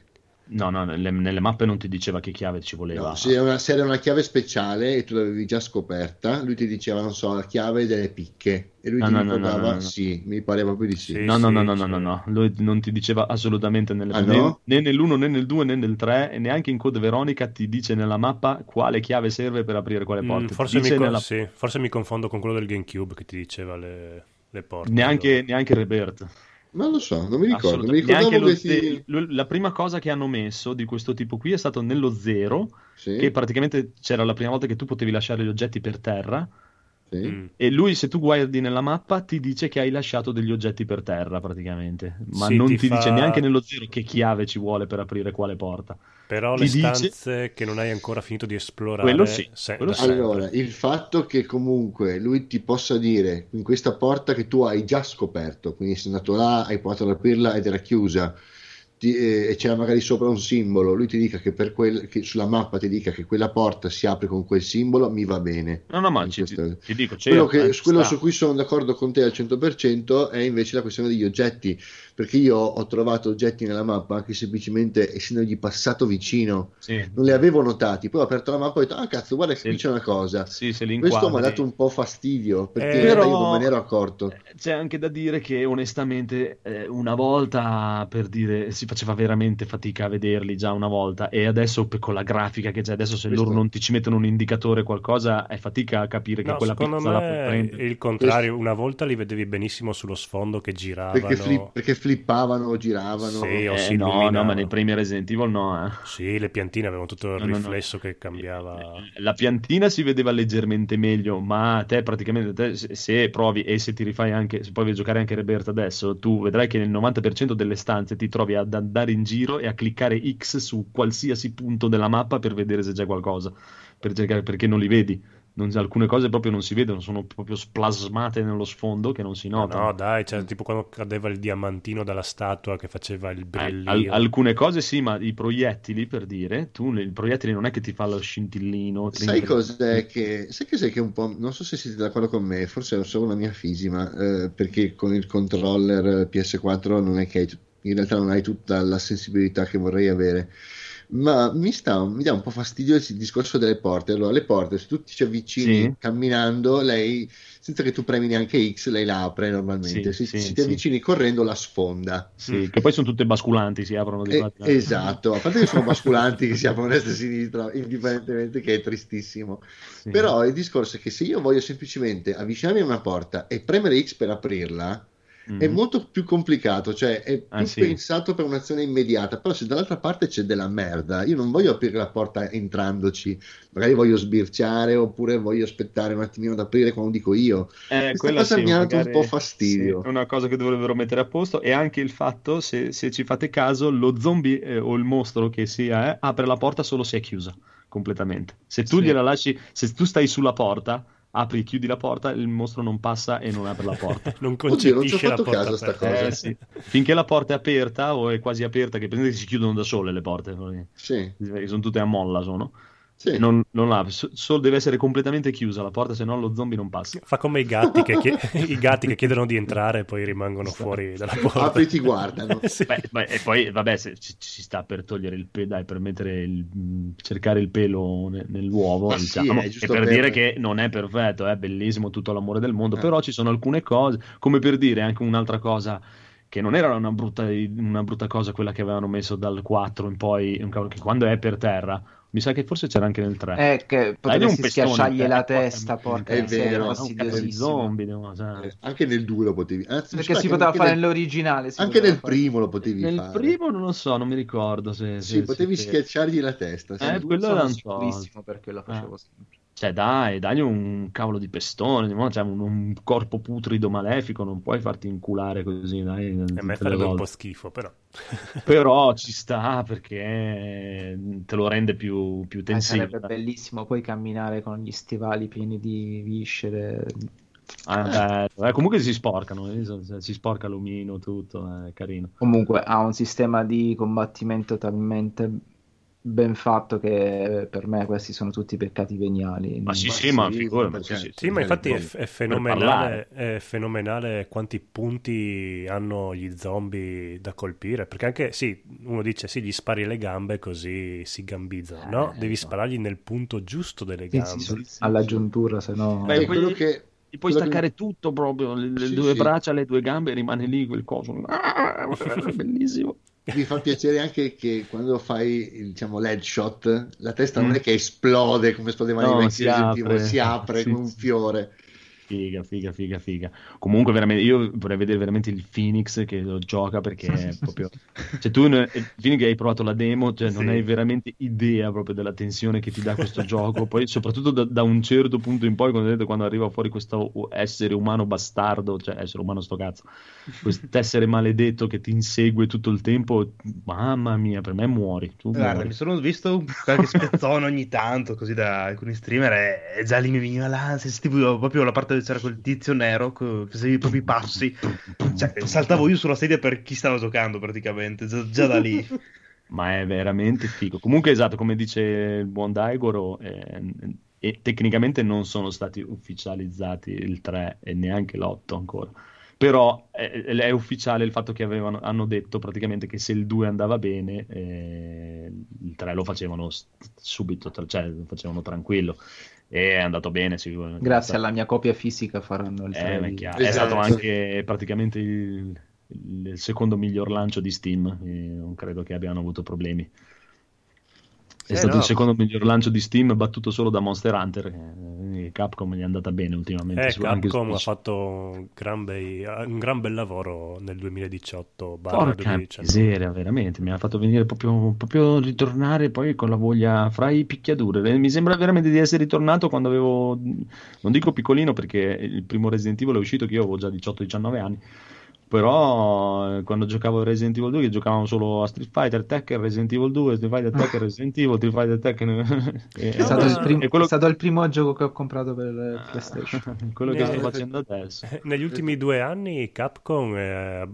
No, no, nelle, nelle mappe non ti diceva che chiave ci voleva. No, se, era una, se era una chiave speciale e tu l'avevi già scoperta, lui ti diceva, non so, la chiave delle picche. E lui No, ti no, no, ricordava, no, no, no. sì, mi pare proprio di sì. Sì. No, no, no, no, sì. no, no, no. Lui non ti diceva assolutamente nelle, Ah, né, no? né nell'1 né nel 2 né nel 3 e neanche in Code Veronica ti dice nella mappa quale chiave serve per aprire quale Mm, porta. Ti forse, mi dice co- nella- sì, forse mi confondo con quello del GameCube che ti diceva le, le porte. Neanche, allora. neanche Rebirth. Non lo so, non mi ricordo. Mi che lo- la prima cosa che hanno messo di questo tipo qui è stato nello zero, Sì, che praticamente c'era la prima volta che tu potevi lasciare gli oggetti per terra sì. Mm. e lui se tu guardi nella mappa ti dice che hai lasciato degli oggetti per terra praticamente, ma Sì, non ti ti, fa- dice neanche nello zero che chiave ci vuole per aprire quale porta. Però Ti le dice- stanze che non hai ancora finito di esplorare Quello sì, se- quello sì. Allora, il fatto che comunque lui ti possa dire in questa porta che tu hai già scoperto, quindi sei andato là, hai provato ad aprirla ed era chiusa, ti- eh, e c'era magari sopra un simbolo, lui ti dica che, per quel, che sulla mappa ti dica che quella porta si apre con quel simbolo, mi va bene. No, no, ma ci- questo- ti dico, c'è, quello, che- quello su cui sono d'accordo con te al 100% è invece la questione degli oggetti, perché io ho trovato oggetti nella mappa che semplicemente essendogli passato vicino Sì. non li avevo notati, poi ho aperto la mappa e ho detto ah cazzo guarda che Sì. qui c'è una cosa. Sì, se li Questo mi ha dato un po' fastidio perché Eh, in realtà però- io non me ne ero accorto. C'è anche da dire che onestamente eh, una volta per dire si faceva veramente fatica a vederli già una volta e adesso per- con la grafica che c'è adesso se Questo- loro non ti ci mettono un indicatore qualcosa è fatica a capire che No, quella secondo pizza la puoi me prendere. il contrario, una volta li vedevi benissimo sullo sfondo che giravano. Perché, flip- perché flippavano, giravano. Sì, o Eh, si no, no, ma nei primi Resident Evil no. eh. Sì, le piantine avevano tutto il No, no, no. riflesso che cambiava. La piantina si vedeva leggermente meglio, ma te praticamente te, se, provi e se ti rifai anche, se provi a giocare anche Rebirth adesso, tu vedrai che nel 90% delle stanze ti trovi ad andare in giro e a cliccare X su qualsiasi punto della mappa per vedere se c'è qualcosa, per cercare- perché non li vedi. Non- alcune cose proprio non si vedono, sono proprio splasmate nello sfondo che non si No, notano. no, dai, cioè, tipo quando cadeva il diamantino dalla statua che faceva il brillio. al- alcune cose sì, ma i proiettili per dire, tu il proiettile non è che ti fa lo scintillino. Sai cos'è che, sai cos'è che è un po', non so se siete d'accordo con me, forse è solo una mia fisima, eh, perché con il controller PS4 non è che hai in realtà non hai tutta la sensibilità che vorrei avere. Ma mi, sta, mi dà un po' fastidio il discorso delle porte. Allora, le porte, se tu ti ci avvicini Sì. camminando, lei, senza che tu premi neanche X, lei la apre normalmente. Sì, se sì, se ti avvicini correndo, la sfonda. Sì, che poi sono tutte basculanti, si aprono di Eh, esatto, a parte che sono basculanti che si aprono a destra e a sinistra, indipendentemente che è tristissimo. Però il discorso è che se io voglio semplicemente avvicinarmi a una porta e premere X per aprirla, è Mhm. molto più complicato, cioè è più Ah, sì. pensato per un'azione immediata. Però se dall'altra parte c'è della merda, io non voglio aprire la porta entrandoci, magari voglio sbirciare oppure voglio aspettare un attimino ad aprire quando dico io. Eh, Questa quella cosa sì, mi ha dato un po' fastidio. sì, è una cosa che dovrebbero mettere a posto e anche il fatto, se, se ci fate caso, lo zombie eh, o il mostro che sia eh, apre la porta solo se è chiusa completamente. Se tu Sì. gliela lasci, se tu stai sulla porta, apri e chiudi la porta, il mostro non passa e non apre la porta. Non Oddio, non concepisce la porta caso a sta aperta. cosa. Eh, sì. Finché la porta è aperta o è quasi aperta, che prende che si chiudono da sole le porte, Sì, sono tutte a molla, sono. Sì. Non, non so- solo deve essere completamente chiusa la porta, se no lo zombie non passa. Fa come i gatti, che chie- i gatti che chiedono di entrare e poi rimangono fuori dalla porta. Apri ti guardano. Sì. Beh, beh, e poi, vabbè, se ci, ci sta per togliere il pelo, dai, per mettere il, mh, cercare il pelo ne- nell'uovo, Ma sì, diciamo, è e per per- dire che non è perfetto, è bellissimo tutto l'amore del mondo, Eh. però ci sono alcune cose, come per dire anche un'altra cosa che non era una brutta, una brutta cosa quella che avevano messo dal 4 in poi, che quando è per terra, mi sa che forse c'era anche nel 3. È che potresti schiacciargli eh, la porca testa, porca È miseria, vero. un cazzo di fastidiosissimo. zombie, no, cioè. Eh, Anche nel 2 lo potevi. Anzi, Perché si poteva fare nel- nell'originale. Anche nel fare. primo lo potevi Nel fare. primo non lo so, non mi ricordo se... Sì, se- potevi se- schiacciargli la testa. Eh, quello era un sicurissimo perché lo facevo Ah. sempre. Cioè, dai, dagli un cavolo di pestone, cioè, un, un corpo putrido malefico, non puoi farti inculare così, dai. A me farebbe un po' schifo, però. Però ci sta perché te lo rende più, più Eh, tensibile. sarebbe bellissimo poi camminare con gli stivali pieni di viscere. Ah. Eh, comunque si sporcano, eh, si sporca l'omino, tutto, è carino. Comunque ha un sistema di combattimento talmente ben fatto che per me questi sono tutti peccati veniali. Ma sì, sì, ma perché- sì, ma infatti è, fenomenale, è fenomenale quanti punti hanno gli zombie da colpire. Perché anche, sì, uno dice, sì, gli spari le gambe così si gambizzano. No, Eh, devi no. sparargli nel punto giusto delle gambe. sì, sì, alla giuntura, se no... Beh, quello che Gli puoi quello che- staccare tutto proprio, le, le Sì, due sì. braccia, le due gambe, e rimane lì quel coso. Ah, bellissimo. mi fa piacere anche che quando fai diciamo l'headshot la testa non Mm. è che esplode come esplodeva No, nei vecchi si Evil, apre. si apre Sì, come un fiore Figa, figa, figa, figa. Comunque, veramente, io vorrei vedere veramente il Phoenix che lo gioca perché è proprio. Cioè, tu, ne- Phoenix, hai provato la demo, cioè, non Sì. hai veramente idea proprio della tensione che ti dà questo gioco. Poi, soprattutto da, da un certo punto in poi, quando, quando arriva fuori questo essere umano bastardo, cioè essere umano sto cazzo, quest'essere maledetto che ti insegue tutto il tempo, mamma mia, per me muori. Tu Guarda, muori. mi sono visto qualche spezzone ogni tanto, così da alcuni streamer, e, già lì mi veniva l'ansia, sentivo proprio la parte c'era quel tizio nero, che proprio i passi, cioè, saltavo io sulla sedia per chi stava giocando praticamente, già, già da lì. Ma è veramente figo. Comunque, esatto, come dice il buon Daigoro, eh, e tecnicamente non sono stati ufficializzati il 3 e neanche l'8 ancora. Però è, è ufficiale il fatto che avevano, hanno detto praticamente che se il 2 andava bene, eh, il 3 lo facevano subito, cioè lo facevano tranquillo. E è andato bene, sicuramente. Grazie alla mia copia fisica faranno il Eh, 3 ma è di- chiaro. È Esatto. stato anche praticamente il, il, il secondo miglior lancio di Steam, e non credo che abbiano avuto problemi. È Eh, stato no. il secondo miglior lancio di Steam, battuto solo da Monster Hunter. eh, Capcom gli è andata bene ultimamente. Eh, su- Capcom ha fatto un gran, bei- un gran bel lavoro nel 2018 barra Porca 2019. miseria, veramente, mi ha fatto venire proprio, proprio ritornare poi con la voglia fra i picchiadure. Eh, Mi sembra veramente di essere ritornato quando avevo, non dico piccolino perché il primo Resident Evil è uscito che io avevo già 18-19 anni, però eh, quando giocavo a Resident Evil 2 che giocavamo solo a Street Fighter, Tekken, Resident Evil 2, Street Fighter, Tekken, Resident Evil, Street Fighter, Tekken... e- È stato, il prim- quello, è stato il primo gioco che ho comprato per eh, PlayStation. quello che Eh, sto facendo adesso. Negli ultimi due anni Capcom eh,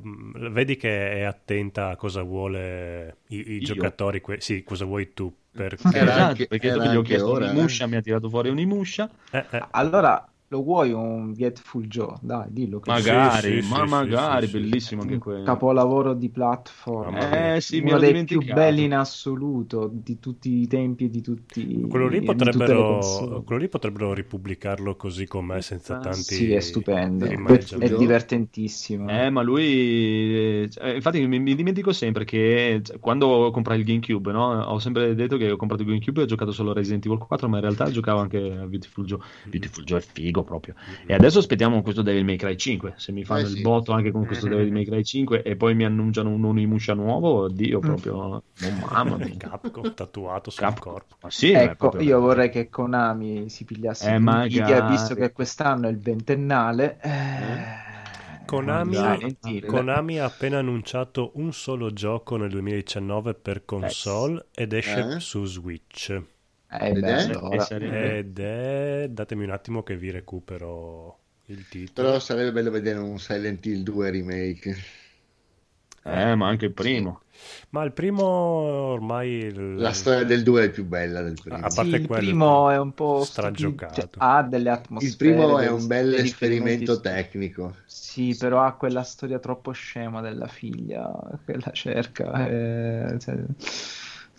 vedi che è attenta a cosa vuole i, i Io? giocatori, que- sì, cosa vuoi tu, perché Era Esatto, anche- perché dopo gli ho chiesto ora, un'imuscia, eh. mi ha tirato fuori un'imuscia. eh, eh, Allora, lo vuoi un Vietful Joe? Dai, dillo che Magari, sì, ma sì, magari, sì, sì, sì. bellissimo anche quello. capolavoro di platform. Eh sì, mi uno dei più belli in assoluto di tutti i tempi e di tutti quello, lì potrebbero, quello lì potrebbero ripubblicarlo così com'è, senza Ah, tanti Sì, è stupendo. È, divertentissimo. Eh, ma lui, eh, infatti, mi, mi dimentico sempre che cioè, quando comprai il GameCube, no? Ho sempre detto che ho comprato il GameCube e ho giocato solo Resident Evil 4, ma in realtà giocavo anche a Beautiful Joe. Beautiful Joe è figo proprio. E adesso aspettiamo questo Devil May Cry 5. Se mi fanno Eh, il sì. botto anche con questo Devil May Cry 5 e poi mi annunciano un Onimusha nuovo, Dio, proprio, oh, mamma mia. Capcom tatuato sul Capcom. corpo. Ma sì, Ecco, proprio- io vorrei che Konami si pigliasse Eh, magari. visto che quest'anno è il ventennale. eh, Konami, Silent Hill. Konami ha appena annunciato un solo gioco nel 2019 per console ed esce Eh? su Switch. Eh, Ed beh, è? allora. Sarebbe- Ed è... datemi un attimo che vi recupero il titolo. Però sarebbe bello vedere un Silent Hill 2 remake. Eh, ma anche il primo. Ma il primo ormai... il- La storia del 2 è più bella del primo. A parte Sì, il quello, primo è un po' stragiocato. cioè, ha delle atmosfere. Il primo è un bel esperimento tecnico. Sì, però ha quella storia troppo scema della figlia che la cerca. eh, cioè,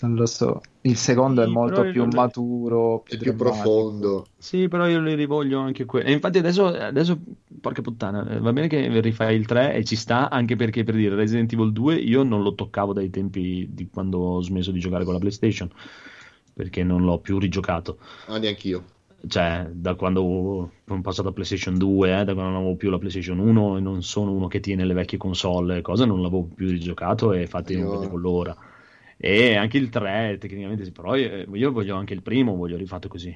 non lo so. Il secondo Sì, è molto più il- maturo, più È più profondo. Sì, però io li rivoglio anche quello. E infatti adesso, adesso, porca puttana, eh, va bene che rifai il 3 e ci sta, anche perché per dire Resident Evil 2 io non lo toccavo dai tempi di quando ho smesso di giocare con la PlayStation, perché non l'ho più rigiocato. Ah, neanch'io. Cioè, da quando ho sono passato a PlayStation 2, eh, da quando non avevo più la PlayStation 1 e non sono uno che tiene le vecchie console e cose, non l'avevo più rigiocato e infatti non Io- vedevo l'ora. E anche il 3, tecnicamente, sì, però io, io voglio anche il primo, voglio rifatto così.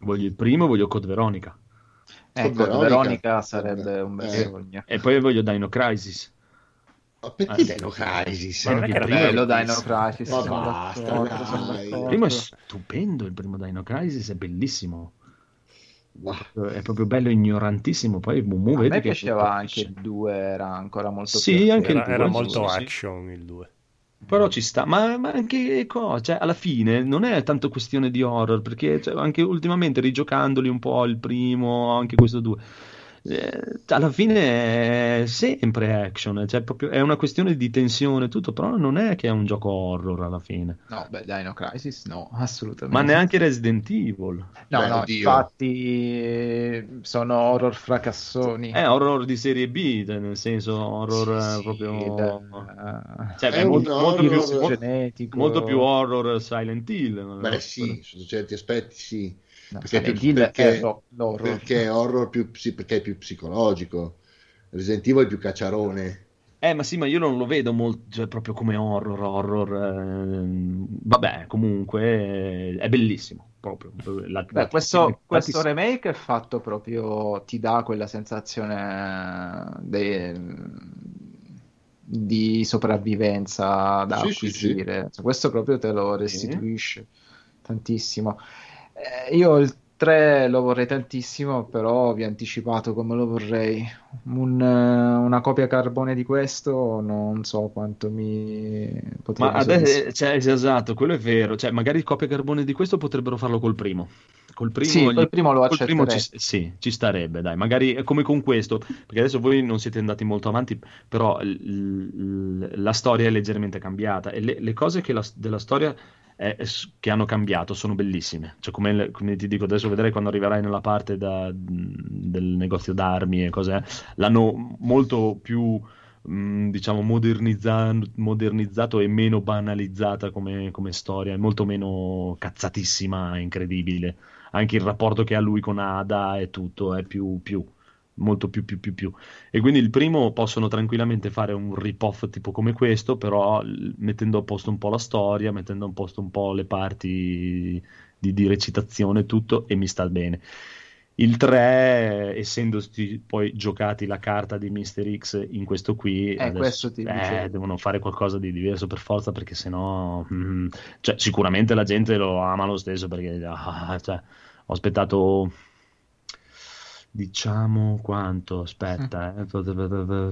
Voglio il primo, voglio Code Veronica. Ecco, Veronica. Veronica, sarebbe un bel Eh. sogno. E poi voglio Dino Crisis. Ma perché Ah, Dino Crisis? Ma non è che era Bello Dino Crisis, Ma basta. Il primo è stupendo, il primo Dino Crisis è bellissimo. È proprio bello ignorantissimo. Poi Mumu A vedi me che piaceva anche il 2, era ancora molto Sì, più anche il Era, due, era sì, molto action il 2. Però ci sta, ma, ma anche cosa? Cioè, alla fine non è tanto questione di horror, perché cioè, anche ultimamente rigiocandoli un po' il primo, anche questo due, eh, alla fine è sempre action, cioè proprio, è una questione di tensione, tutto, però non è che è un gioco horror alla fine. No, beh, Dino Crisis no, assolutamente. Ma neanche Resident Evil. No, Beh, no, oddio. infatti sono horror fracassoni. È horror di serie B, cioè, nel senso horror eh, Sì, proprio... da- Cioè, È è molto, molto più, genetico. molto più horror Silent Hill. Beh, sì, sotto certi aspetti sì. No, Perché, è più- Hill perché- è ro- l'horror. perché è horror più, perché è più psicologico. Resident Evil è più cacciarone. Eh, ma sì, ma io non lo vedo molto, cioè, proprio come horror, horror. ehm, vabbè, comunque eh, è bellissimo, proprio. La- Beh, la- questo, infatti questo sì. remake è fatto proprio, ti dà quella sensazione de- di sopravvivenza da Sì, sì, acquisire. Cioè, questo proprio te lo restituisce tantissimo. Eh, io il 3 lo vorrei tantissimo, però vi ho anticipato come lo vorrei. Un, eh, una copia carbone di questo non so quanto mi potrebbe Ma adesso, cioè, esatto, quello è vero. Cioè, magari copia carbone di questo potrebbero farlo col primo. Col primo, Sì, col primo lo col primo ci, accetterei. sì, ci starebbe, dai. Magari è come con questo, perché adesso voi non siete andati molto avanti, però l- l- la storia è leggermente cambiata e le, le cose che la, della storia eh, che hanno cambiato sono bellissime. Cioè, come, come ti dico, adesso vedrai quando arriverai nella parte da- del negozio d'armi e cos'è, l'hanno molto più, mh, diciamo, modernizza- modernizzato e meno banalizzata come, come storia, è molto meno cazzatissima, incredibile. Anche il rapporto che ha lui con Ada e tutto è più, più molto più più più più e quindi il primo possono tranquillamente fare un rip-off tipo come questo però mettendo a posto un po' la storia mettendo a posto un po' le parti di, di recitazione e tutto e mi sta bene il 3 essendosi poi giocati la carta di Mr. X in questo qui Eh, questo ti eh, devono fare qualcosa di diverso per forza perché sennò mm, cioè, sicuramente la gente lo ama lo stesso perché ah, cioè, ho aspettato diciamo quanto aspetta eh,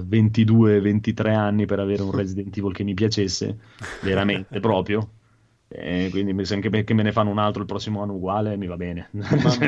22-23 anni per avere un Resident Evil che mi piacesse veramente proprio. E quindi mi- se anche che me ne fanno un altro il prossimo anno uguale mi va bene.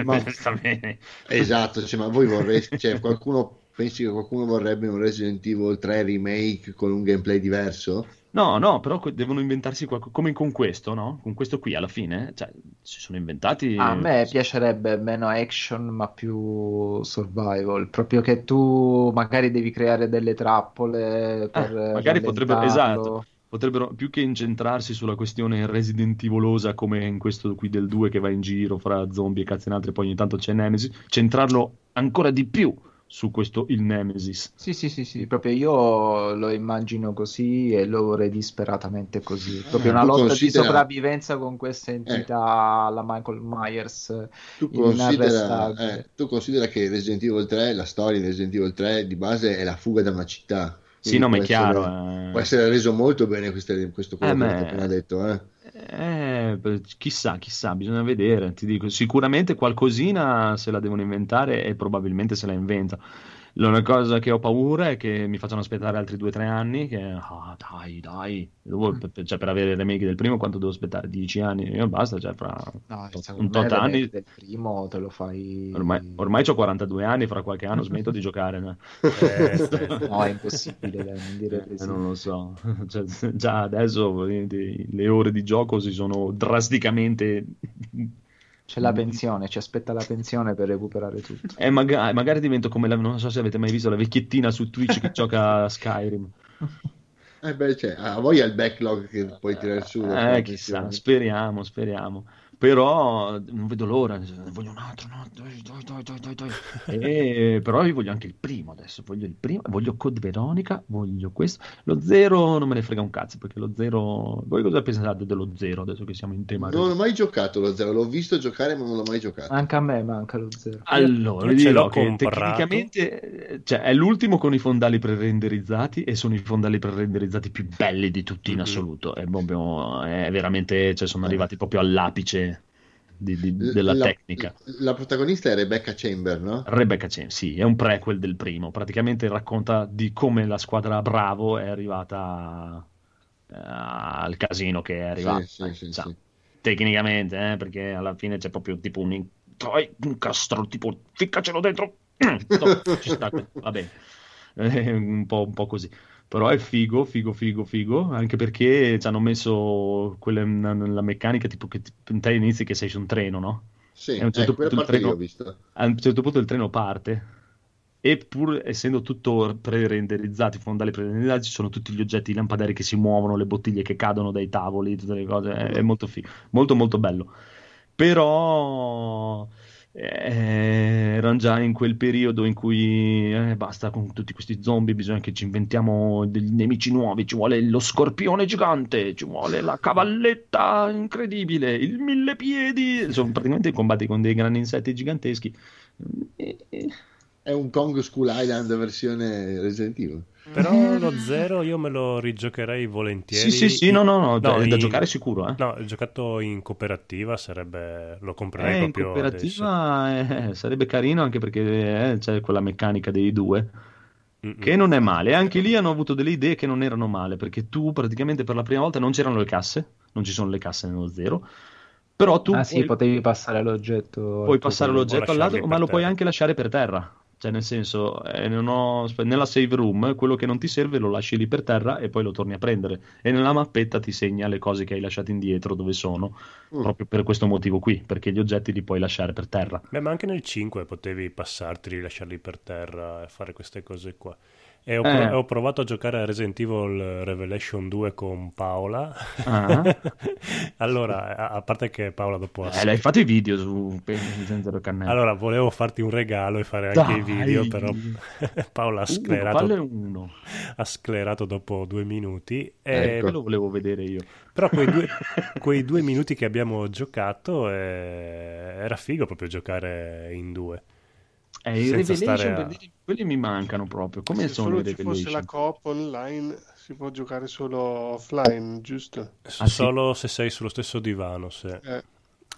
Ma- sta bene. Esatto, cioè, ma voi vorreste, cioè, qualcuno pensi che qualcuno vorrebbe un Resident Evil 3 remake con un gameplay diverso? No, no, però devono inventarsi qualcosa, come con questo, no? Con questo qui alla fine, cioè, si sono inventati... A me piacerebbe meno action ma più survival, proprio che tu magari devi creare delle trappole per Eh, magari potrebbero, esatto, potrebbero più che incentrarsi sulla questione Resident Evilosa come in questo qui del 2 che va in giro fra zombie e cazzo in altre, poi ogni tanto c'è Nemesis, centrarlo ancora di più su questo il Nemesis. Sì, sì, sì, sì, proprio io lo immagino così e lo vorrei disperatamente così. Proprio Eh, una lotta considera- di sopravvivenza con questa entità alla Michael Myers Tu considera, eh, tu considera che Resident Evil 3, la storia di Resident Evil 3 di base è la fuga da una città. Sì, Quindi no, ma può è chiaro. essere- eh. Può essere reso molto bene queste- questo quello Eh, che hai appena detto, eh. Eh, chissà, chissà, bisogna vedere. Ti dico, sicuramente qualcosina se la devono inventare e probabilmente se la inventa. L'unica cosa che ho paura è che mi facciano aspettare altri 2-3 anni. Che, ah, dai, dai, Devo- per, cioè, per avere il remake del primo, quanto devo aspettare? 10 anni? Io basta, cioè, fra No, un tot anni. del, primo te lo fai... Ormai, ormai ho 42 anni, fra qualche anno smetto di giocare. no? Eh. No, è impossibile, dai, non dire Eh, non lo so, Cioè, già adesso le ore di gioco si sono drasticamente C'è la pensione, ci aspetta la pensione per recuperare tutto. E magari, magari divento come la, non so se avete mai visto la vecchiettina su Twitch che gioca a Skyrim. Eh beh, cioè, a voi ha il backlog che puoi tirare su. Eh, chissà, pensione. speriamo, speriamo. Però non vedo l'ora, voglio un altro, no, dai, dai, dai, dai, dai, dai. E, però io voglio anche il primo adesso, voglio il primo, voglio Code Veronica, voglio questo. Lo zero non me ne frega un cazzo, perché lo zero... Voi cosa pensate dello zero adesso che siamo in tema? Non ho mai giocato lo zero, l'ho visto giocare ma non l'ho mai giocato. Anche a me manca lo zero. Allora, Io ce l'ho che tecnicamente eh, cioè, è l'ultimo con i fondali pre-renderizzati e sono i fondali pre-renderizzati più belli di tutti in Mhm. assoluto. È, proprio, è veramente, cioè, sono arrivati proprio all'apice di- di- della la, tecnica. La protagonista è Rebecca Chamber, no? Rebecca Chen, sì, è un prequel del primo. Praticamente racconta di come la squadra Bravo è arrivata eh, al casino che è arrivata. Sì, sì, sì. Tecnicamente, eh, perché alla fine c'è proprio tipo un incastro, tipo ficcacelo dentro. No, ci sta, va bene. Eh, un po', un po' così. Però è figo, figo, figo, figo, anche perché ci hanno messo quella, la meccanica tipo che te inizi che sei su un treno, no? Sì, a un certo lì treno- a un certo punto il treno parte e pur essendo tutto pre-renderizzato, i fondali pre-renderizzati, ci sono tutti gli oggetti, i lampadari che si muovono, le bottiglie che cadono dai tavoli, tutte le cose, è, è molto figo, molto molto bello. Però eh, erano già in quel periodo in cui eh, basta con tutti questi zombie, bisogna che ci inventiamo degli nemici nuovi, ci vuole lo scorpione gigante, ci vuole la cavalletta incredibile, il mille piedi, sono praticamente combatti con dei grandi insetti giganteschi. È un Kong School Island versione Resident Evil. Però lo zero io me lo rigiocherei volentieri. Sì, sì, sì, no, no, no, è da in- giocare sicuro, eh. No, giocato in cooperativa sarebbe... lo comprerei Eh, in proprio adesso. cooperativa eh, sarebbe carino anche perché eh, c'è quella meccanica dei due Mm-mm. che non è male. Anche lì hanno avuto delle idee che non erano male perché tu praticamente per la prima volta non c'erano le casse, non ci sono le casse nello zero, però tu Ah sì, puoi, potevi passare l'oggetto. puoi passare l'oggetto al lasciarli lato, per ma lo puoi anche lasciare per terra. Cioè, nel senso, eh, non ho- nella save room quello che non ti serve lo lasci lì per terra e poi lo torni a prendere. E nella mappetta ti segna le cose che hai lasciato indietro, dove sono, Mm. proprio per questo motivo qui, perché gli oggetti li puoi lasciare per terra. Beh, ma anche nel 5 potevi passarteli, lasciarli per terra e fare queste cose qua. E ho, Eh. ho provato a giocare a Resident Evil Revelation 2 con Paola. Ah. allora, a, a parte che Paola dopo... ha- Eh, l'hai fatto i video su Zenzero Cannello. Allora, volevo farti un regalo e fare anche i Dai! video, però Paola ha Uno, sclerato, falle uno. ha sclerato dopo due minuti. E Eh, quello volevo vedere io. Però quei due, quei due minuti che abbiamo giocato eh, era figo proprio giocare in due. Eh, i Revelation, a- per dire, quelli mi mancano proprio. Come Se sono i solo ci fosse la Revelation? coop online, si può giocare solo offline, giusto? Ah, sì? Solo se sei sullo stesso divano. se- Eh,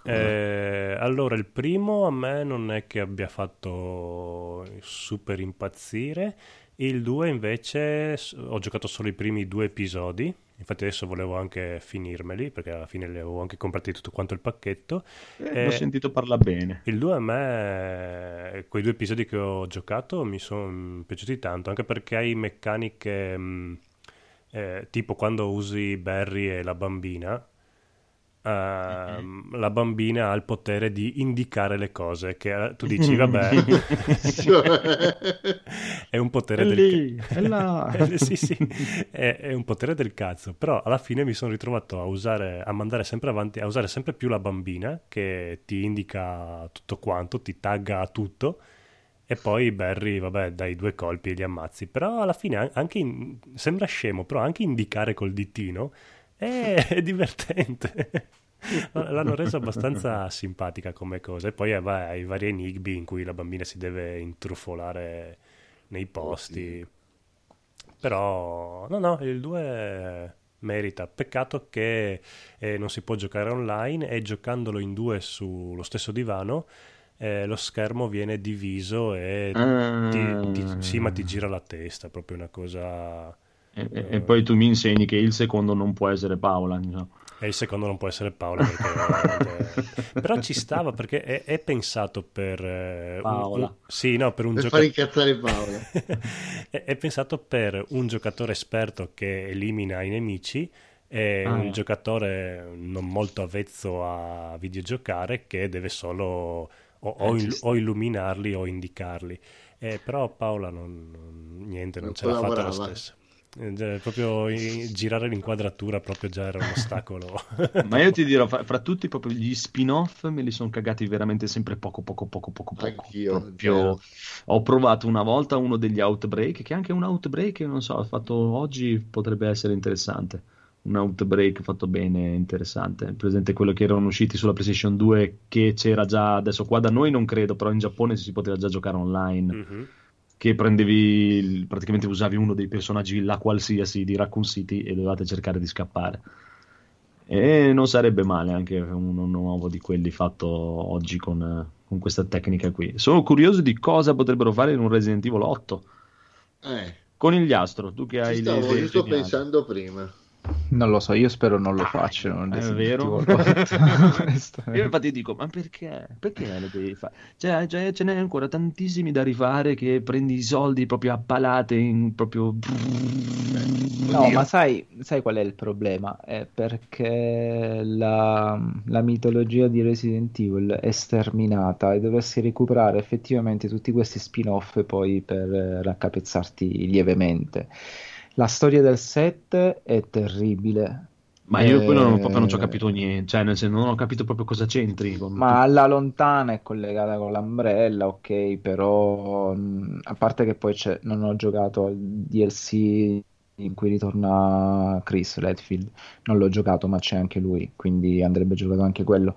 Eh, allora, il primo a me non è che abbia fatto super impazzire. Il 2 invece ho giocato solo i primi due episodi. Infatti adesso volevo anche finirmeli perché alla fine li avevo anche comprati tutto quanto il pacchetto. Eh, Eh, Ho sentito parlare bene. Il 2 a me, quei due episodi che ho giocato mi sono piaciuti tanto, anche perché hai meccaniche mh, eh, tipo quando usi Barry e la bambina. Ehm, la bambina ha il potere di indicare le cose che eh, tu dici vabbè è un potere È del lì, è là. Eh, sì, sì, è, è un potere del cazzo. Però alla fine mi sono ritrovato a usare, a mandare sempre avanti, a usare sempre più la bambina che ti indica tutto quanto, ti tagga tutto. E poi Barry, vabbè, dai due colpi e li ammazzi. Però alla fine an- anche in- sembra scemo, però anche indicare col ditino è, è divertente. L'hanno reso abbastanza simpatica come cosa. E poi eh, vai, hai vari enigmi in cui la bambina si deve intrufolare nei posti. Però, no, no, il 2 merita. Peccato che eh, non si può giocare online e giocandolo in due sullo stesso divano eh, lo schermo viene diviso e ti, ti- sì, ma ti gira la testa, è proprio una cosa... E, e- e poi tu mi insegni che il secondo non può essere Paola. diciamo. E il secondo non può essere Paolo perché veramente- però ci stava perché è, è pensato per eh, Paola. un- sì, no, per un Per giocatore far incazzare Paola. è, è pensato per un giocatore esperto che elimina i nemici e Ah. un giocatore non molto avvezzo a videgiocare che deve solo o, o Eh, il- o illuminarli o indicarli. Eh, però Paola non, non- niente, non, Non ce l'ha fatta lo collaborava. Eh, proprio girare l'inquadratura proprio già era un ostacolo. Ma io ti dirò, fra, fra tutti proprio gli spin-off me li sono cagati veramente sempre poco, poco, poco, poco, poco. Anch'io, Proprio-. Ho provato una volta uno degli Outbreak, che anche un Outbreak, non so, fatto oggi potrebbe essere interessante. Un Outbreak fatto bene, interessante. Presente quello che erano usciti sulla PlayStation 2, che c'era già, adesso qua da noi non credo, però in Giappone si poteva già giocare online. Mhm. Che prendevi, il- praticamente usavi uno dei personaggi là qualsiasi di Raccoon City e dovevate cercare di scappare. E non sarebbe male anche uno nuovo di quelli fatto oggi con, con questa tecnica qui. Sono curioso di cosa potrebbero fare in un Resident Evil 8. Eh, Conigliastro, tu che hai ci le stavo giusto geniali. pensando prima. Non lo so, io spero non lo facciano. È vero? Evil 8, onestamente. Io infatti dico, ma perché? Perché lo devi fare? Cioè, cioè, ce n'è ancora tantissimi da rifare che prendi i soldi proprio a palate in proprio... No, ma sai, sai qual è il problema? È perché la, la mitologia di Resident Evil è sterminata e dovresti recuperare effettivamente tutti questi spin-off poi per raccapezzarti lievemente. La storia del set è terribile. Ma io quello non, Eh, proprio non ci ho capito niente, cioè nel senso non ho capito proprio cosa c'entri Ma alla lontana è collegata con l'Umbrella, ok, però mh, a parte che poi c'è, non ho giocato al DLC in cui ritorna Chris Redfield, non l'ho giocato, ma c'è anche lui, quindi andrebbe giocato anche quello.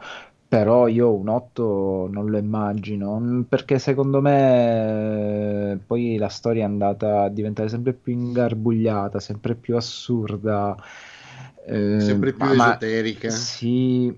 Però io un 8 non lo immagino, mh, perché secondo me eh, poi la storia è andata a diventare sempre più ingarbugliata, sempre più assurda. eh, Sempre più ma- esoterica. sì,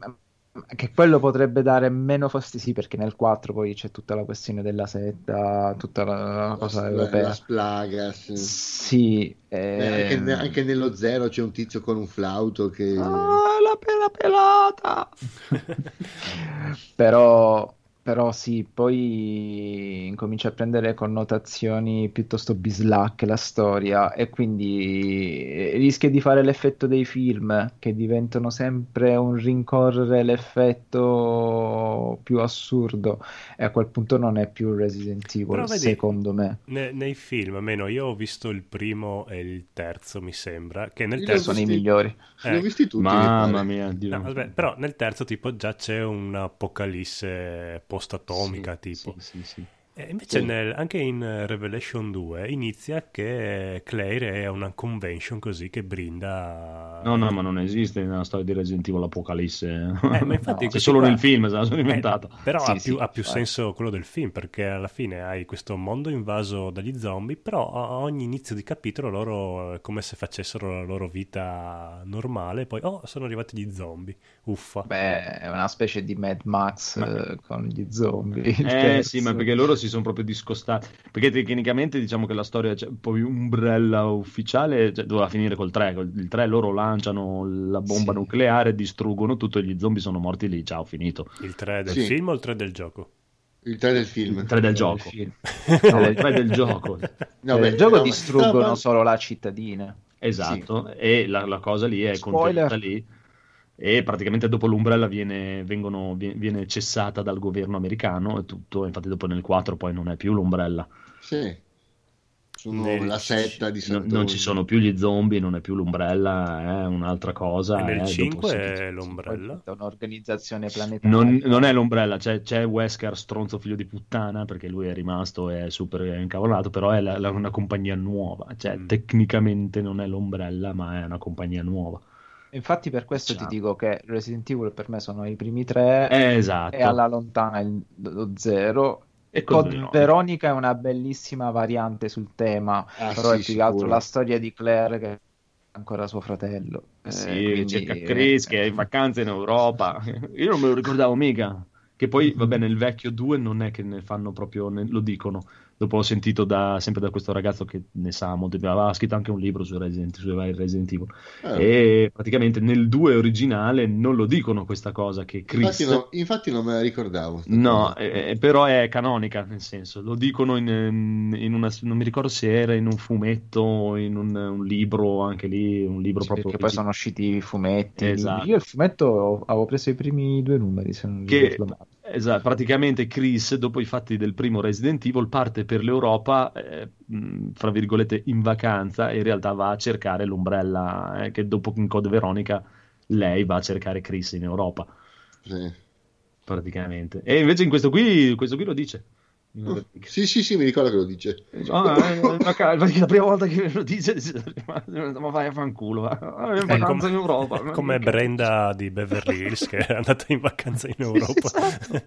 che quello potrebbe dare meno fastidio, sì, perché nel 4 poi c'è tutta la questione della setta, tutta la, la cosa La, europea. la splaga, sì. Sì, Eh, anche, ehm, ne- anche nello zero c'è un tizio con un flauto che... Ah, la pela pelata! Però Però sì, poi incomincia a prendere connotazioni piuttosto bislacche la storia e quindi eh, rischia di fare l'effetto dei film che diventano sempre un rincorrere l'effetto più assurdo e a quel punto non è più Resident Evil, Però vedi, secondo me. ne- nei film, almeno io ho visto il primo e il terzo, mi sembra, che nel Io terzo... Sono i migliori. Li ho visti tutti. Mamma mia, Dio. No, vabbè, però nel terzo tipo già c'è un'apocalisse post-atomica tipo. Sì, sì, sì. E invece Sì. nel- anche in eh, Revelation 2 inizia che Claire è a una convention così che brinda... No, no, ma non esiste nella storia di Resident Evil l'apocalisse. Eh, ma infatti C'è questi solo qua- nel film, se la sono Eh, inventata. però Sì, ha sì, più, ha più senso quello del film perché alla fine hai questo mondo invaso dagli zombie, però a ogni inizio di capitolo loro è come se facessero la loro vita normale, poi oh, sono arrivati gli zombie, uffa. Beh, è una specie di Mad Max Ma- eh, con gli zombie. Eh terzo. sì, ma perché loro si sono proprio discostati. Perché tecnicamente diciamo che la storia, cioè, poi Umbrella ufficiale, cioè, doveva finire col 3. Col- Il 3 loro lanciano la bomba Sì. nucleare, distruggono tutto e gli zombie sono morti lì. Ciao, finito. Il 3 del Sì. film o il 3 del gioco? Il 3 del film. Il 3 del Il gioco. film. No, il 3 del gioco. No, Nel beh, gioco no, distruggono no, solo la cittadina. Esatto, e la, la cosa lì è Spoiler. contenuta lì. E praticamente dopo l'Umbrella viene, vengono- vi- viene cessata dal governo americano e tutto. Infatti, dopo nel 4 poi non è più l'Umbrella. Sì. Sono Nel- la setta di Sant'Olio. non ci sono più gli zombie, non è più l'Umbrella, è un'altra cosa. E nel eh, dopo 5 si- è l'ombrella. tutta un'organizzazione planetaria. Non, non è l'Umbrella, c'è, c'è Wesker, stronzo figlio di puttana, perché lui è rimasto e è super incavolato, però è la- la- una compagnia nuova, cioè Mm. tecnicamente non è l'Umbrella, ma è una compagnia nuova. Infatti per questo Ciao. ti dico che Resident Evil per me sono i primi tre Eh, esatto. e alla lontana il lo zero. E Code Veronica. È una bellissima variante sul tema, Ah, però sì, è più che altro la storia di Claire che è ancora suo fratello. Eh, Sì, quindi, cerca eh, Chris che è in vacanza in Europa. Io non me lo ricordavo mica. Che poi, vabbè, nel vecchio 2 non è che ne fanno proprio, ne- lo dicono. Dopo ho sentito da, sempre da questo ragazzo che ne sa molto, aveva scritto anche un libro su Resident, su Resident Evil. Eh, E praticamente nel 2 originale non lo dicono questa cosa che Chris... infatti, no- infatti non me la ricordavo. No, cosa. eh, però è canonica, nel senso, lo dicono in, in una, non mi ricordo se era in un fumetto o in un, un libro, anche lì, un libro sì, proprio perché poi che- sono usciti i fumetti. Esatto. Io il fumetto avevo preso i primi due numeri, se non che ricordo male. Esatto, praticamente Chris, dopo i fatti del primo Resident Evil, parte per l'Europa, eh, fra virgolette, in vacanza e in realtà va a cercare l'ombrella, eh, che dopo in Code Veronica lei va a cercare Chris in Europa, Sì. praticamente. E invece in questo qui, questo qui lo dice. Replica. sì, sì, sì, mi ricordo che lo dice. Ah, eh, ma ca- perché la prima volta che me lo dice, dice, ma vai a fanculo, va. Ah, in vacanza come- in Europa. Come Brenda di Beverly Hills che è andata in vacanza in Europa. Esatto.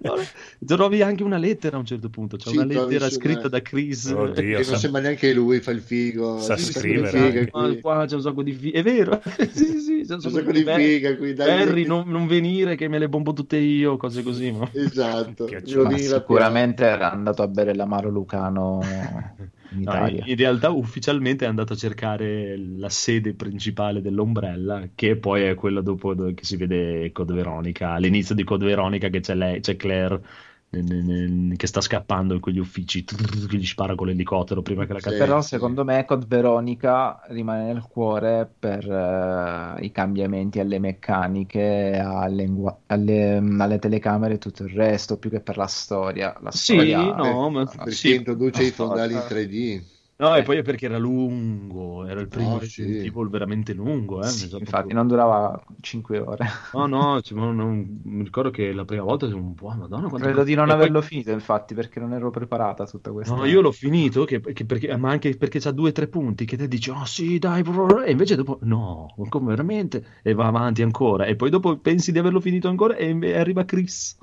Trovi anche una lettera a un certo punto. C'è Sì, una lettera scritta una- da Chris. Oddio, Che non sa- sembra neanche lui, fa il figo. Sa Sì, sì, scrivere figa qua c'è un sacco di fi- È vero? sì, sì, c'è un C'è un sacco sacco di Beh, figa qui. dai, Harry, non, non venire che me le bombo tutte io, cose così. Ma... Esatto. La sicuramente era andato a bere l'amaro lucano in No, Italia. in, in realtà ufficialmente è andato a cercare la sede principale dell'Ombrella, che poi è quella dopo che si vede Code Veronica, all'inizio di Code Veronica che c'è lei, c'è Claire che sta scappando in quegli uffici, che gli spara con l'elicottero prima che la Sì. cattura. Però sì. secondo me Code Veronica rimane nel cuore per eh, i cambiamenti alle meccaniche, alle, alle- alle telecamere e tutto il resto, più che per la storia. La Sì, storia no, ma Perché sì. introduce la i fondali in storia. 3D. No, e poi è perché era lungo, era il primo Ah, Resident sì. Veramente lungo, eh, Sì, infatti proprio- non durava 5 ore. No, no, ci- non- mi ricordo che la prima volta sono un po', madonna, quanto... Credo di non e poi- averlo finito, infatti, perché non ero preparata a tutta questa. No, io l'ho finito, che, che perché, ma anche perché c'ha due o tre punti che te dici, oh sì, dai, bro", e invece dopo, no, come veramente? E va avanti ancora, e poi dopo pensi di averlo finito ancora e arriva Chris.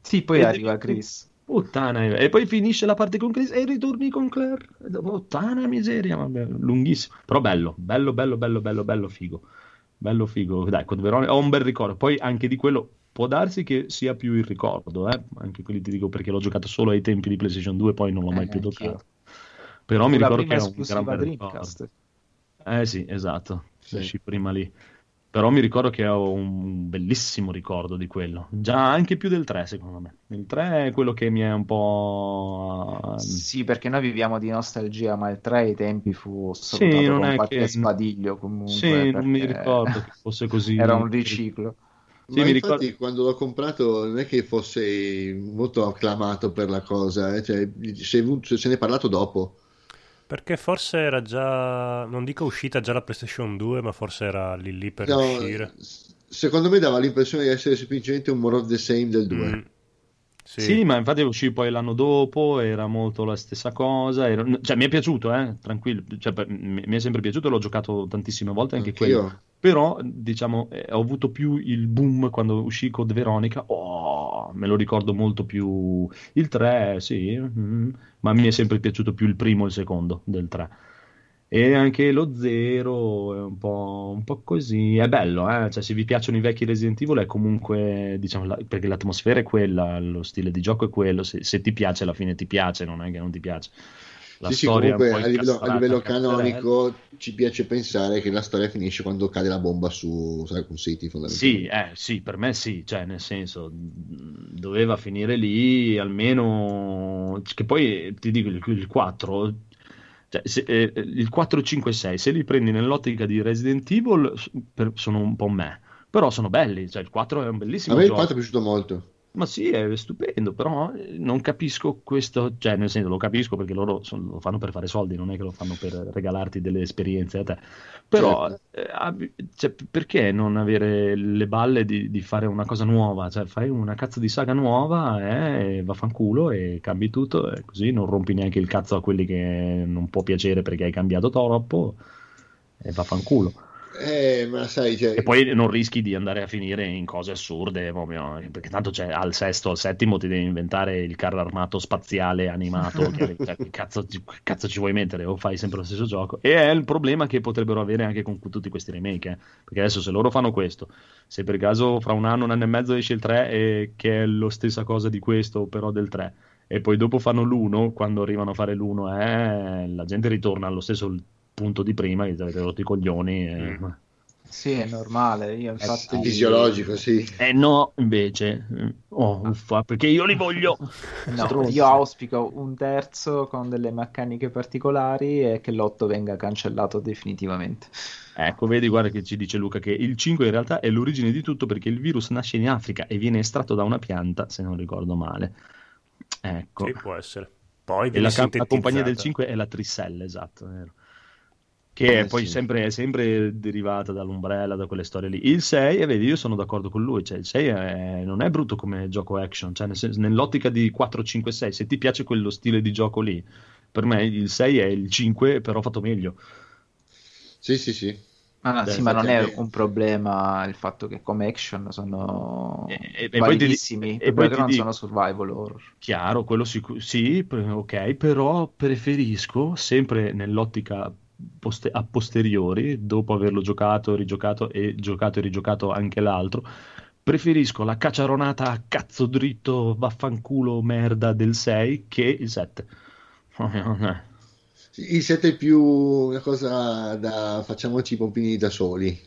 Sì, poi E arriva devi- Chris. Puttana, e poi finisce la parte con Chris e ritorni con Claire. Puttana miseria, vabbè, lunghissimo. Però bello, bello, bello, bello, bello, bello figo. Bello figo. Dai, Code Veronica ho un bel ricordo. Poi anche di quello può darsi che sia più il ricordo, eh? Anche quelli ti dico perché l'ho giocato solo ai tempi di PlayStation 2, poi non l'ho mai Eh, più anch'io. toccato. Però mi ricordo che era un gran bel ricordo. Eh sì, esatto, Sì. uscì prima lì. Però mi ricordo che ho un bellissimo ricordo di quello. Già anche più del 3, secondo me. Il 3 è quello che mi è un po'. Sì, perché noi viviamo di nostalgia, ma il 3 ai tempi fu salutato non con è qualche che- spadiglio comunque. Sì, non mi ricordo che fosse così. Era un riciclo. Sì, Ma mi infatti ricordo- quando l'ho comprato non è che fosse molto acclamato per la cosa, eh, cioè, se, se ne è parlato dopo. Perché forse era già, non dico uscita già la PlayStation 2, ma forse era lì lì per No, uscire. secondo me dava l'impressione di essere semplicemente un more of the same del 2. Mm. Sì. Sì, ma infatti uscì poi l'anno dopo, era molto la stessa cosa. era- Cioè, mi è piaciuto, eh, tranquillo. Cioè, per- mi mi è sempre piaciuto, l'ho giocato tantissime volte anche Anch'io. quello. Però, diciamo, eh, ho avuto più il boom quando uscì Code Veronica. Oh, me lo ricordo molto più. Il 3, sì, mm, ma mi è sempre piaciuto più il primo e il secondo del 3. E anche lo 0 è un po', un po' così. È bello, eh? Cioè, se vi piacciono i vecchi Resident Evil, è comunque, diciamo, la- perché l'atmosfera è quella, lo stile di gioco è quello. Se, se ti piace, alla fine ti piace, non è che non ti piace. La Sì, sì, storia è un comunque po' a livello, a livello cazzarella. canonico ci piace pensare che la storia finisce quando cade la bomba su Raccoon City, Sì, fondamentalmente. eh, sì, per me sì, cioè nel senso mh, doveva finire lì almeno che poi ti dico il, il 4 cioè, se- eh, il 4, 5 e 6 se li prendi nell'ottica di Resident Evil per- sono un po' me però sono belli, cioè il 4 è un A bellissimo me il gioco 4 è piaciuto molto. Ma sì, è stupendo, però eh, non capisco questo, cioè nel senso lo capisco perché loro son- lo fanno per fare soldi, non è che lo fanno per regalarti delle esperienze a te. Però Certo. eh, cioè, perché non avere le balle di, di fare una cosa nuova? Cioè fai una cazzo di saga nuova eh, e vaffanculo e cambi tutto e così non rompi neanche il cazzo a quelli che non può piacere perché hai cambiato troppo e vaffanculo. Eh, ma sai, cioè, E poi non rischi di andare a finire in cose assurde, proprio, perché tanto c'è al sesto, al settimo ti devi inventare il carro armato spaziale animato. che, cioè, che cazzo, ci- che cazzo ci vuoi mettere? O fai sempre lo stesso gioco? E è il problema che potrebbero avere anche con tutti questi remake. eh. Perché adesso se loro fanno questo, se per caso fra un anno, un anno e mezzo esce il 3, e che è la stessa cosa di questo, però del 3. E poi dopo fanno l'1, quando arrivano a fare l'1, eh, la gente ritorna allo stesso punto di prima, che ti avete rotto i coglioni. e- Sì, è normale. Io è infatti fisiologico, sì. Eh no, invece, eh, oh, uffa, perché io li voglio. No, io auspico un terzo con delle meccaniche particolari e che l'otto venga cancellato definitivamente. Ecco, vedi, guarda che ci dice Luca che il 5 in realtà è l'origine di tutto perché il virus nasce in Africa e viene estratto da una pianta, se non ricordo male. Ecco. Sì, può essere. Poi E la, la compagnia del sintetizzata. 5 è la Trissella, esatto, è vero. Che è Eh, poi sì. sempre, è sempre derivata dall'Umbrella, da quelle storie lì. Il 6, e vedi, io sono d'accordo con lui, cioè il 6 è- non è brutto come gioco action, cioè nel senso- nell'ottica di 4, 5, 6, se ti piace quello stile di gioco lì, per me il 6 è il 5, però fatto meglio. Sì, sì, sì. Ah, no, Beh, sì, ma non è un problema il fatto che come action sono E- e- e poi ti e poi non dico- sono survival horror. Chiaro, quello sicu- sì, ok, però preferisco sempre nell'ottica poste- a posteriori, dopo averlo giocato, rigiocato e giocato e rigiocato anche l'altro, preferisco la cacciaronata a cazzo dritto vaffanculo merda del 6 che il 7. Sì, Il 7 è più una cosa da facciamoci i pompini da soli.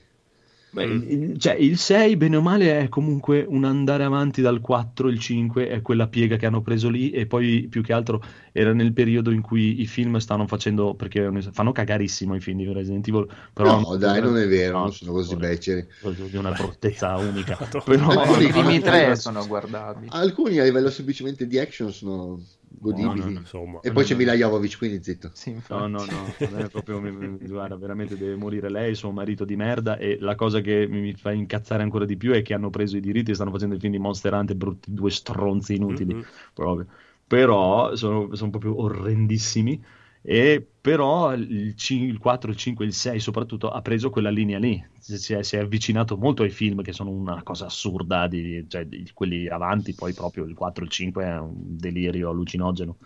Beh, il, cioè, il 6, bene o male, è comunque un andare avanti dal 4, il 5 è quella piega che hanno preso lì e poi più che altro era nel periodo in cui i film stanno facendo, perché fanno cagarissimo i film di Resident Evil, però no, dai, non è vero, no, non sono così beceri. di una bruttezza unica. Però, Alcuni I primi tre sono guardabili. Alcuni a livello semplicemente di action sono godibili. No, no, insomma. E poi c'è Mila Jovovich, quindi zitto. Sì, No, no, no, non è proprio, guarda, veramente deve morire lei, suo marito di merda e la cosa che mi, fa incazzare ancora di più è che hanno preso i diritti e stanno facendo il film di Monster Hunter, brutti due stronzi inutili, Mhm. proprio. Però sono, sono proprio orrendissimi e però il, cin- il 4, il 5 il 6 soprattutto ha preso quella linea lì, si è, si è avvicinato molto ai film che sono una cosa assurda, di, cioè, di quelli avanti, poi proprio il 4, il 5 è un delirio allucinogeno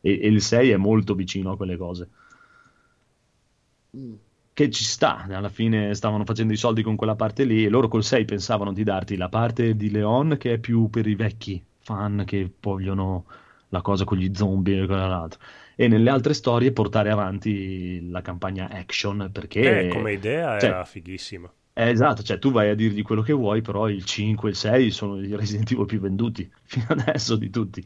e, e il 6 è molto vicino a quelle cose. Mm. che ci sta, alla fine stavano facendo i soldi con quella parte lì e loro col 6 pensavano di darti la parte di Leon che è più per i vecchi fan che vogliono la cosa con gli zombie e quell'altro e nelle altre storie portare avanti la campagna action perché Eh, come idea cioè, era fighissima. Eh, esatto, cioè tu vai a dirgli quello che vuoi, però il 5 e il 6 sono i Resident Evil più venduti fino adesso di tutti.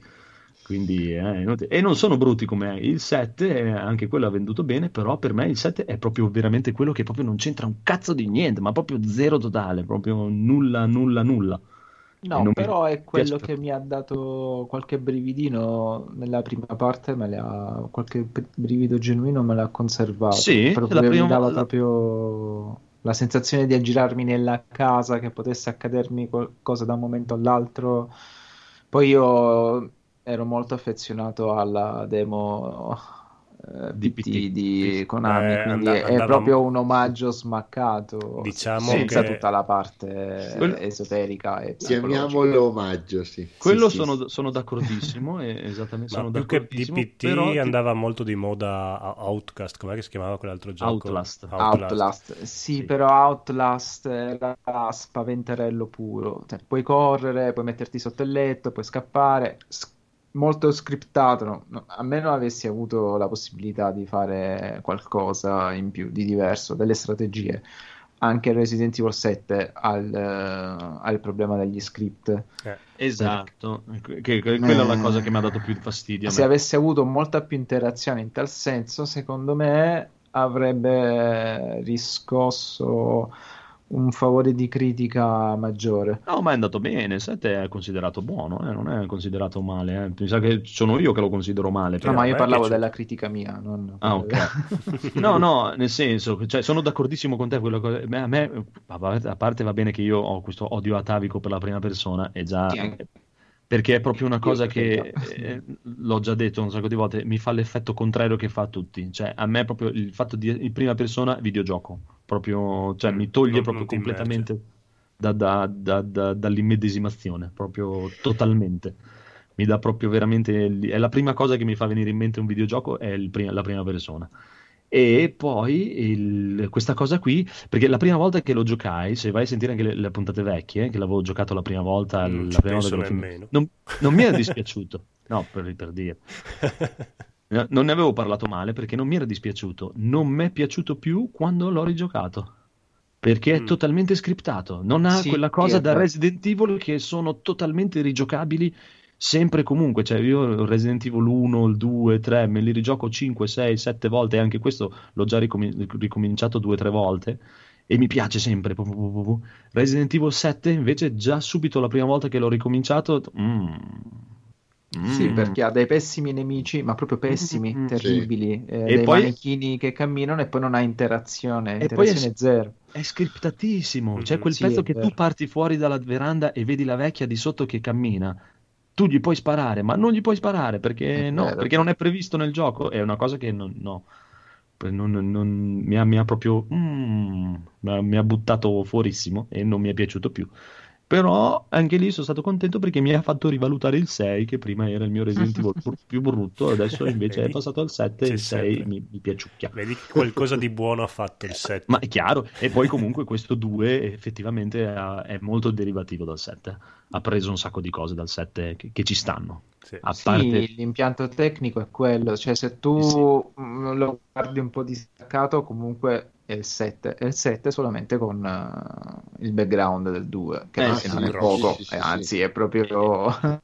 Quindi, eh, e non sono brutti come il 7, eh, anche quello ha venduto bene, però per me il 7 è proprio veramente quello che proprio non c'entra un cazzo di niente, ma proprio zero totale, proprio nulla, nulla, nulla. No, non mi però è quello che mi ha dato qualche brividino nella prima parte, me le ha, qualche br- brivido genuino me l'ha conservato. Sì, Proprio prima mi dava proprio la sensazione di aggirarmi nella casa, che potesse accadermi qualcosa da un momento all'altro. Poi io ero molto affezionato alla demo eh, Di Konami, Eh, quindi and- è andava- proprio un omaggio smaccato, Diciamo senza che- tutta la parte Quello- esoterica e. Chiamiamolo omaggio, sì. Quello Sì, sì, sono, sì. sono d'accordissimo, e esattamente, Ma sono più che di d'accordissimo, PT però ti- andava molto di moda Outcast, com'è che si chiamava quell'altro gioco? Outlast. Outlast, sì, Sì. però Outlast era spaventerello puro. Cioè, puoi correre, puoi metterti sotto il letto, puoi scappare. S- molto scriptato. no? No, a meno avessi avuto la possibilità di fare qualcosa in più, di diverso, delle strategie. Anche Resident Evil 7 ha il, eh, ha il problema degli script. Eh, Esatto, che, che- quella è la cosa che mi ha dato più fastidio. Se me. avesse avuto molta più interazione in tal senso, secondo me avrebbe riscosso un favore di critica maggiore. No, ma è andato bene. Il 7 è considerato buono, eh, non è considerato male. eh. Mi sa che sono io che lo considero male. No, ma io è parlavo della critica mia, non Ah, ok. No, no, nel senso, cioè, sono d'accordissimo con te. Quello che- beh, a me, a parte- va bene che io ho questo odio atavico per la prima persona, è già. Sì, Perché è proprio una cosa che eh, l'ho già detto un sacco di volte, mi fa l'effetto contrario che fa a tutti. Cioè, a me proprio il fatto di in prima persona videogioco, proprio, cioè, mi toglie Non- proprio non completamente da- da- da- da- dall'immedesimazione, proprio totalmente. Mi dà proprio veramente. È la prima cosa che mi fa venire in mente un videogioco è il pri- la prima persona. E poi il- questa cosa qui, perché la prima volta che lo giocai, se vai a sentire anche le, le puntate vecchie, che l'avevo giocato la prima volta, Non la prima volta nemmeno. non, non mi era dispiaciuto, no, per, per dire. No, Non ne avevo parlato male perché non mi era dispiaciuto, non mi è piaciuto più quando l'ho rigiocato. Perché è Mm. totalmente scriptato, non ha Sì, quella cosa da. Resident Evil che sono totalmente rigiocabili sempre e comunque. Cioè, io Resident Evil 1, il 2, 3, me li rigioco 5, 6, 7 volte, e anche questo l'ho già ricomin- ricominciato 2-3 volte. E mi piace sempre. Resident Evil 7, invece, già subito la prima volta che l'ho ricominciato. mm, Sì, mm. perché ha dei pessimi nemici, ma proprio pessimi, Mm, terribili, eh, E dei poi- manichini che camminano e poi non ha interazione, E poi è- interazione zero. È scriptatissimo. C'è Mhm. quel Sì, pezzo che tu parti fuori dalla veranda e vedi la vecchia di sotto che cammina. Tu gli puoi sparare, ma non gli puoi sparare perché no, perché non è previsto nel gioco. È una cosa che non, no. Non- non- mi, ha, mi ha proprio mm, mi ha buttato fuorissimo e non mi è piaciuto più. Però anche lì sono stato contento perché mi ha fatto rivalutare il 6, che prima era il mio Resident Evil più brutto, adesso invece è passato al 7 e il 6 sempre. mi, mi piaciucchia. Vedi che qualcosa di buono ha fatto il 7. Ma è chiaro, e poi comunque questo 2 effettivamente ha- è molto derivativo dal 7. Ha preso un sacco di cose dal 7 che, che ci stanno. Sì. A Sì, parte l'impianto tecnico è quello, cioè se tu Sì, sì. lo guardi un po' distaccato, comunque è il 7, è il 7 solamente con eh, il background del 2, che Eh, non sì, non è poco, sì, sì, eh, sì. anzi è proprio...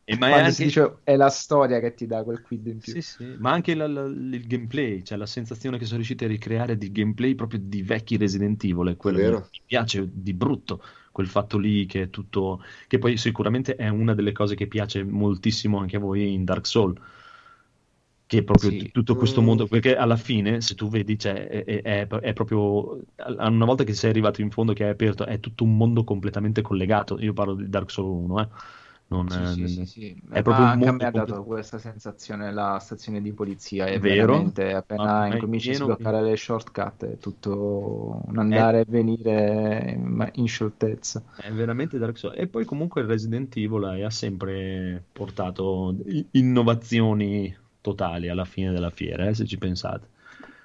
E ma è anche- si dice è la storia che ti dà quel quid in più. Sì, sì, ma anche la- la- il gameplay, cioè la sensazione che sono riusciti a ricreare di gameplay proprio di vecchi Resident Evil, è quello Vero. che mi piace di brutto, quel fatto lì che è tutto, che poi sicuramente è una delle cose che piace moltissimo anche a voi in Dark Souls, che è proprio Sì. t- tutto questo Mm. mondo, perché alla fine, se tu vedi, cioè, è, è- è- è proprio, una volta che sei arrivato in fondo, che hai aperto, è tutto un mondo completamente collegato, io parlo di Dark Souls 1, eh. Non, Sì, eh, sì, sì, è Ma proprio anche a me ha dato complet- questa sensazione la stazione di polizia, è Vero? appena è incominci a pieno- sbloccare le shortcut è tutto un andare e venire in, in scioltezza. È veramente Dark Souls. E poi comunque il Resident Evil ha sempre portato innovazioni totali alla fine della fiera, eh, se ci pensate.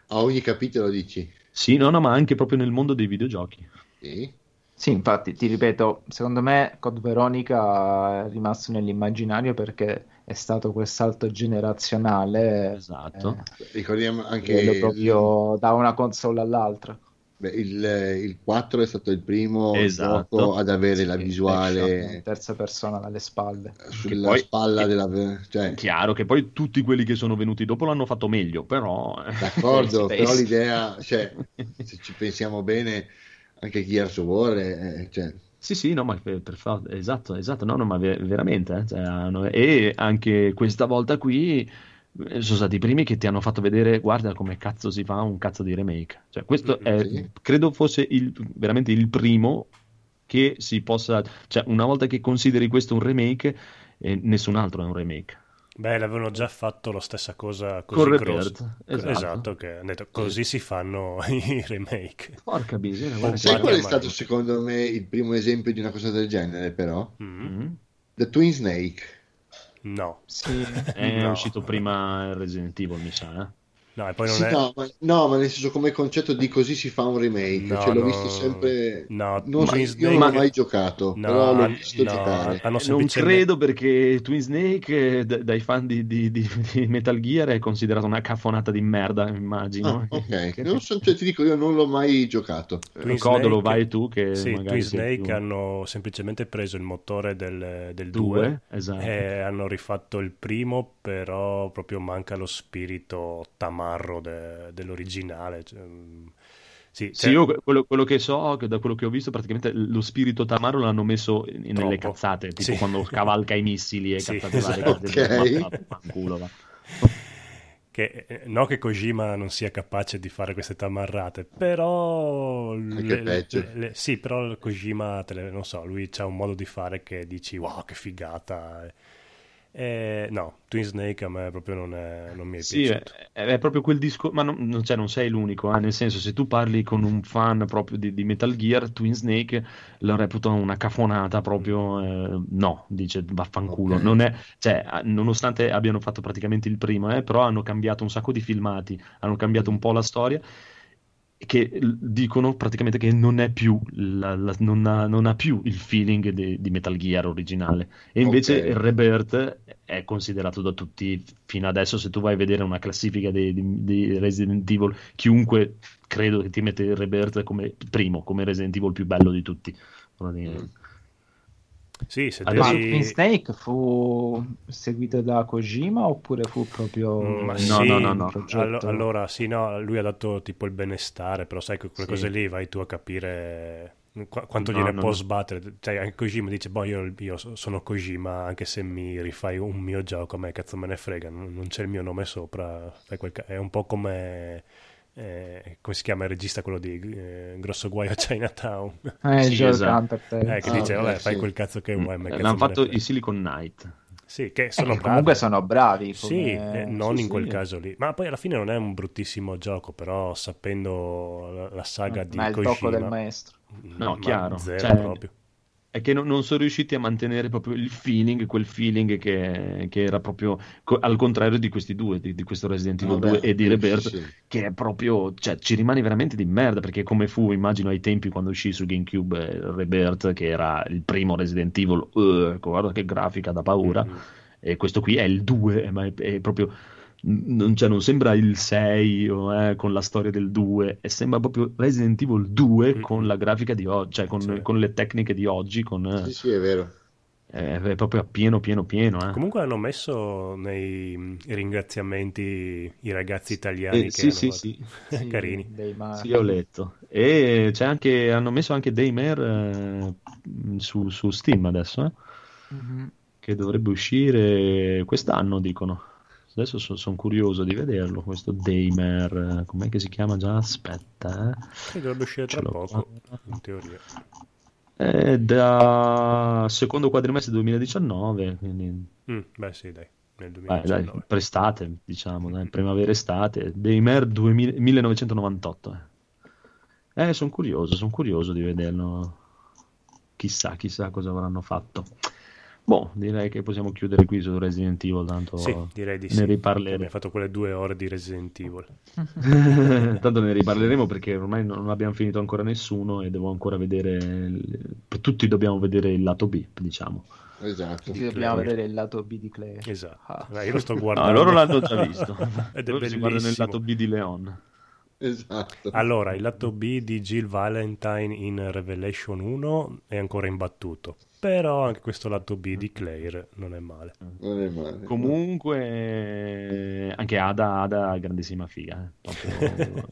A ogni capitolo dici? Sì, no, no, ma anche proprio nel mondo dei videogiochi. Sì. Sì, infatti, ti ripeto, secondo me Code Veronica è rimasto nell'immaginario perché è stato quel salto generazionale Esatto. eh, Ricordiamo quello anche proprio da una console all'altra. Beh, il, il 4 è stato il primo Esatto. gioco ad avere la visuale in terza persona dalle spalle. sulla poi- spalla della... Cioè, Chiaro che poi tutti quelli che sono venuti dopo l'hanno fatto meglio, però... eh, d'accordo, però l'idea, cioè, se ci pensiamo bene, anche Gears of War, è- cioè, Sì, sì, no, ma per, per fa- esatto, esatto, no, no, ma ve- veramente, eh, cioè, hanno- e anche questa volta qui eh, sono stati i primi che ti hanno fatto vedere, guarda come cazzo si fa un cazzo di remake. Cioè, questo è, sì. credo fosse il, veramente il primo che si possa, cioè, una volta che consideri questo un remake, eh, nessun altro è un remake. Beh, l'avevano già fatto la stessa cosa così Con grossa. Rebirth, esatto. che hanno detto così si fanno i remake. Porca miseria, guarda sai qual è stato secondo me il primo esempio di una cosa del genere, però? Mm. Mm. The Twin Snake. No, Sì, È No. uscito prima Resident Evil, mi sa, eh. No, e poi non Sì, è... no, ma, no, ma nel senso come concetto di così si fa un remake, No, cioè l'ho visto sempre... No, non so, Twin io Snake- non l'ho mai giocato, No, però l'ho visto no, giocare. hanno Non semplicemente- credo perché Twin Snake eh, d- dai fan di, di- di- di Metal Gear è considerato una caffonata di merda, immagino. Ah, ok, Che- non so, cioè, ti dico, io non l'ho mai giocato. Twin Codolo, Snake- vai tu che Sì, magari Twin Snake più- hanno semplicemente preso il motore del, del 2 Due, esatto. e hanno rifatto il primo, però proprio manca lo spirito tamarro de- dell'originale. cioè, mm, sì, Sì, cioè, io quello, quello che so, che da quello che ho visto, praticamente lo spirito tamaro l'hanno messo nelle Troppo. cazzate, tipo Sì. quando cavalca i missili e Sì, cazzate esatto. fanculo, va. che, eh, no che Kojima non sia capace di fare queste tamarrate, però... Anche peggio. le- sì, però Kojima, te le- non so, lui ha un modo di fare che dici wow, che figata. Eh, no, Twin Snake a me proprio non, è- non mi è Sì, è, piaciuto. è proprio quel discorso, ma non, cioè, non sei l'unico, eh, nel senso se tu parli con un fan proprio di, di Metal Gear, Twin Snake lo reputa una cafonata proprio, eh, no, dice vaffanculo, Ok. non è, cioè, nonostante abbiano fatto praticamente il primo, eh, però hanno cambiato un sacco di filmati, hanno cambiato un po' la storia, che dicono praticamente che non è più, la- la- non, ha, non ha più il feeling di, di Metal Gear originale, e invece Ok. il Rebirth è considerato da tutti fino adesso, se tu vai a vedere una classifica di, di- di Resident Evil, chiunque credo che ti mette il Rebirth come primo, come Resident Evil più bello di tutti. praticamente. Sì, se Ma devi... Twin Snake fu seguito da Kojima oppure fu proprio Mm, sì, no, no, no. allo- allora sì, no, lui ha dato tipo il benestare, però sai che quelle Sì. cose lì vai tu a capire qu- quanto No, gliene no, può no. sbattere. Cioè, anche Kojima dice, boh, io, io so- sono Kojima, anche se mi rifai un mio gioco, a me cazzo me ne frega, non, c'è il mio nome sopra. è un po' come... eh, come si chiama il regista quello di eh, Grosso Guaio a Chinatown Eh, Sì, esatto. Eh, che Ah, dice ok, vabbè fai sì. quel cazzo che vuoi a me cazzo L'hanno fatto frega." i Silicon Knight. sì che Eh, sono bravi comunque sono bravi. Sì, come- eh, non sì, in quel sì. caso lì. Ma poi alla fine non è un bruttissimo gioco, però sapendo la, la saga di ma è il Kojima... tocco del maestro. No, ma chiaro. Zero Cioè, proprio. È che non, non sono riusciti a mantenere proprio il feeling, quel feeling che, che era proprio co- al contrario di questi due, di, di questo Resident Evil Vabbè, 2 e di Rebirth, sì. che è proprio, cioè, ci rimane veramente di merda, perché come fu, immagino, ai tempi quando uscì su GameCube eh, Rebirth, che era il primo Resident Evil, eh, guarda che grafica da paura, Mm. e questo qui è il 2, ma è, è proprio... Non, cioè, non sembra il 6 o, eh, con la storia del 2, e sembra proprio Resident Evil 2 Mm. con la grafica di oggi, cioè con, Sì. con le tecniche di oggi, con, eh, Sì, sì, è vero. è, è proprio a pieno, pieno, pieno. Eh. Comunque hanno messo nei ringraziamenti i ragazzi italiani Eh, che sì, sì, sì. Sì, carini. Sì, ho letto. E c'è anche, hanno messo anche Daymare eh, su, su Steam adesso, eh, Mhm. che dovrebbe uscire quest'anno, dicono. Adesso sono curioso di vederlo, questo Daymare. Com'è che si chiama già? Aspetta, eh. Dovrebbe uscire tra poco, qua. in teoria. È da secondo quadrimestre 2019, quindi Mm, beh sì, dai, nel Dai, 2019. dai, prestate, diciamo, dai, primavera-estate, Daymare 2000 1998. Eh, sono curioso, sono curioso di vederlo. Chissà, chissà cosa avranno fatto. Boh, direi che possiamo chiudere qui su Resident Evil, tanto Sì, direi di ne sì. riparleremo. Abbiamo fatto quelle due ore di Resident Evil. Tanto ne riparleremo perché ormai non abbiamo finito ancora nessuno e devo ancora vedere. il- Tutti dobbiamo vedere il lato B, diciamo. Esatto. Sì, dobbiamo Claire. vedere il lato B di Claire. Esatto. Ah. Dai, io lo sto No, guardando. loro l'hanno già visto. Ed è Loro si guardano il bellissimo. lato B di Leon. Esatto. Allora, il lato B di Jill Valentine in Revelation 1 è ancora imbattuto, però anche questo lato B di Claire non è male. Non è male. Comunque, anche Ada, Ada grandissima figa. eh. Proprio-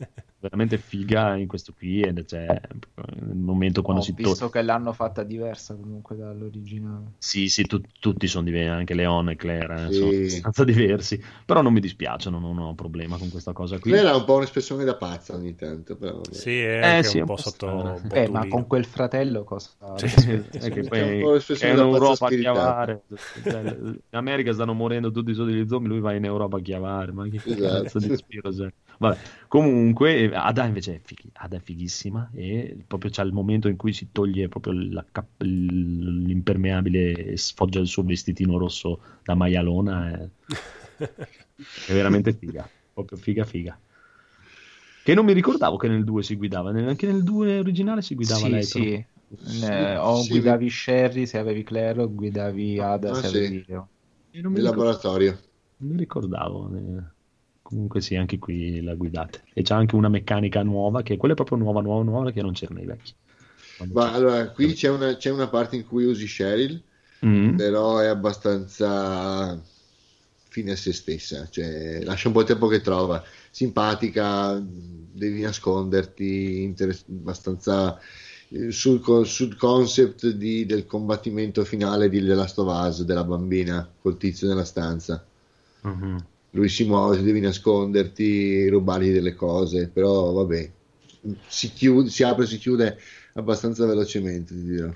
veramente figa in questo qui. Ed c'è nel momento quando Ho si visto torna. che l'hanno fatta diversa comunque dall'originale. Sì, sì, tu- tutti sono diversi, anche Leon e Claire eh, Sì. sono abbastanza diversi. Però non mi dispiacciono, non ho problema con questa cosa qui. Quella era un po' un'espressione da pazza ogni tanto, però vabbè. Sì, è Eh, anche sì, un un po' po' sotto. Eh, ma con quel fratello cosa... Sì, è che poi è in Europa a chiavare cioè, in America stanno morendo tutti sotto gli zombie lui va in Europa a chiavare ma che Esatto. cazzo di spiro sei? Vabbè, comunque eh, Ada invece è, fighi- Ada è fighissima e proprio c'è il momento in cui si toglie proprio la cap- l'impermeabile e sfoggia il suo vestitino rosso da maialona è, è veramente figa proprio figa figa che non mi ricordavo che nel 2 si guidava anche nel 2 originale si guidava Sì, lei sì. Sì, Eh, o sì, guidavi Sherry se avevi Claire o guidavi Ada Ah, se sì. avevi Leo. Non mi Nel ricordo- laboratorio. Non mi ricordavo. eh. Comunque sì, anche qui la guidate. E c'è anche una meccanica nuova, che quella è proprio nuova, nuova, nuova, che non c'era nei vecchi. Ma allora, qui c'è una, c'è una parte in cui usi Cheryl, Mm. però è abbastanza fine a se stessa, cioè lascia un po' il tempo che trova. Simpatica, devi nasconderti, inter- abbastanza eh, sul, sul concept di- del combattimento finale di The Last of Us, della bambina col tizio nella stanza. Mhm. Lui si muove, devi nasconderti, rubargli delle cose, però vabbè, si, chiude, si apre e si chiude abbastanza velocemente, ti dirò.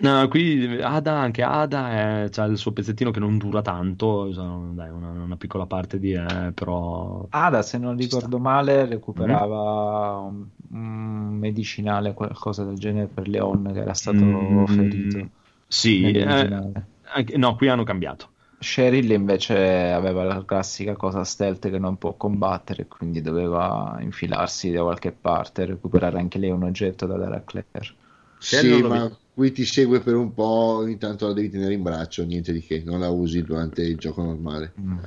No, qui Ada, anche Ada, eh, c'ha il suo pezzettino che non dura tanto, sono- dai, una, una piccola parte di... eh, però... Ada, se non ricordo male, recuperava un medicinale, qualcosa del genere per Leon che era stato Mm, ferito Sì, eh, anche- no, qui hanno cambiato. Cheryl invece aveva la classica cosa stealth che non può combattere, quindi doveva infilarsi da qualche parte recuperare anche lei un oggetto da dare a Claire. Sì, ma vedo. qui ti segue per un po', ogni tanto la devi tenere in braccio, niente di che, non la usi durante il gioco normale. Mm.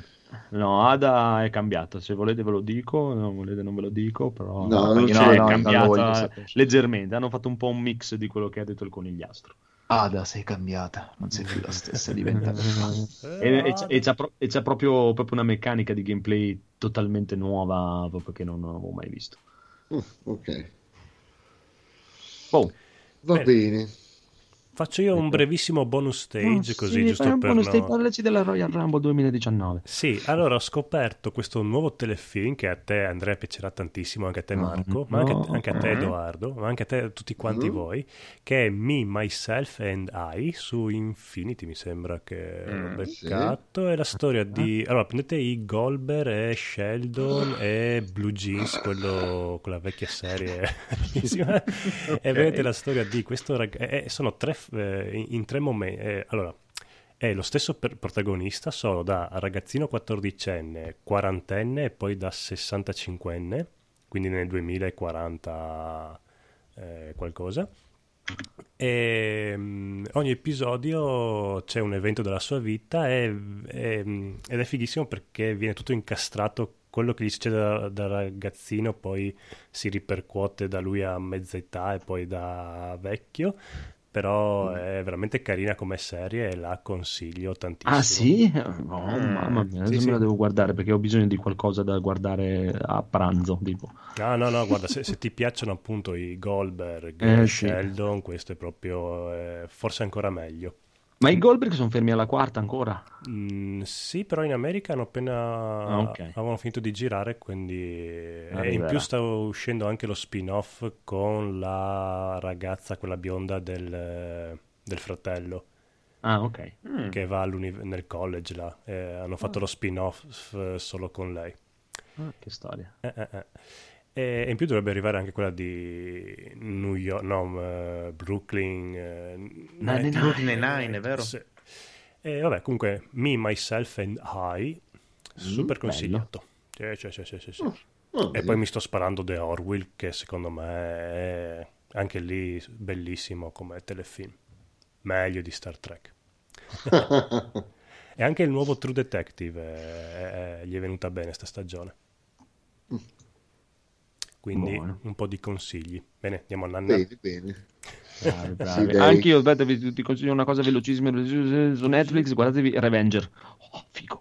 No, Ada è cambiata, se volete ve lo dico, non volete non ve lo dico, però No, non c'è- è no, cambiata leggermente, hanno fatto un po' un mix di quello che ha detto il conigliastro. Ada, sei cambiata, non sei più la stessa, diventata E, e c'è, e c'ha pro- e c'ha proprio, proprio una meccanica di gameplay totalmente nuova, proprio che non avevo mai visto. Mm, ok, Oh, va Bene. bene. Faccio io un brevissimo bonus stage, così giusto per no- parlaci della Royal Rumble 2019. Sì, allora ho scoperto questo nuovo telefilm che a te Andrea piacerà tantissimo, anche a te Marco, ma anche, anche a te Edoardo, ma anche a te tutti quanti Mm. voi, che è Me, Myself and I su Infinity mi sembra che Mm, ho beccato, è la storia di... Allora prendete i Goldberg e Sheldon e Blue Jeans, quello, quella vecchia serie bellissima, e vedete la storia di questo ragazzo, sono tre, eh, in, tre momenti, eh, allora è lo stesso per- protagonista, solo da ragazzino 14enne, quarantenne e poi da 65enne, quindi nel 2040 eh, qualcosa. E mm, ogni episodio c'è un evento della sua vita e- e- ed è fighissimo perché viene tutto incastrato. Quello che gli succede da, da ragazzino poi si ripercuote da lui a mezza età e poi da vecchio. Però è veramente carina come serie e la consiglio tantissimo. Ah sì? Oh, mamma mia, adesso Sì, me sì. la devo guardare perché ho bisogno di qualcosa da guardare a pranzo, tipo. Ah, no, no, guarda, se, se ti piacciono appunto i Goldberg, Eh, eh, sì. Sheldon, questo è proprio eh, forse ancora meglio. Ma i Goldberg sono fermi alla quarta ancora? Mm, sì, però in America hanno appena Ah, ok. avevano finito di girare, quindi e in più sta uscendo anche lo spin-off con la ragazza, quella bionda del, del fratello, Ah, ok. che va nel college là. Eh, hanno fatto lo spin-off eh, solo con lei. Ah, che storia. Eh, eh, eh. E in più dovrebbe arrivare anche quella di New York, no, eh, Brooklyn. eh, Nine- Nine- Brooklyn Nine-Nine, è vero? Sì. E vabbè, comunque, Me, Myself and I, super bello. consigliato. Sì, sì, sì, sì, sì, sì. Va E poi mi sto sparando The Orwell, che secondo me è anche lì bellissimo come telefilm. Meglio di Star Trek. E anche il nuovo True Detective eh, eh, gli è venuta bene sta stagione. Quindi Buono. un po' di consigli. Bene, andiamo a Nanna. Bene, bene. Bravi, bravi. Sì. Anche io, aspetta, vi- ti consiglio una cosa velocissima velocissima su Netflix, guardatevi Revenger. Oh, figo.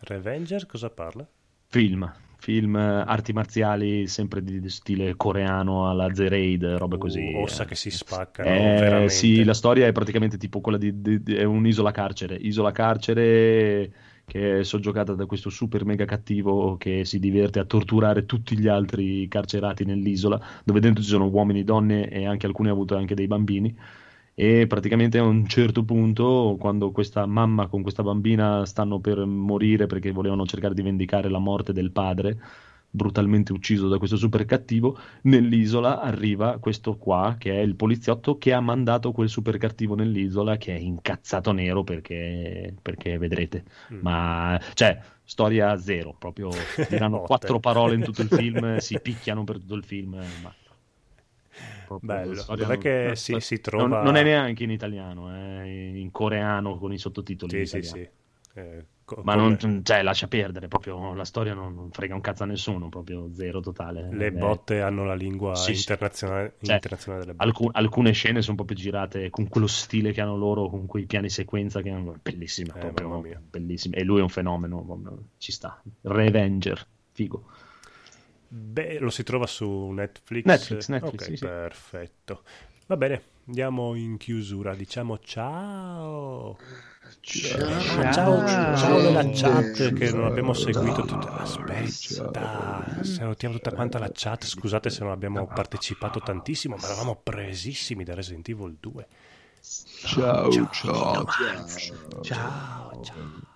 Revenger cosa parla? Film, film, eh, arti marziali, sempre di, di stile coreano alla The Raid, robe così. Uh, ossa eh. che si spaccano, Eh, sì, la storia è praticamente tipo quella di, di- di- è un'isola carcere, isola carcere che è soggiogata da questo super mega cattivo che si diverte a torturare tutti gli altri carcerati nell'isola, dove dentro ci sono uomini, donne e anche alcuni hanno avuto anche dei bambini. E praticamente a un certo punto, quando questa mamma con questa bambina stanno per morire perché volevano cercare di vendicare la morte del padre, brutalmente ucciso da questo super cattivo, nell'isola arriva questo qua, che è il poliziotto che ha mandato quel super cattivo nell'isola, che è incazzato nero perché, perché vedrete. Mm. Ma, cioè, storia zero, proprio diranno quattro parole in tutto il film, si picchiano per tutto il film, ma... proprio Bello. storia non- che non- si, si trova... non, non è neanche in italiano, è in coreano con i sottotitoli in Sì, sì, sì. Eh, co- Ma non, cioè, lascia perdere, proprio la storia non, non frega un cazzo a nessuno, proprio zero totale. Le Eh, botte hanno la lingua Sì, sì. internazionale, Cioè, internazionale delle botte. alcu- alcune scene sono proprio girate con quello stile che hanno loro, con quei piani sequenza che hanno... bellissime, Eh, proprio bellissime. E lui è un fenomeno, ci sta. Revenger, figo. Beh, lo si trova su Netflix. Netflix, Netflix, Ok, sì, sì. perfetto. Va bene, andiamo in chiusura. Diciamo ciao. Ciao, ciao, ciao nella chat che non abbiamo seguito tutta. Aspetta, salutiamo tutta quanta la chat. Scusate se non abbiamo partecipato tantissimo, ma eravamo presissimi da Resident Evil 2. Ciao, ciao. ciao. Ciao, ciao.